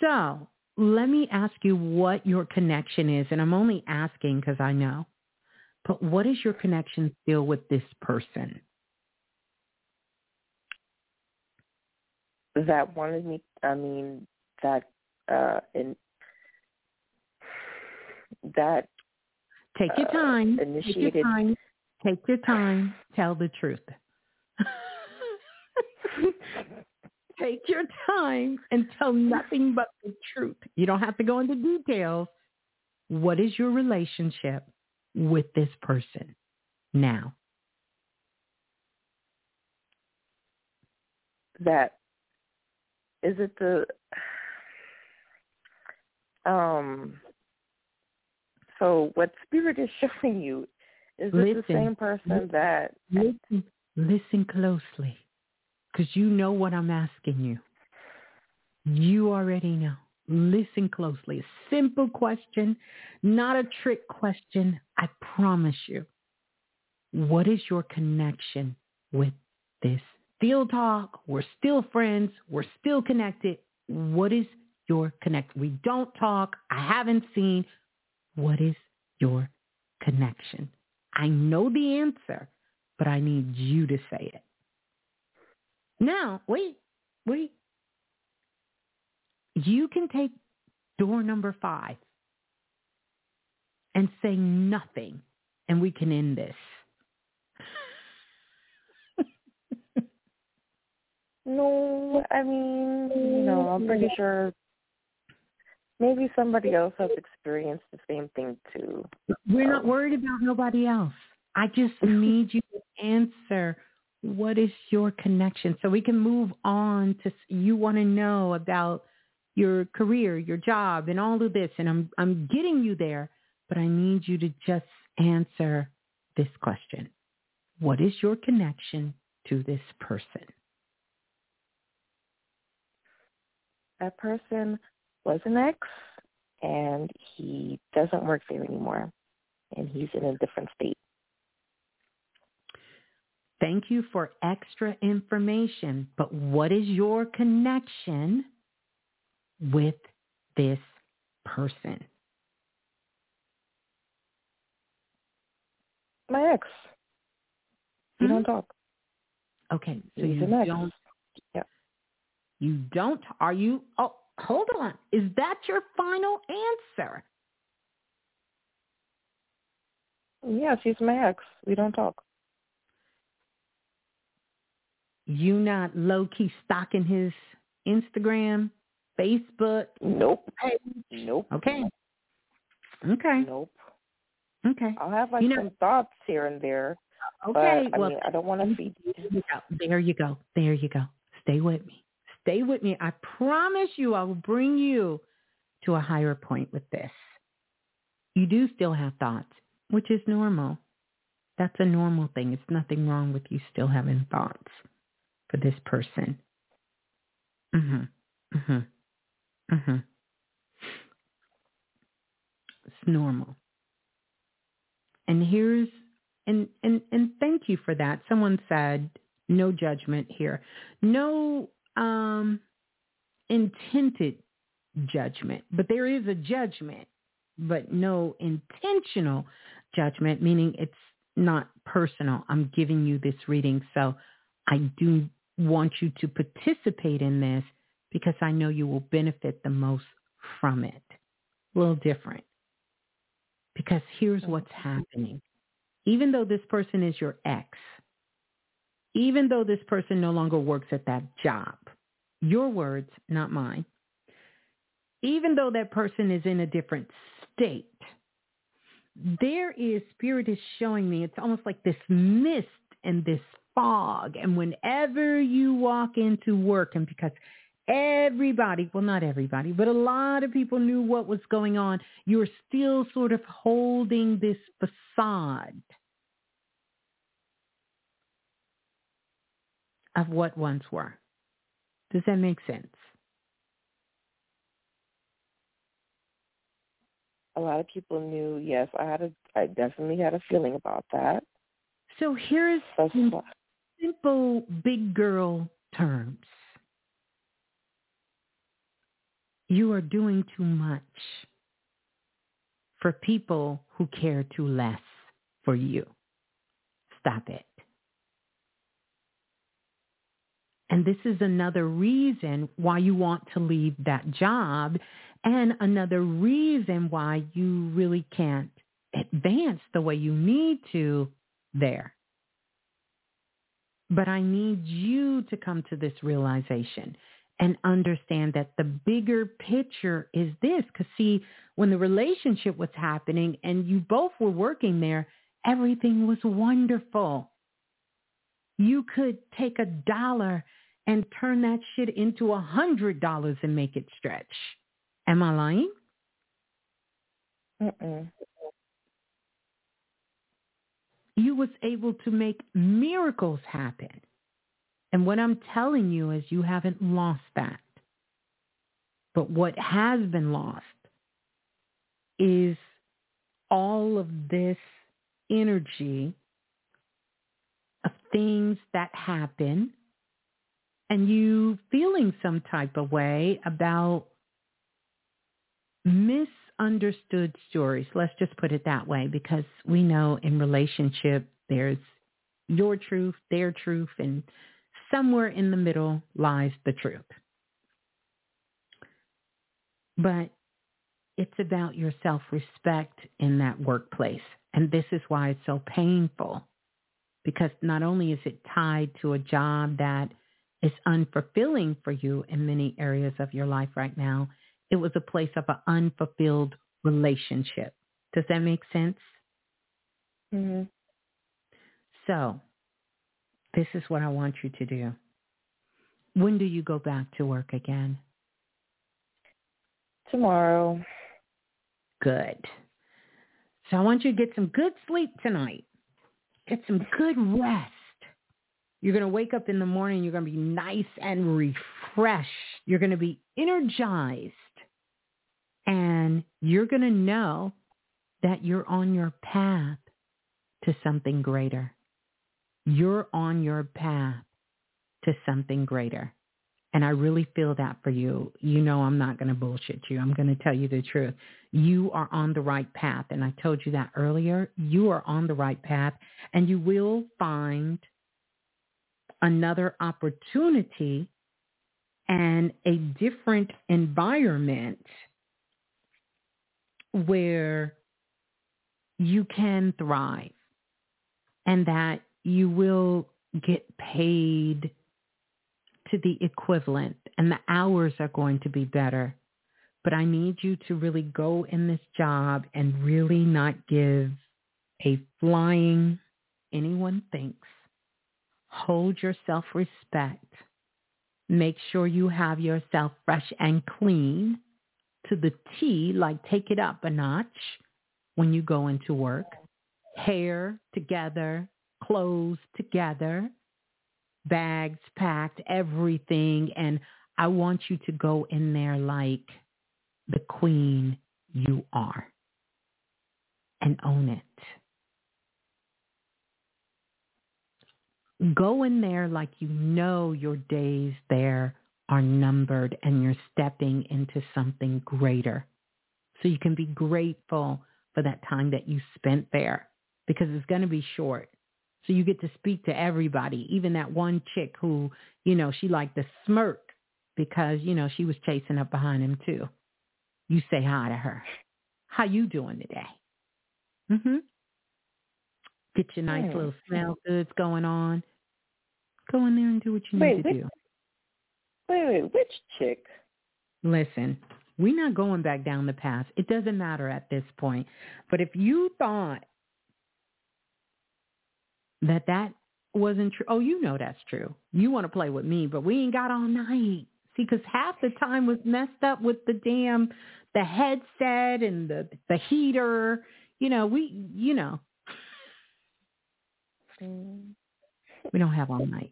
So let me ask you what your connection is. And I'm only asking because I know. But what is your connection still with this person? that wanted me I mean that uh in that take your uh, time. Uh, initiated take your time. Take your time. Tell the truth. Take your time and tell nothing but the truth. You don't have to go into details. What is your relationship with this person now? That is it the um so what spirit is showing you is listen, this the same person listen, that listen listen closely because you know what i'm asking you you already know listen closely A simple question not a trick question i promise you what is your connection with this still talk. We're still friends. We're still connected. What is your connect? We don't talk. I haven't seen. What is your connection? I know the answer, but I need you to say it. Now, wait, wait. You can take door number five and say nothing, and we can end this. No, I mean, know, I'm pretty sure maybe somebody else has experienced the same thing too. We're not worried about nobody else. I just need you to answer what is your connection so we can move on to you want to know about your career, your job and all of this and I'm I'm getting you there, but I need you to just answer this question. What is your connection to this person? That person was an ex and he doesn't work there anymore and he's in a different state. Thank you for extra information, but what is your connection with this person? My ex. We hmm? don't talk. Okay, so He's you don't. Yeah. You don't. Are you? Oh, hold on. Is that your final answer? Yes, he's my ex. We don't talk. You not low key stalking his Instagram, Facebook? Nope. Hey. Nope. Okay. Okay. Nope. Okay. I'll have like You know- some thoughts here and there, Okay. but I well, mean, I don't want to feed you. There you go. There you go. There you go. Stay with me. Stay with me. I promise you I will bring you to a higher point with this. You do still have thoughts, which is normal. That's a normal thing. It's nothing wrong with you still having thoughts for this person. Mhm. Mhm. Mhm. It's normal. And here's and and and thank you for that. Someone said no judgment here. No um intended judgment, but there is a judgment, but no intentional judgment, meaning it's not personal. I'm giving you this reading, so I do want you to participate in this because I know you will benefit the most from it. A little different. Because here's what's happening. Even though this person is your ex, even though this person no longer works at that job, your words, not mine, even though that person is in a different state, there is, Spirit is showing me, it's almost like this mist and this fog. And whenever you walk into work, and because everybody, well, not everybody, but a lot of people knew what was going on, you're still sort of holding this facade of what once were. Does that make sense? A lot of people knew. Yes, I had a. I definitely had a feeling about that. So here's simple big girl terms. You are doing too much for people who care too less for you. Stop it. And this is another reason why you want to leave that job and another reason why you really can't advance the way you need to there. But I need you to come to this realization and understand that the bigger picture is this. Because see, when the relationship was happening and you both were working there, everything was wonderful. You could take a dollar and turn that shit into a hundred dollars and make it stretch. Am I lying? Mm-mm. you was able to make miracles happen. And what I'm telling you is you haven't lost that. But what has been lost is all of this energy of things that happen and you feeling some type of way about misunderstood stories. Let's just put it that way because we know in relationship there's your truth, their truth, and somewhere in the middle lies the truth. But it's about your self-respect in that workplace. And this is why it's so painful because not only is it tied to a job that is unfulfilling for you in many areas of your life right now. It was a place of an unfulfilled relationship. Does that make sense? Mm-hmm. So, this is what I want you to do. When do you go back to work again? Tomorrow. Good. So I want you to get some good sleep tonight. Get some good rest. You're going to wake up in the morning. You're going to be nice and refreshed. You're going to be energized. And you're going to know that you're on your path to something greater. You're on your path to something greater. And I really feel that for you. You know I'm not going to bullshit you. I'm going to tell you the truth. You are on the right path. And I told you that earlier. You are on the right path and you will find another opportunity and a different environment where you can thrive and that you will get paid to the equivalent and the hours are going to be better. But I need you to really go in this job and really not give a flying anyone thinks. Hold your self-respect. Make sure you have yourself fresh and clean to the T, like take it up a notch when you go into work. Hair together, clothes together, bags packed, everything. And I want you to go in there like the queen you are and own it. Go in there like you know your days there are numbered and you're stepping into something greater. So you can be grateful for that time that you spent there because it's going to be short. So you get to speak to everybody, even that one chick who, you know, she liked to smirk because, you know, she was chasing up behind him too. You say hi to her. How you doing today? Mhm. Get your nice little smell goods going on. Go in there and do what you Wait, need to which- do. Wait, wait, which chick? Listen, we're not going back down the path. It doesn't matter at this point. But if you thought that that wasn't true, oh, you know that's true. You want to play with me, but we ain't got all night. See, because half the time was messed up with the damn the headset and the the heater. You know, we, you know. We don't have all night.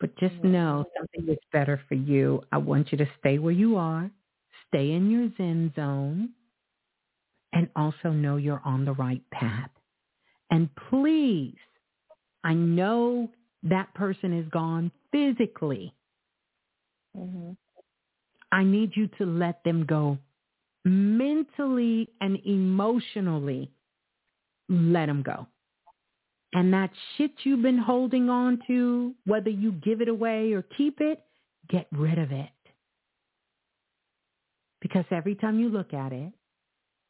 But just know something is better for you. I want you to stay where you are, stay in your zen zone, and also know you're on the right path. And please, I know that person is gone physically. Mhm. I need you to let them go mentally and emotionally. Let them go. And that shit you've been holding on to, whether you give it away or keep it, get rid of it. Because every time you look at it,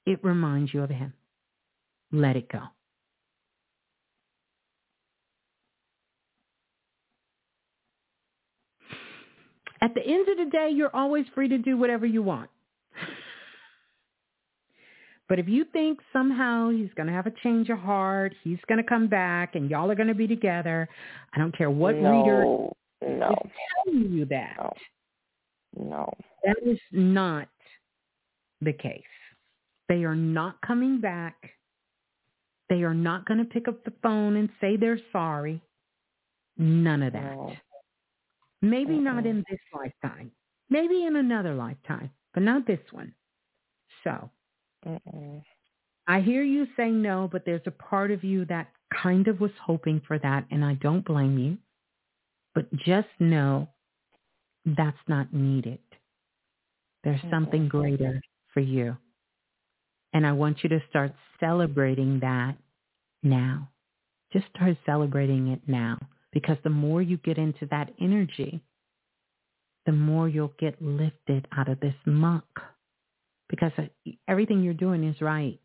it reminds you of him. Let it go. At the end of the day, you're always free to do whatever you want. But if you think somehow he's going to have a change of heart, he's going to come back and y'all are going to be together, I don't care what reader no, no, is telling you that. no, no. That is not the case. They are not coming back. They are not going to pick up the phone and say they're sorry. None of that. No. Maybe not Mm-mm. in this lifetime. Maybe in another lifetime, but not this one. So Mm-mm. I hear you say no, but there's a part of you that kind of was hoping for that, and I don't blame you. But just know that's not needed. There's Mhm. something greater for you. And I want you to start celebrating that now. Just start celebrating it now. Because the more you get into that energy, the more you'll get lifted out of this muck. Because everything you're doing is right.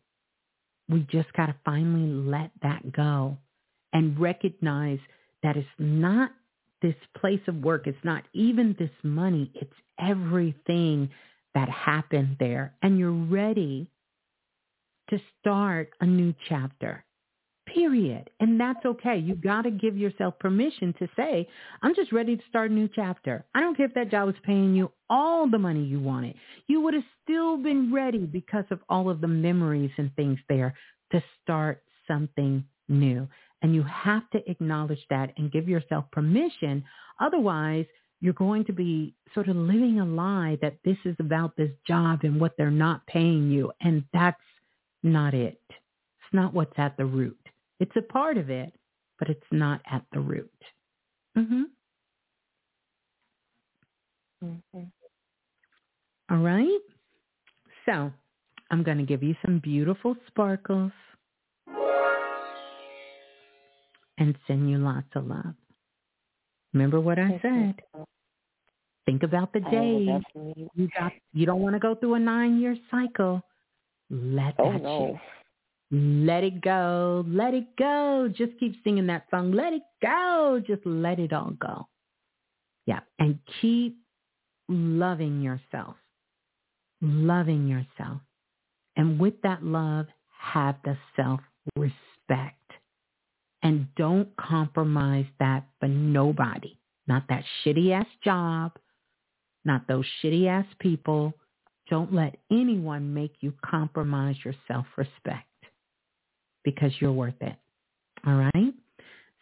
We just got to finally let that go and recognize that it's not this place of work. It's not even this money. It's everything that happened there. And you're ready to start a new chapter. Period. And that's okay. You got to give yourself permission to say, I'm just ready to start a new chapter. I don't care if that job was paying you all the money you wanted. You would have still been ready because of all of the memories and things there to start something new. And you have to acknowledge that and give yourself permission. Otherwise, you're going to be sort of living a lie that this is about this job and what they're not paying you. And that's not it. It's not what's at the root. It's a part of it, but it's not at the root. Mm-hmm. Mm-hmm. All right. So I'm going to give you some beautiful sparkles and send you lots of love. Remember what I said. Think about the day. You got you don't want to go through a nine year cycle. Let oh, that no. shit let it go. Let it go. Just keep singing that song. Let it go. Just let it all go. Yeah. And keep loving yourself. Loving yourself. And with that love, have the self-respect. And don't compromise that for nobody. Not that shitty ass job. Not those shitty ass people. Don't let anyone make you compromise your self-respect because you're worth it. All right?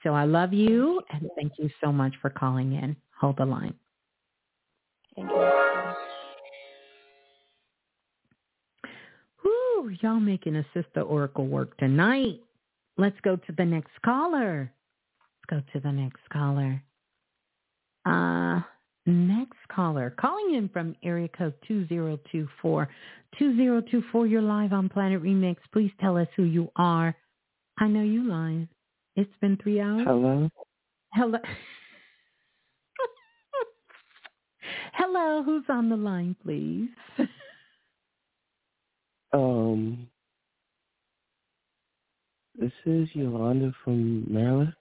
So I love you and thank you so much for calling in. Hold the line. Thank you. Whoo, y'all making a sister oracle work tonight. Let's go to the next caller. Let's go to the next caller. Uh, next caller calling in from area code 2024. 2024, you're live on Planet Remix. Please tell us who you are. I know you lying. It's been three hours. Hello. Hello. Hello, who's on the line, please? um, this is Yolanda from Maryland.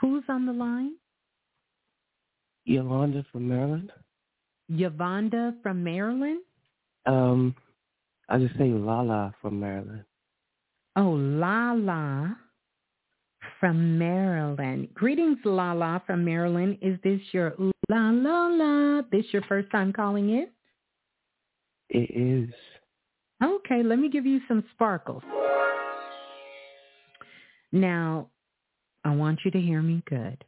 Who's on the line? Yolanda from Maryland. Yolanda from Maryland? Um, I just say Lala from Maryland. Oh, Lala from Maryland. Greetings, Lala from Maryland. Is this your la la la? This your first time calling in? It is. Okay, let me give you some sparkles. Now, I want you to hear me good.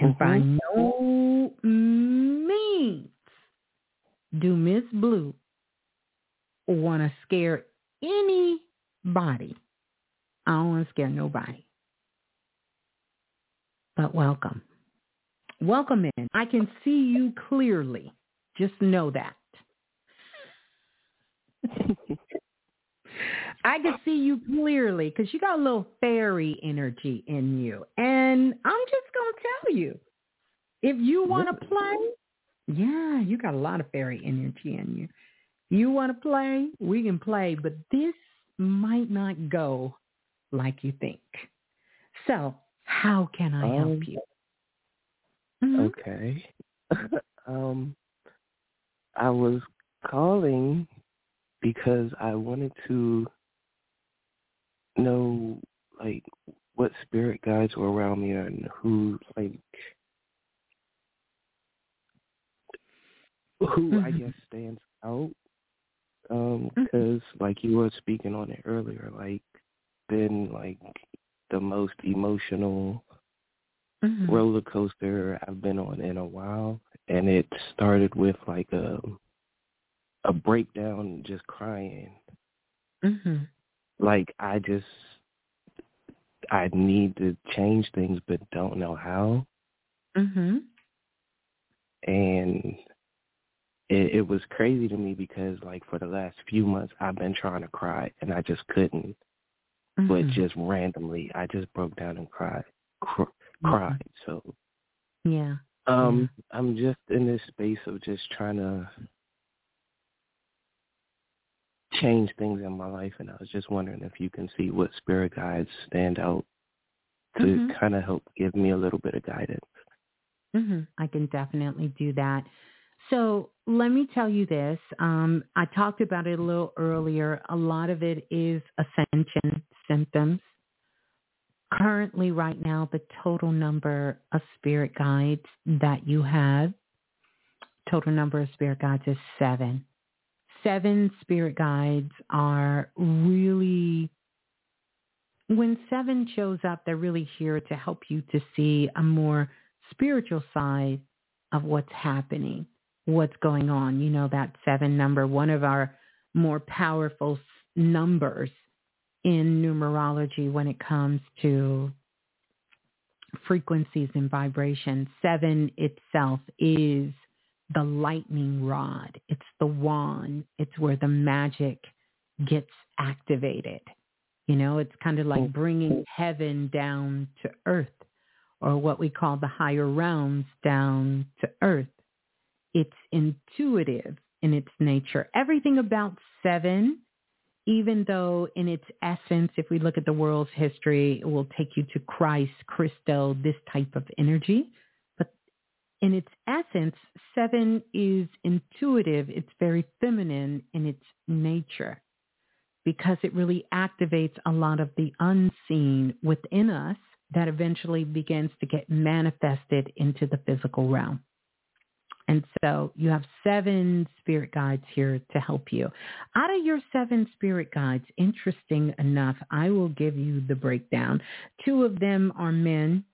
And by no means do Miss Blue want to scare anybody. I don't want to scare nobody. But welcome. Welcome in. I can see you clearly. Just know that. I can see you clearly because you got a little fairy energy in you. And I'm just going to tell you, if you want to play, yeah, you got a lot of fairy energy in you. You want to play, we can play, but this might not go like you think. So how can I Um, help you? Mhm. Okay. um, I was calling because I wanted to know, like, what spirit guides were around me and who, like, who I Mhm. guess stands out. Um, because like you were speaking on it earlier, like, been like the most emotional Mhm. roller coaster I've been on in a while, and it started with like a a breakdown, just crying. Mhm. Like I just I need to change things, but don't know how, Mhm. and it, it was crazy to me because like for the last few months I've been trying to cry and I just couldn't, but Mhm. just randomly I just broke down and cried, cr- cried. So Yeah. Um, I'm just in this space of just trying to change things in my life, and I was just wondering if you can see what spirit guides stand out to Mhm. kind of help give me a little bit of guidance. hmm I can definitely do that. So let me tell you this. Um, I talked about it a little earlier. A lot of it is ascension symptoms. Currently, right now, the total number of spirit guides that you have, total number of spirit guides is seven. Seven spirit guides are really when seven shows up, they're really here to help you to see a more spiritual side of what's happening, what's going on. You know, that seven number, one of our more powerful numbers in numerology when it comes to frequencies and vibration. Seven itself is the lightning rod. It's the wand. It's where the magic gets activated. You know, it's kind of like oh. bringing heaven down to earth or what we call the higher realms down to earth. It's intuitive in its nature. Everything about seven, even though in its essence, if we look at the world's history, it will take you to Christ, Christo, this type of energy. In its essence, seven is intuitive. It's very feminine in its nature because it really activates a lot of the unseen within us that eventually begins to get manifested into the physical realm. And so you have seven spirit guides here to help you. Out of your seven spirit guides, interesting enough, I will give you the breakdown. Two of them are men.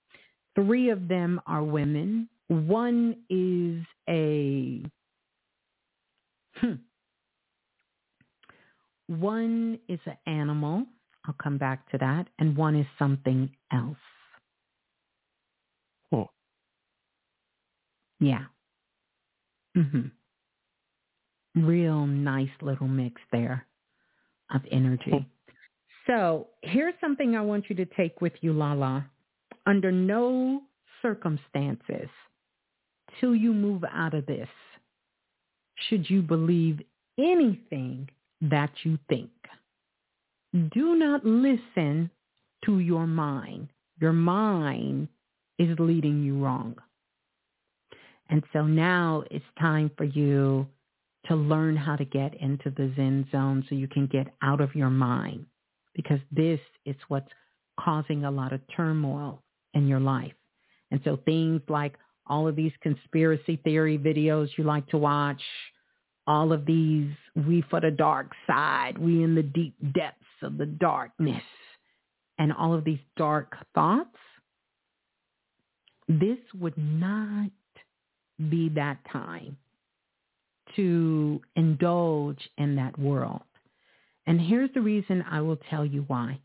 Three of them are women. One is a, hmm, one is an animal. I'll come back to that. And one is something else. Oh. Yeah. Mhm. Real nice little mix there of energy. So here's something I want you to take with you, Lala. Under no circumstances till you move out of this should you believe anything that you think. Do not listen to your mind. Your mind is leading you wrong. And so now it's time for you to learn how to get into the Zen zone so you can get out of your mind because this is what's causing a lot of turmoil in your life. And so things like all of these conspiracy theory videos you like to watch, all of these, we for the dark side, we in the deep depths of the darkness, and all of these dark thoughts, this would not be that time to indulge in that world. And here's the reason I will tell you why.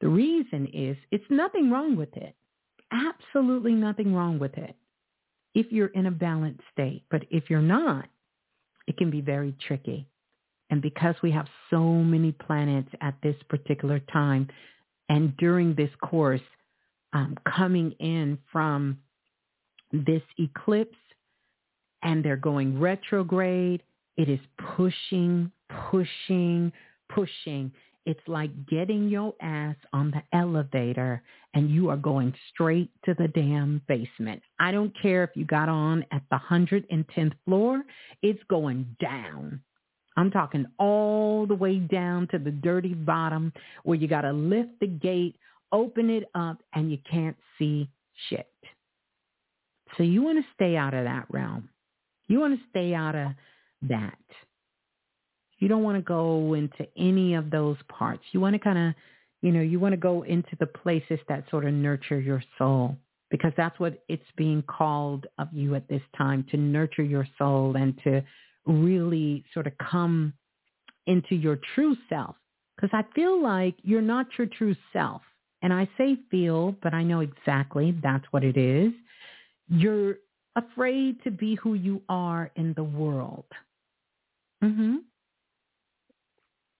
The reason is it's nothing wrong with it. Absolutely nothing wrong with it if you're in a balanced state. But if you're not, it can be very tricky. And because we have so many planets at this particular time and during this course um, coming in from this eclipse and they're going retrograde, it is pushing, pushing, pushing. It's like getting your ass on the elevator and you are going straight to the damn basement. I don't care if you got on at the 110th floor, it's going down. I'm talking all the way down to the dirty bottom where you got to lift the gate, open it up, and you can't see shit. So you want to stay out of that realm. You want to stay out of that. You don't want to go into any of those parts. You want to kind of, you know, you want to go into the places that sort of nurture your soul because that's what it's being called of you at this time to nurture your soul and to really sort of come into your true self. Because I feel like you're not your true self. And I say feel, but I know exactly that's what it is. You're afraid to be who you are in the world. Mm-hmm.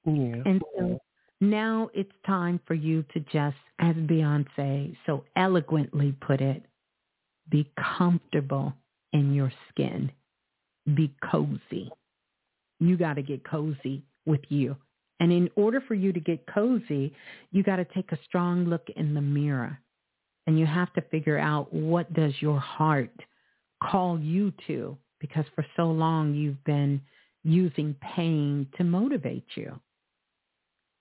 Yeah. And so now it's time for you to just, as Beyonce so eloquently put it, be comfortable in your skin. Be cozy. You got to get cozy with you And in order for you to get cozy, you got to take a strong look in the mirror. And you have to figure out what does your heart call you to because for so long you've been using pain to motivate you.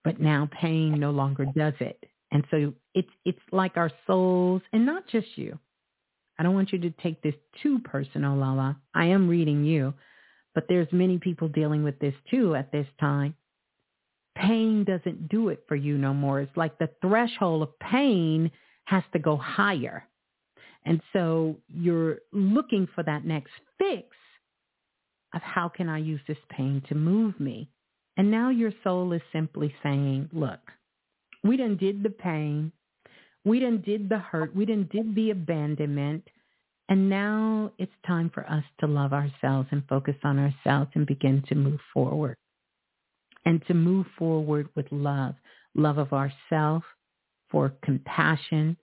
But now pain no longer does it. And so it's it's like our souls and not just you. I don't want you to take this too personal, Lala. I am reading you, but there's many people dealing with this too at this time. Pain doesn't do it for you no more. It's like the threshold of pain has to go higher. And so you're looking for that next fix of how can I use this pain to move me? And now your soul is simply saying, look, we done did the pain. We done did the hurt. We done did the abandonment. And now it's time for us to love ourselves and focus on ourselves and begin to move forward. And to move forward with love, love of ourselves, for compassion,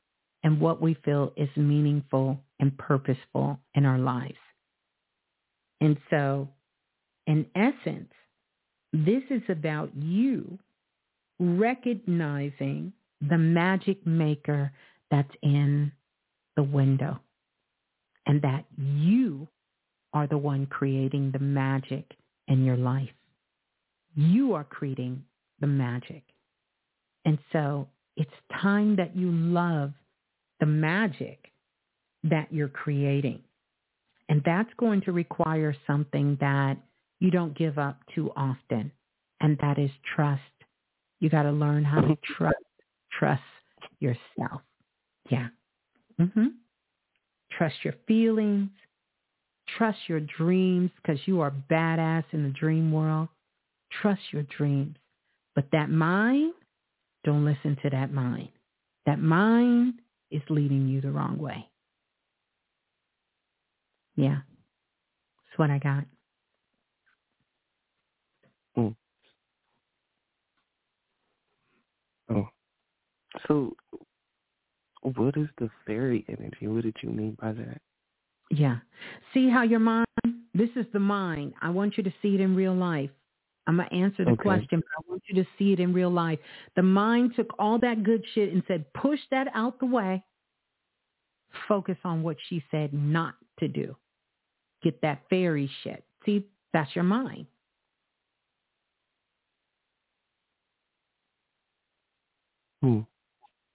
and what we feel is meaningful and purposeful in our lives. And so, in essence, this is about you recognizing the magic maker that's in the window and that you are the one creating the magic in your life. You are creating the magic. And so it's time that you love the magic that you're creating. And that's going to require something that you don't give up too often, and that is trust. You got to learn how to trust trust yourself. Yeah. Mm-hmm. Trust your feelings. Trust your dreams because you are badass in the dream world. Trust your dreams. But that mind, don't listen to that mind. That mind is leading you the wrong way. Yeah. That's what I got. Hmm. Oh. So what is the fairy energy? What did you mean by that? Yeah. See how your mind, this is the mind. I want you to see it in real life. I'm going to answer the okay. question, but I want you to see it in real life. The mind took all that good shit and said, push that out the way. Focus on what she said not to do. Get that fairy shit. See, that's your mind. Hmm.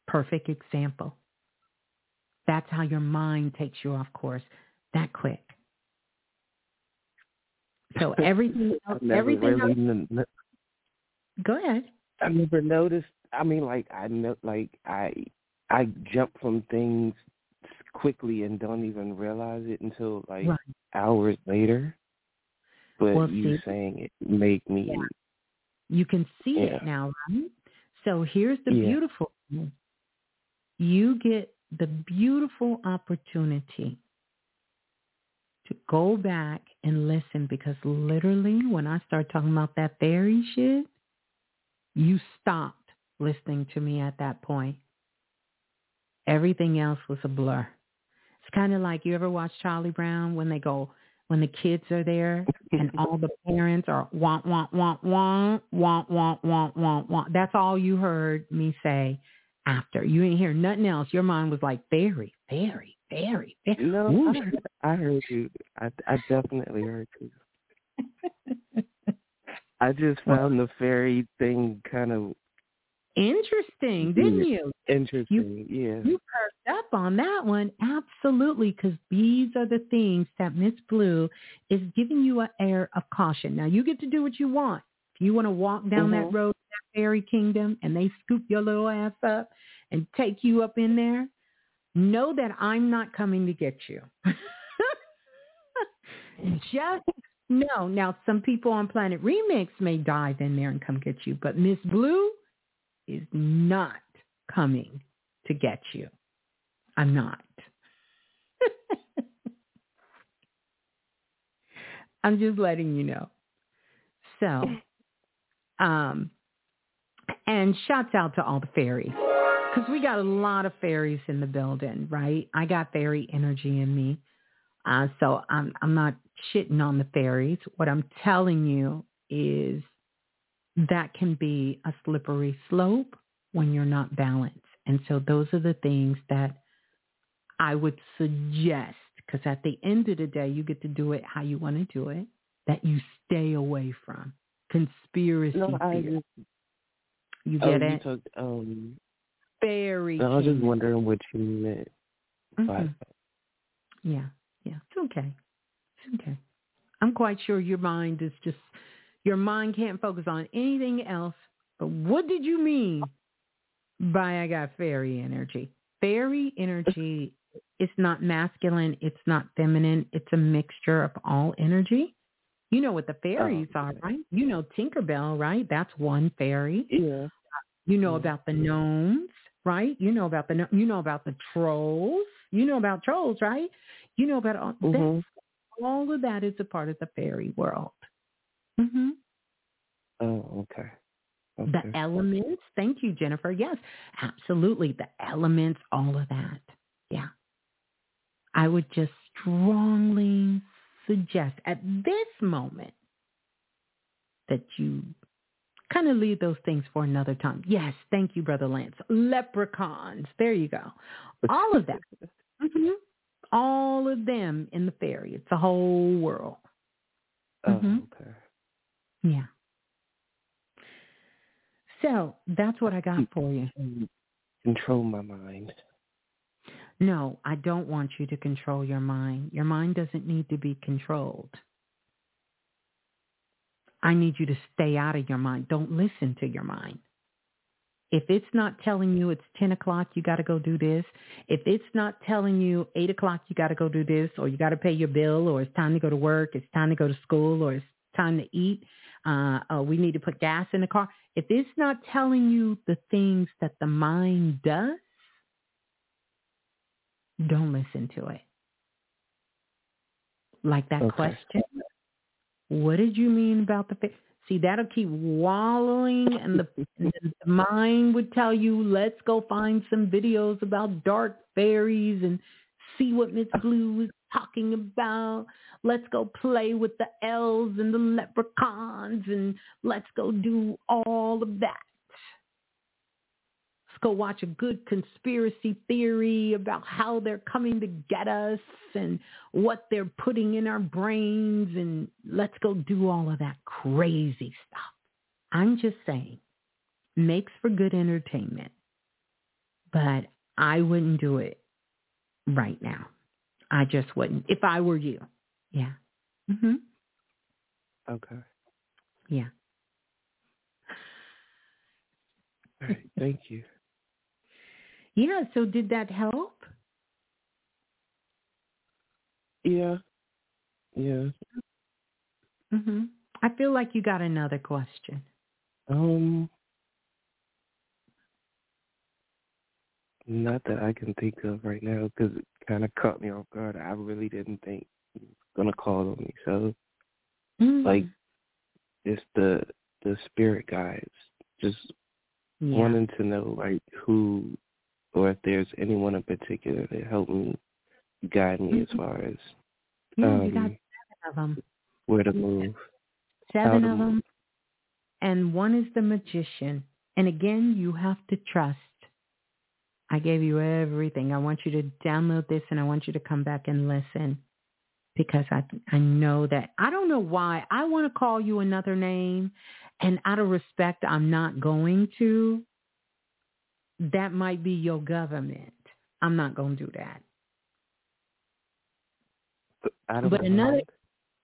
Perfect example. That's how your mind takes you off course that quick. So everything else, everything really else, Go ahead. I never noticed. I mean, like I know, like I I jump from things quickly and don't even realize it until like right. hours later. But well, you see, saying it make me. Yeah. You can see yeah. it now, right? So here's the yeah. beautiful thing. You get the beautiful opportunity to go back and listen because literally when I start talking about that fairy shit, you stopped listening to me at that point. Everything else was a blur. It's kind of like you ever watch Charlie Brown when they go when the kids are there and all the parents are want want want want want want want want want. That's all you heard me say after. You didn't hear nothing else. Your mind was like fairy, fairy, fairy. fairy. No, I heard, I heard you. I I definitely heard you. I just found the fairy thing kind of interesting, didn't you? Interesting, you, yeah. You perked up on that one, absolutely, because these are the things that Miss Blue is giving you an air of caution. Now you get to do what you want. You want to walk down mm-hmm. that road to that fairy kingdom and they scoop your little ass up and take you up in there, know that I'm not coming to get you. Just no. Now, some people on Planet Remix may dive in there and come get you, but Miss Blue is not coming to get you. I'm not. I'm just letting you know. So, um, and shouts out to all the fairies because we got a lot of fairies in the building, right? I got fairy energy in me. Uh, so I'm I'm not shitting on the fairies. What I'm telling you is that can be a slippery slope when you're not balanced. And so those are the things that I would suggest because at the end of the day, you get to do it how you want to do it, that you stay away from conspiracy no, I Just, you oh, get oh, it? You took, um, Very. I was just wondering what you meant mm-hmm. Yeah, yeah, it's okay. It's okay. I'm quite sure your mind is just your mind can't focus on anything else. But what did you mean by I got fairy energy? Fairy energy it's not masculine, it's not feminine, it's a mixture of all energy. You know what the fairies oh, are, right? You know Tinkerbell, right? That's one fairy. Yeah. You know about the gnomes, right? You know about the you know about the trolls. You know about trolls, right? You know about all mm-hmm. all of that is a part of the fairy world. Mhm. Oh, okay. okay. The elements. Thank you, Jennifer. Yes, absolutely. The elements, all of that. Yeah. I would just strongly suggest at this moment that you kind of leave those things for another time. Yes, thank you, Brother Lance. Leprechauns. There you go. All of that. mm-hmm. All of them in the fairy. It's a whole world. Oh, mm-hmm. okay. Yeah. So that's what I got for you. Control my mind. No, I don't want you to control your mind. Your mind doesn't need to be controlled. I need you to stay out of your mind. Don't listen to your mind. If it's not telling you it's 10 o'clock, you got to go do this. If it's not telling you 8 o'clock, you got to go do this, or you got to pay your bill, or it's time to go to work, it's time to go to school, or it's time to eat, uh, or we need to put gas in the car. If it's not telling you the things that the mind does, don't listen to it. Like that okay. question, what did you mean about the face? See, that'll keep wallowing, and the, and the mind would tell you, let's go find some videos about dark fairies and see what Miss Blue is talking about. Let's go play with the elves and the leprechauns, and let's go do all of that go watch a good conspiracy theory about how they're coming to get us and what they're putting in our brains and let's go do all of that crazy stuff. I'm just saying, makes for good entertainment, but I wouldn't do it right now. I just wouldn't if I were you. Yeah. Mhm. Okay. Yeah. All right. Thank you. Yeah, so did that help? Yeah. Yeah. Mhm. I feel like you got another question. Um not that I can think of right now because it kind of caught me off guard. I really didn't think he was gonna call on me. So, mm. like, it's the the spirit guides just yeah. wanting to know like who or if there's anyone in particular that helped me guide me mm-hmm. as far as yeah, um, you got seven of them. Where to move. Seven of them. And one is the magician. And again, you have to trust. I gave you everything. I want you to download this and I want you to come back and listen because I I know that I don't know why I want to call you another name and out of respect I'm not going to that might be your government. I'm not going to do that. But, but another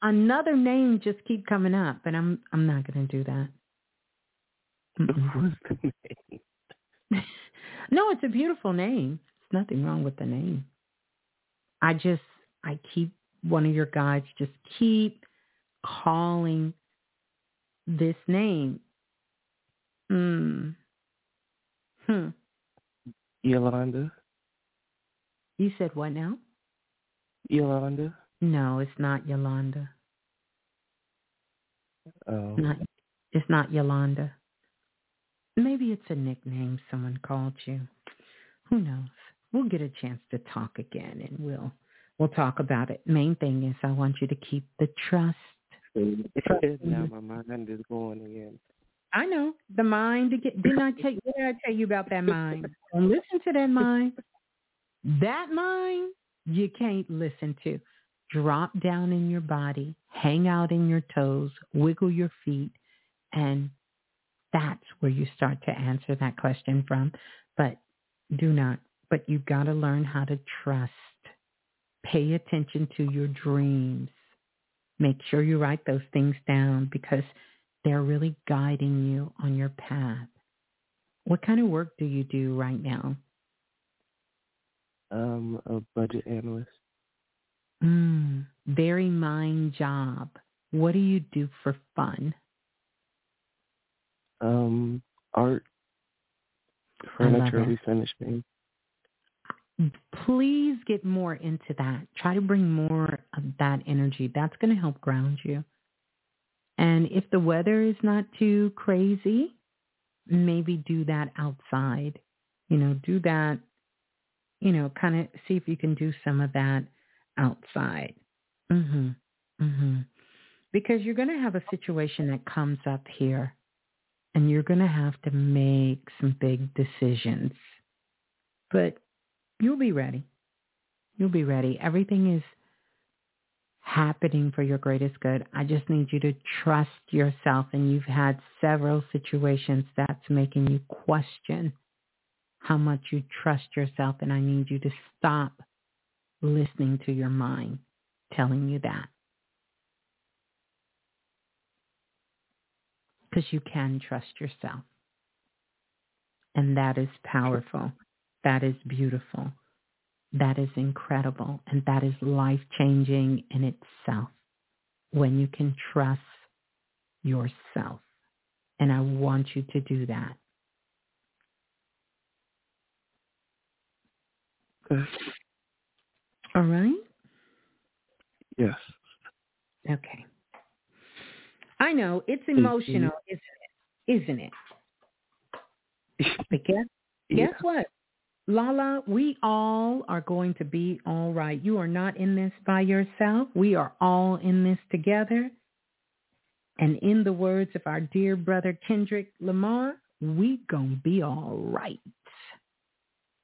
another name just keep coming up, and I'm I'm not going to do that. no, it's a beautiful name. There's nothing wrong with the name. I just I keep one of your guides just keep calling this name. Hmm. Hmm. Yolanda. You said what now? Yolanda. No, it's not Yolanda. Oh. Not, it's not Yolanda. Maybe it's a nickname someone called you. Who knows? We'll get a chance to talk again and we'll we'll talk about it. Main thing is I want you to keep the trust. Mm-hmm. now my mind is going again. I know the mind. Didn't I tell you? What did I tell you about that mind? Don't listen to that mind. That mind you can't listen to. Drop down in your body, hang out in your toes, wiggle your feet, and that's where you start to answer that question from. But do not. But you've got to learn how to trust. Pay attention to your dreams. Make sure you write those things down because they're really guiding you on your path. What kind of work do you do right now? Um, a budget analyst. Mm, very mind job. What do you do for fun? Um, art, furniture refinishing. Please get more into that. Try to bring more of that energy. That's going to help ground you. And if the weather is not too crazy, maybe do that outside. You know, do that, you know, kind of see if you can do some of that outside. Mhm. Mhm. Because you're going to have a situation that comes up here and you're going to have to make some big decisions. But you'll be ready. You'll be ready. Everything is happening for your greatest good. I just need you to trust yourself. And you've had several situations that's making you question how much you trust yourself. And I need you to stop listening to your mind telling you that. Because you can trust yourself. And that is powerful. That is beautiful that is incredible and that is life changing in itself when you can trust yourself. And I want you to do that. All right? Yes. Okay. I know it's emotional, isn't it? Isn't it? But guess, yeah. guess what? Lala, we all are going to be all right. You are not in this by yourself. We are all in this together. And in the words of our dear brother Kendrick Lamar, we gonna be all right.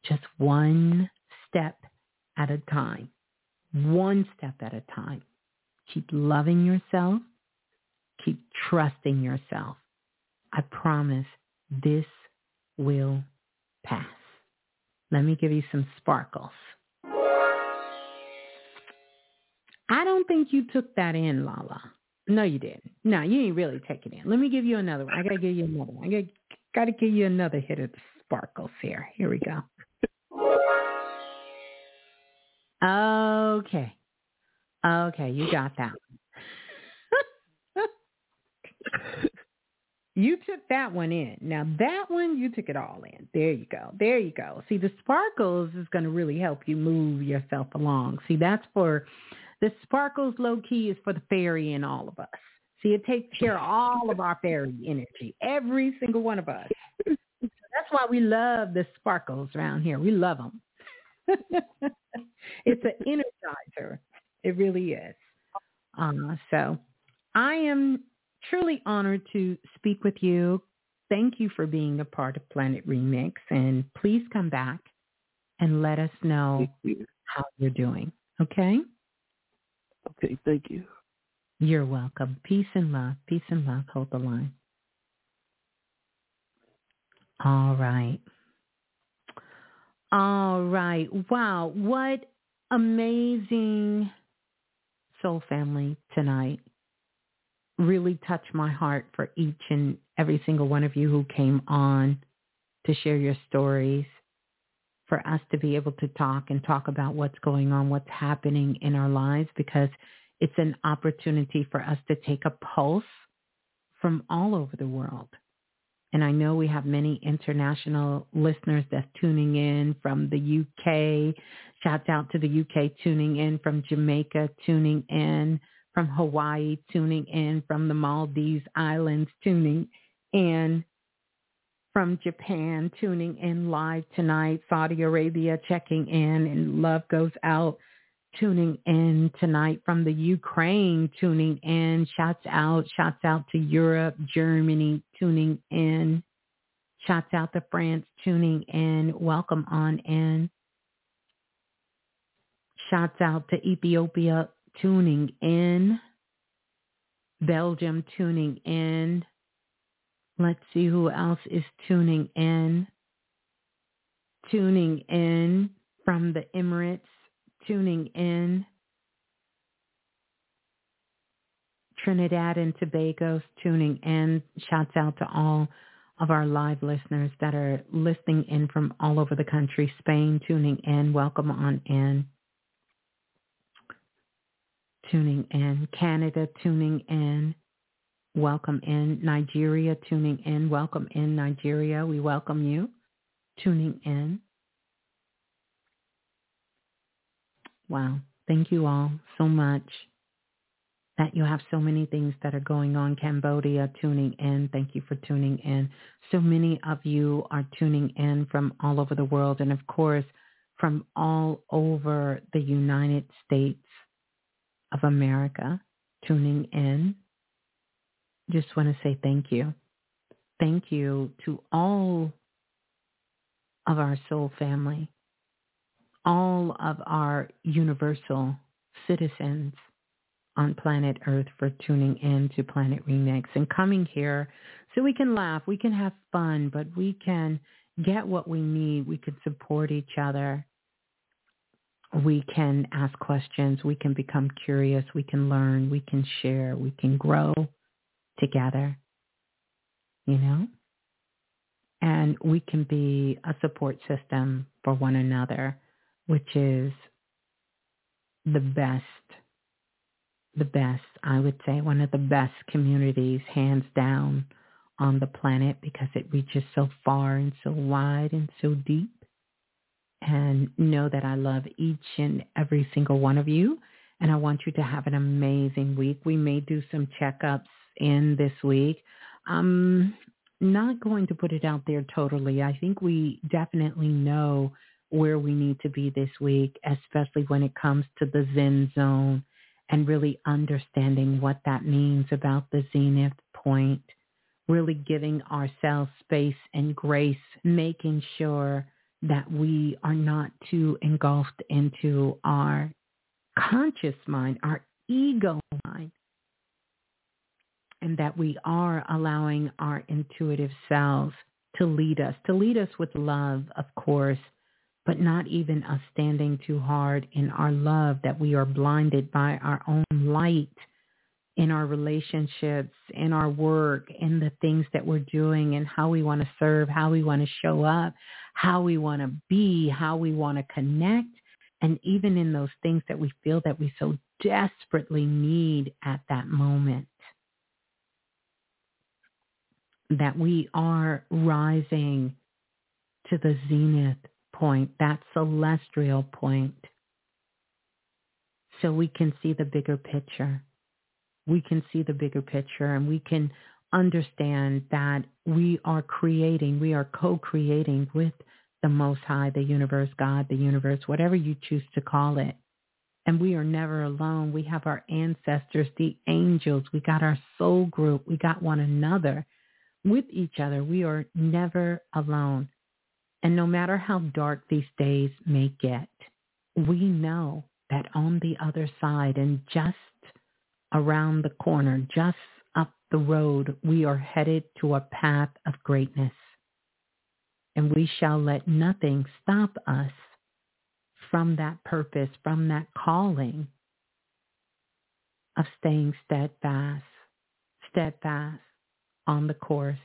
Just one step at a time. One step at a time. Keep loving yourself. Keep trusting yourself. I promise this will pass. Let me give you some sparkles. I don't think you took that in, Lala. No, you didn't. No, you ain't really taking it in. Let me give you another one. I gotta give you another one. I gotta, gotta give you another hit of sparkles here. Here we go. Okay. Okay, you got that. You took that one in. Now that one, you took it all in. There you go. There you go. See, the sparkles is going to really help you move yourself along. See, that's for the sparkles low key is for the fairy in all of us. See, it takes care of all of our fairy energy, every single one of us. that's why we love the sparkles around here. We love them. it's an energizer. It really is. Uh, so I am truly honored to speak with you. Thank you for being a part of Planet Remix. And please come back and let us know you. how you're doing. Okay? Okay, thank you. You're welcome. Peace and love. Peace and love. Hold the line. All right. All right. Wow. What amazing soul family tonight really touched my heart for each and every single one of you who came on to share your stories, for us to be able to talk and talk about what's going on, what's happening in our lives, because it's an opportunity for us to take a pulse from all over the world. And I know we have many international listeners that's tuning in from the UK. Shouts out to the UK tuning in, from Jamaica tuning in, from Hawaii tuning in, from the Maldives Islands tuning in, from Japan tuning in live tonight, Saudi Arabia checking in, and love goes out tuning in tonight from the Ukraine, tuning in. Shouts out, shouts out to Europe, Germany, tuning in. Shouts out to France, tuning in. Welcome on in. Shouts out to Ethiopia, tuning in. Belgium, tuning in. Let's see who else is tuning in. Tuning in from the Emirates, tuning in. Trinidad and Tobago's tuning in. Shouts out to all of our live listeners that are listening in from all over the country. Spain tuning in. Welcome on in. Tuning in. Canada tuning in. Welcome in. Nigeria tuning in. Welcome in Nigeria. We welcome you tuning in. Wow. Thank you all so much that you have so many things that are going on. Cambodia tuning in. Thank you for tuning in. So many of you are tuning in from all over the world and of course from all over the United States of America tuning in. Just want to say thank you. Thank you to all of our soul family all of our universal citizens on planet Earth for tuning in to Planet Remix and coming here so we can laugh, we can have fun, but we can get what we need. We can support each other. We can ask questions. We can become curious. We can learn. We can share. We can grow together, you know? And we can be a support system for one another which is the best, the best, I would say, one of the best communities, hands down, on the planet because it reaches so far and so wide and so deep. And know that I love each and every single one of you. And I want you to have an amazing week. We may do some checkups in this week. I'm not going to put it out there totally. I think we definitely know where we need to be this week, especially when it comes to the Zen zone and really understanding what that means about the zenith point, really giving ourselves space and grace, making sure that we are not too engulfed into our conscious mind, our ego mind, and that we are allowing our intuitive selves to lead us, to lead us with love, of course, but not even us standing too hard in our love that we are blinded by our own light in our relationships, in our work, in the things that we're doing and how we want to serve, how we want to show up, how we want to be, how we want to connect, and even in those things that we feel that we so desperately need at that moment. That we are rising to the zenith point, that celestial point, so we can see the bigger picture. We can see the bigger picture and we can understand that we are creating, we are co-creating with the Most High, the universe, God, the universe, whatever you choose to call it. And we are never alone. We have our ancestors, the angels. We got our soul group. We got one another with each other. We are never alone. And no matter how dark these days may get, we know that on the other side and just around the corner, just up the road, we are headed to a path of greatness. And we shall let nothing stop us from that purpose, from that calling of staying steadfast, steadfast on the course,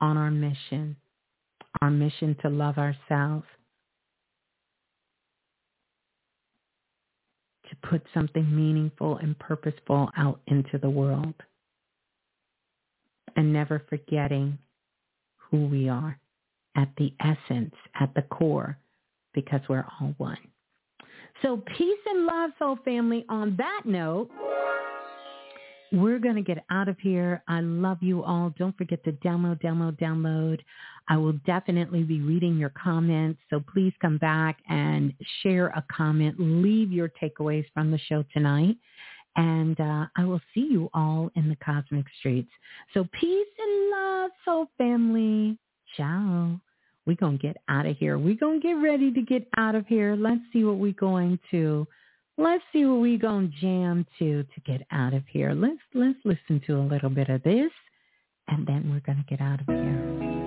on our mission, our mission to love ourselves, to put something meaningful and purposeful out into the world, and never forgetting who we are at the essence, at the core, because we're all one. So peace and love, soul family. On that note, we're going to get out of here. I love you all. Don't forget to download, download, download. I will definitely be reading your comments. So please come back and share a comment. Leave your takeaways from the show tonight. And uh, I will see you all in the cosmic streets. So peace and love, soul family. Ciao. We're going to get out of here. We're going to get ready to get out of here. Let's see what we're going to let's see what we gonna jam to to get out of here. Let's let's listen to a little bit of this, and then we're gonna get out of here.